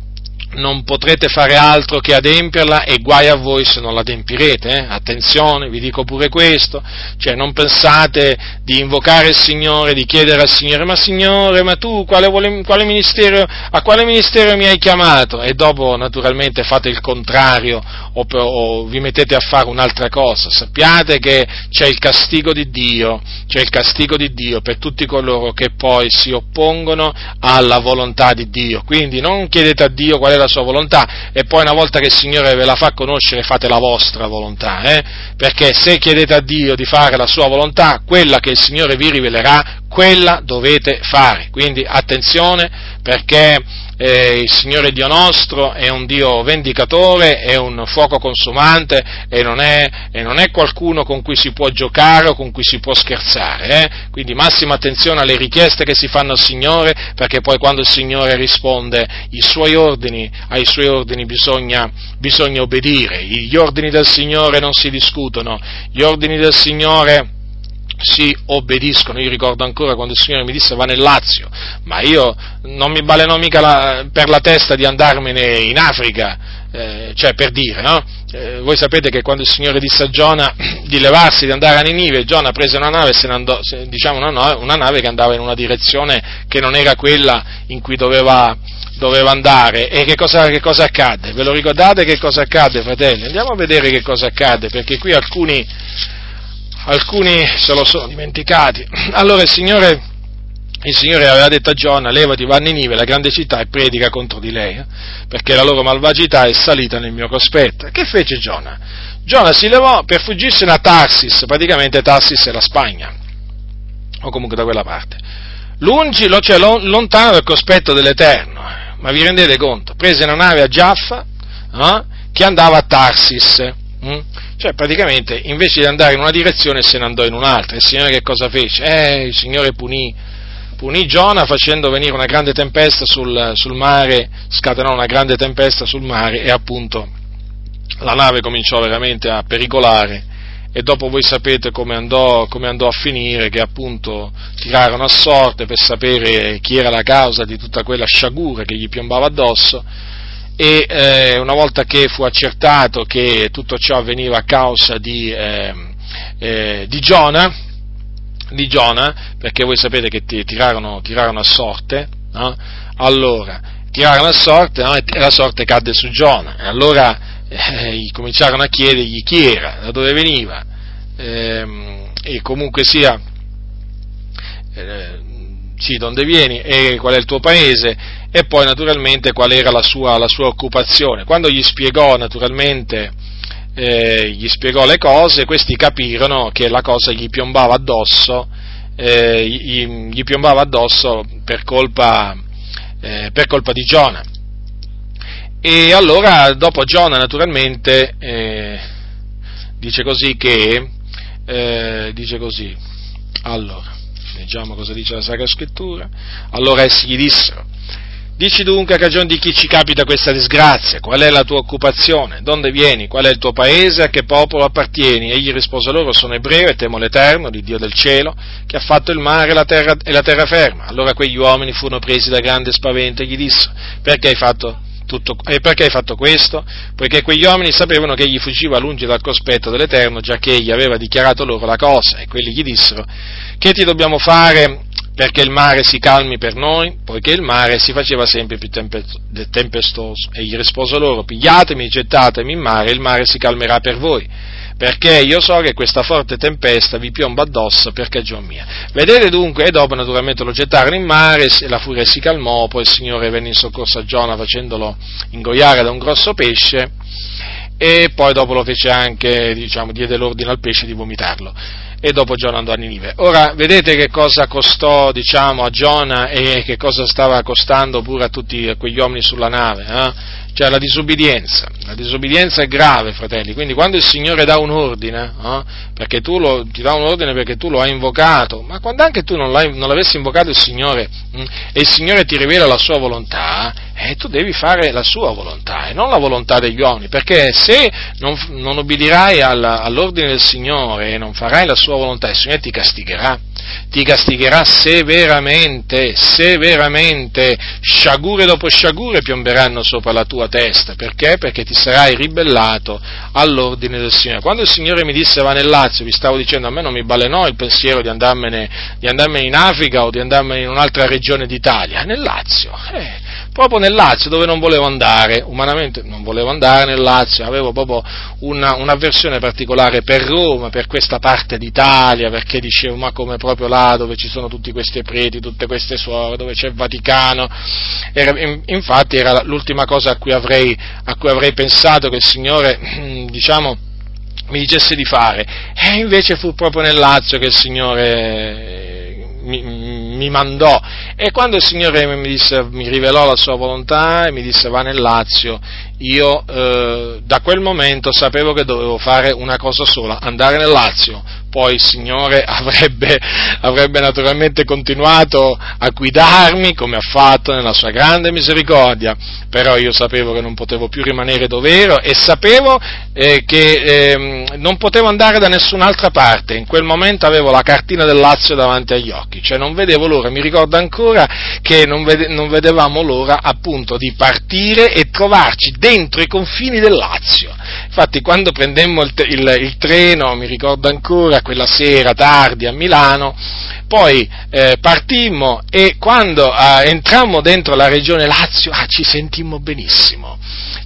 non potrete fare altro che adempierla e guai a voi se non l'adempirete. Eh? Attenzione, vi dico pure questo, cioè non pensate di invocare il Signore, di chiedere al Signore, ma Signore, ma tu quale, quale ministero, a quale ministero mi hai chiamato? E dopo naturalmente fate il contrario o, o vi mettete a fare un'altra cosa. Sappiate che c'è il castigo di Dio, c'è il castigo di Dio per tutti coloro che poi si oppongono alla volontà di Dio. Quindi non chiedete a Dio qual è la la sua volontà e poi una volta che il Signore ve la fa conoscere fate la vostra volontà, eh? perché se chiedete a Dio di fare la sua volontà, quella che il Signore vi rivelerà, quella dovete fare. Quindi attenzione perché eh, il Signore Dio nostro è un Dio vendicatore, è un fuoco consumante e non è, e non è qualcuno con cui si può giocare o con cui si può scherzare. Eh? Quindi massima attenzione alle richieste che si fanno al Signore, perché poi quando il Signore risponde suoi ordini, ai suoi ordini bisogna, bisogna obbedire. Gli ordini del Signore non si discutono, gli ordini del Signore si obbediscono. Io ricordo ancora quando il Signore mi disse va nel Lazio, ma io non mi balenò mica la, per la testa di andarmene in Africa, eh, cioè per dire, no? Eh, voi sapete che quando il Signore disse a Giona di levarsi, di andare a Ninive, Giona prese una nave, se ne andò, diciamo una, una, nave che andava in una direzione che non era quella in cui doveva, doveva andare. E che cosa, che cosa, accadde? Ve lo ricordate che cosa accadde, fratelli? Andiamo a vedere che cosa accadde, perché qui alcuni, alcuni se lo sono dimenticati. Allora il Signore il Signore aveva detto a Giona, levati, va a Ninive, la grande città, e predica contro di lei, eh, perché la loro malvagità è salita nel mio cospetto. Che fece Giona? Giona si levò per fuggirsene a Tarsis, praticamente Tarsis è la Spagna, o comunque da quella parte. Lungi, cioè lontano dal cospetto dell'Eterno, eh, ma vi rendete conto? Prese una nave a Giaffa eh, che andava a Tarsis. Hm? Cioè, praticamente, invece di andare in una direzione, se ne andò in un'altra. Il Signore che cosa fece? Eh, il Signore punì punì Giona facendo venire una grande tempesta sul, sul, mare, scatenò una grande tempesta sul mare e appunto la nave cominciò veramente a pericolare e dopo voi sapete come andò, come andò, a finire, che appunto tirarono a sorte per sapere chi era la causa di tutta quella sciagura che gli piombava addosso e eh, una volta che fu accertato che tutto ciò avveniva a causa di, eh, eh, di Giona, di Giona, perché voi sapete che tirarono, tirarono a sorte, no? allora, tirarono a sorte no? e la sorte cadde su Giona, e allora eh, cominciarono a chiedergli chi era, da dove veniva, ehm, e comunque sia, eh, sì, dove vieni e qual è il tuo paese, e poi naturalmente qual era la sua, la sua occupazione. Quando gli spiegò naturalmente eh, gli spiegò le cose, questi capirono che la cosa gli piombava addosso, eh, gli, gli, piombava addosso per colpa, eh, per colpa, di Giona. E allora, dopo Giona, naturalmente, eh, dice così che, eh, dice così, allora, leggiamo cosa dice la Sacra Scrittura, allora essi gli dissero, Dici dunque a cagione di chi ci capita questa disgrazia, qual è la tua occupazione, donde vieni, qual è il tuo paese, a che popolo appartieni? Egli rispose loro, sono ebreo e temo l'Eterno, di Dio del cielo, che ha fatto il mare e la terra, e la terra ferma. Allora quegli uomini furono presi da grande spavento e gli dissero, perché hai fatto tutto, e perché hai fatto questo? Poiché quegli uomini sapevano che egli fuggiva lungi dal cospetto dell'Eterno, già che egli aveva dichiarato loro la cosa, e quelli gli dissero, che ti dobbiamo fare perché il mare si calmi per noi, poiché il mare si faceva sempre più tempestoso. E gli rispose loro, pigliatemi, gettatemi in mare, e il mare si calmerà per voi, perché io so che questa forte tempesta vi piomba addosso per cagion mia. Vedete dunque, e dopo naturalmente lo gettarono in mare, la furia si calmò, poi il Signore venne in soccorso a Giona facendolo ingoiare da un grosso pesce, e poi dopo lo fece anche, diciamo, diede l'ordine al pesce di vomitarlo e dopo Giona andò a Ninive. Ora, vedete che cosa costò, diciamo, a Giona e che cosa stava costando pure a tutti quegli uomini sulla nave, eh? Cioè la disubbidienza. La disubbidienza è grave, fratelli. Quindi quando il Signore dà un ordine, eh? perché tu lo, ti dà un ordine perché tu lo hai invocato, ma quando anche tu non, non l'avessi invocato il Signore mh, hm, e il Signore ti rivela la sua volontà, eh, tu devi fare la sua volontà e non la volontà degli uomini, perché se non, non obbedirai alla, all'ordine del Signore e non farai la sua volontà, il Signore ti castigherà, ti castigherà severamente, severamente, sciagure dopo sciagure piomberanno sopra la tua testa, perché? Perché ti sarai ribellato all'ordine del Signore. Quando il Signore mi disse va nel Lazio, vi stavo dicendo a me non mi balenò il pensiero di andarmene, di andarmene in Africa o di andarmene in un'altra regione d'Italia, nel Lazio. Eh, proprio nel Lazio dove non volevo andare, umanamente non volevo andare nel Lazio, avevo proprio una, un'avversione particolare per Roma, per questa parte d'Italia, perché dicevo ma come proprio là dove ci sono tutti questi preti, tutte queste suore, dove c'è il Vaticano, era, infatti era l'ultima cosa a cui, avrei, a cui avrei pensato che il Signore, diciamo, mi dicesse di fare, e invece fu proprio nel Lazio che il Signore mi, mi mandò. E quando il Signore mi, disse, mi, rivelò la sua volontà e mi disse va nel Lazio, io eh, da quel momento sapevo che dovevo fare una cosa sola, andare nel Lazio, poi il Signore avrebbe, avrebbe naturalmente continuato a guidarmi come ha fatto nella sua grande misericordia, però io sapevo che non potevo più rimanere dov'ero e sapevo eh, che eh, non potevo andare da nessun'altra parte, in quel momento avevo la cartina del Lazio davanti agli occhi, cioè non vedevo l'ora, mi ricordo ancora che non, vede, non vedevamo l'ora appunto di partire e trovarci dentro i confini del Lazio. Infatti quando prendemmo il, il, il treno, mi ricordo ancora, quella sera tardi a Milano, poi eh, partimmo e quando eh, entrammo dentro la regione Lazio ah, ci sentimmo benissimo,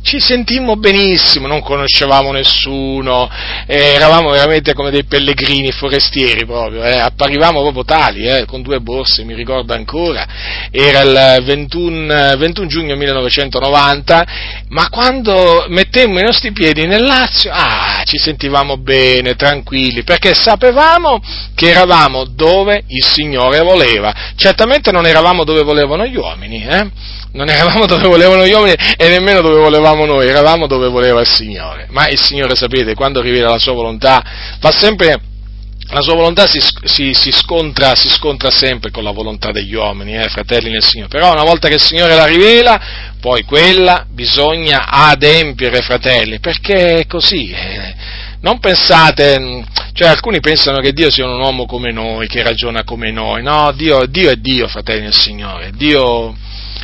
ci sentimmo benissimo, non conoscevamo nessuno, eh, eravamo veramente come dei pellegrini forestieri proprio, eh, apparivamo proprio tali, eh, con due borse, mi ricordo ancora, era il 21, 21, giugno 1990, ma quando mettemmo i nostri piedi nel Lazio, ah, ci sentivamo bene, tranquilli, perché sapevamo che eravamo dove il Signore voleva. Certamente non eravamo dove volevano gli uomini, eh? non eravamo dove volevano gli uomini e nemmeno dove volevamo noi, eravamo dove voleva il Signore. Ma il Signore, sapete, quando rivela la sua volontà, fa sempre la sua volontà si, si, si, scontra, si, scontra, sempre con la volontà degli uomini, eh, fratelli nel Signore. Però una volta che il Signore la rivela, poi quella bisogna adempiere, fratelli, perché è così. Eh. Non pensate, cioè alcuni pensano che Dio sia un uomo come noi, che ragiona come noi. No, Dio, Dio è Dio, fratelli nel Signore. Dio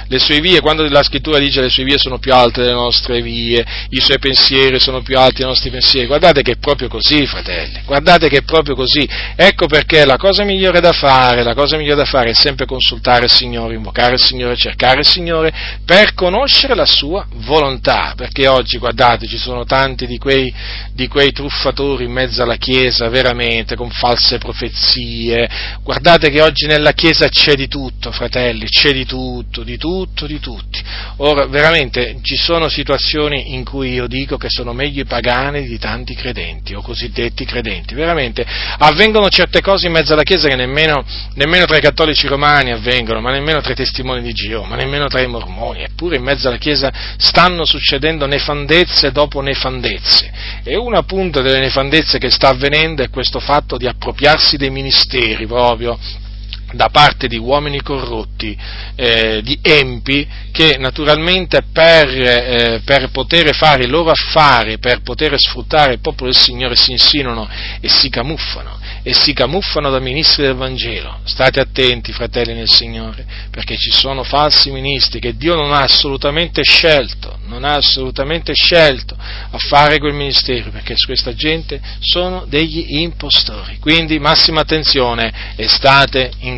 le sue vie, quando la scrittura dice le sue vie sono più alte delle nostre vie, i suoi pensieri sono più alti dei nostri pensieri, guardate che è proprio così, fratelli, guardate che è proprio così. Ecco perché la cosa migliore da fare, la cosa migliore da fare è sempre consultare il Signore, invocare il Signore, cercare il Signore per conoscere la sua volontà, perché oggi, guardate, ci sono tanti di quei, di quei truffatori in mezzo alla Chiesa, veramente, con false profezie, guardate che oggi nella Chiesa c'è di tutto, fratelli, c'è di tutto, di tutto tutto di tutti. Ora, veramente ci sono situazioni in cui io dico che sono meglio i pagani di tanti credenti o cosiddetti credenti. Veramente avvengono certe cose in mezzo alla Chiesa che nemmeno, nemmeno tra i cattolici romani avvengono, ma nemmeno tra i testimoni di Geova, ma nemmeno tra i mormoni. Eppure in mezzo alla Chiesa stanno succedendo nefandezze dopo nefandezze. E una punta delle nefandezze che sta avvenendo è questo fatto di appropriarsi dei ministeri proprio da parte di uomini corrotti, eh, di empi, che naturalmente per, eh, per, poter fare il loro affare, per poter sfruttare il popolo del Signore si insinuano e si camuffano e si camuffano da ministri del Vangelo. State attenti, fratelli nel Signore, perché ci sono falsi ministri che Dio non ha assolutamente scelto, non ha assolutamente scelto a fare quel ministero, perché questa gente sono degli impostori. Quindi massima attenzione e state in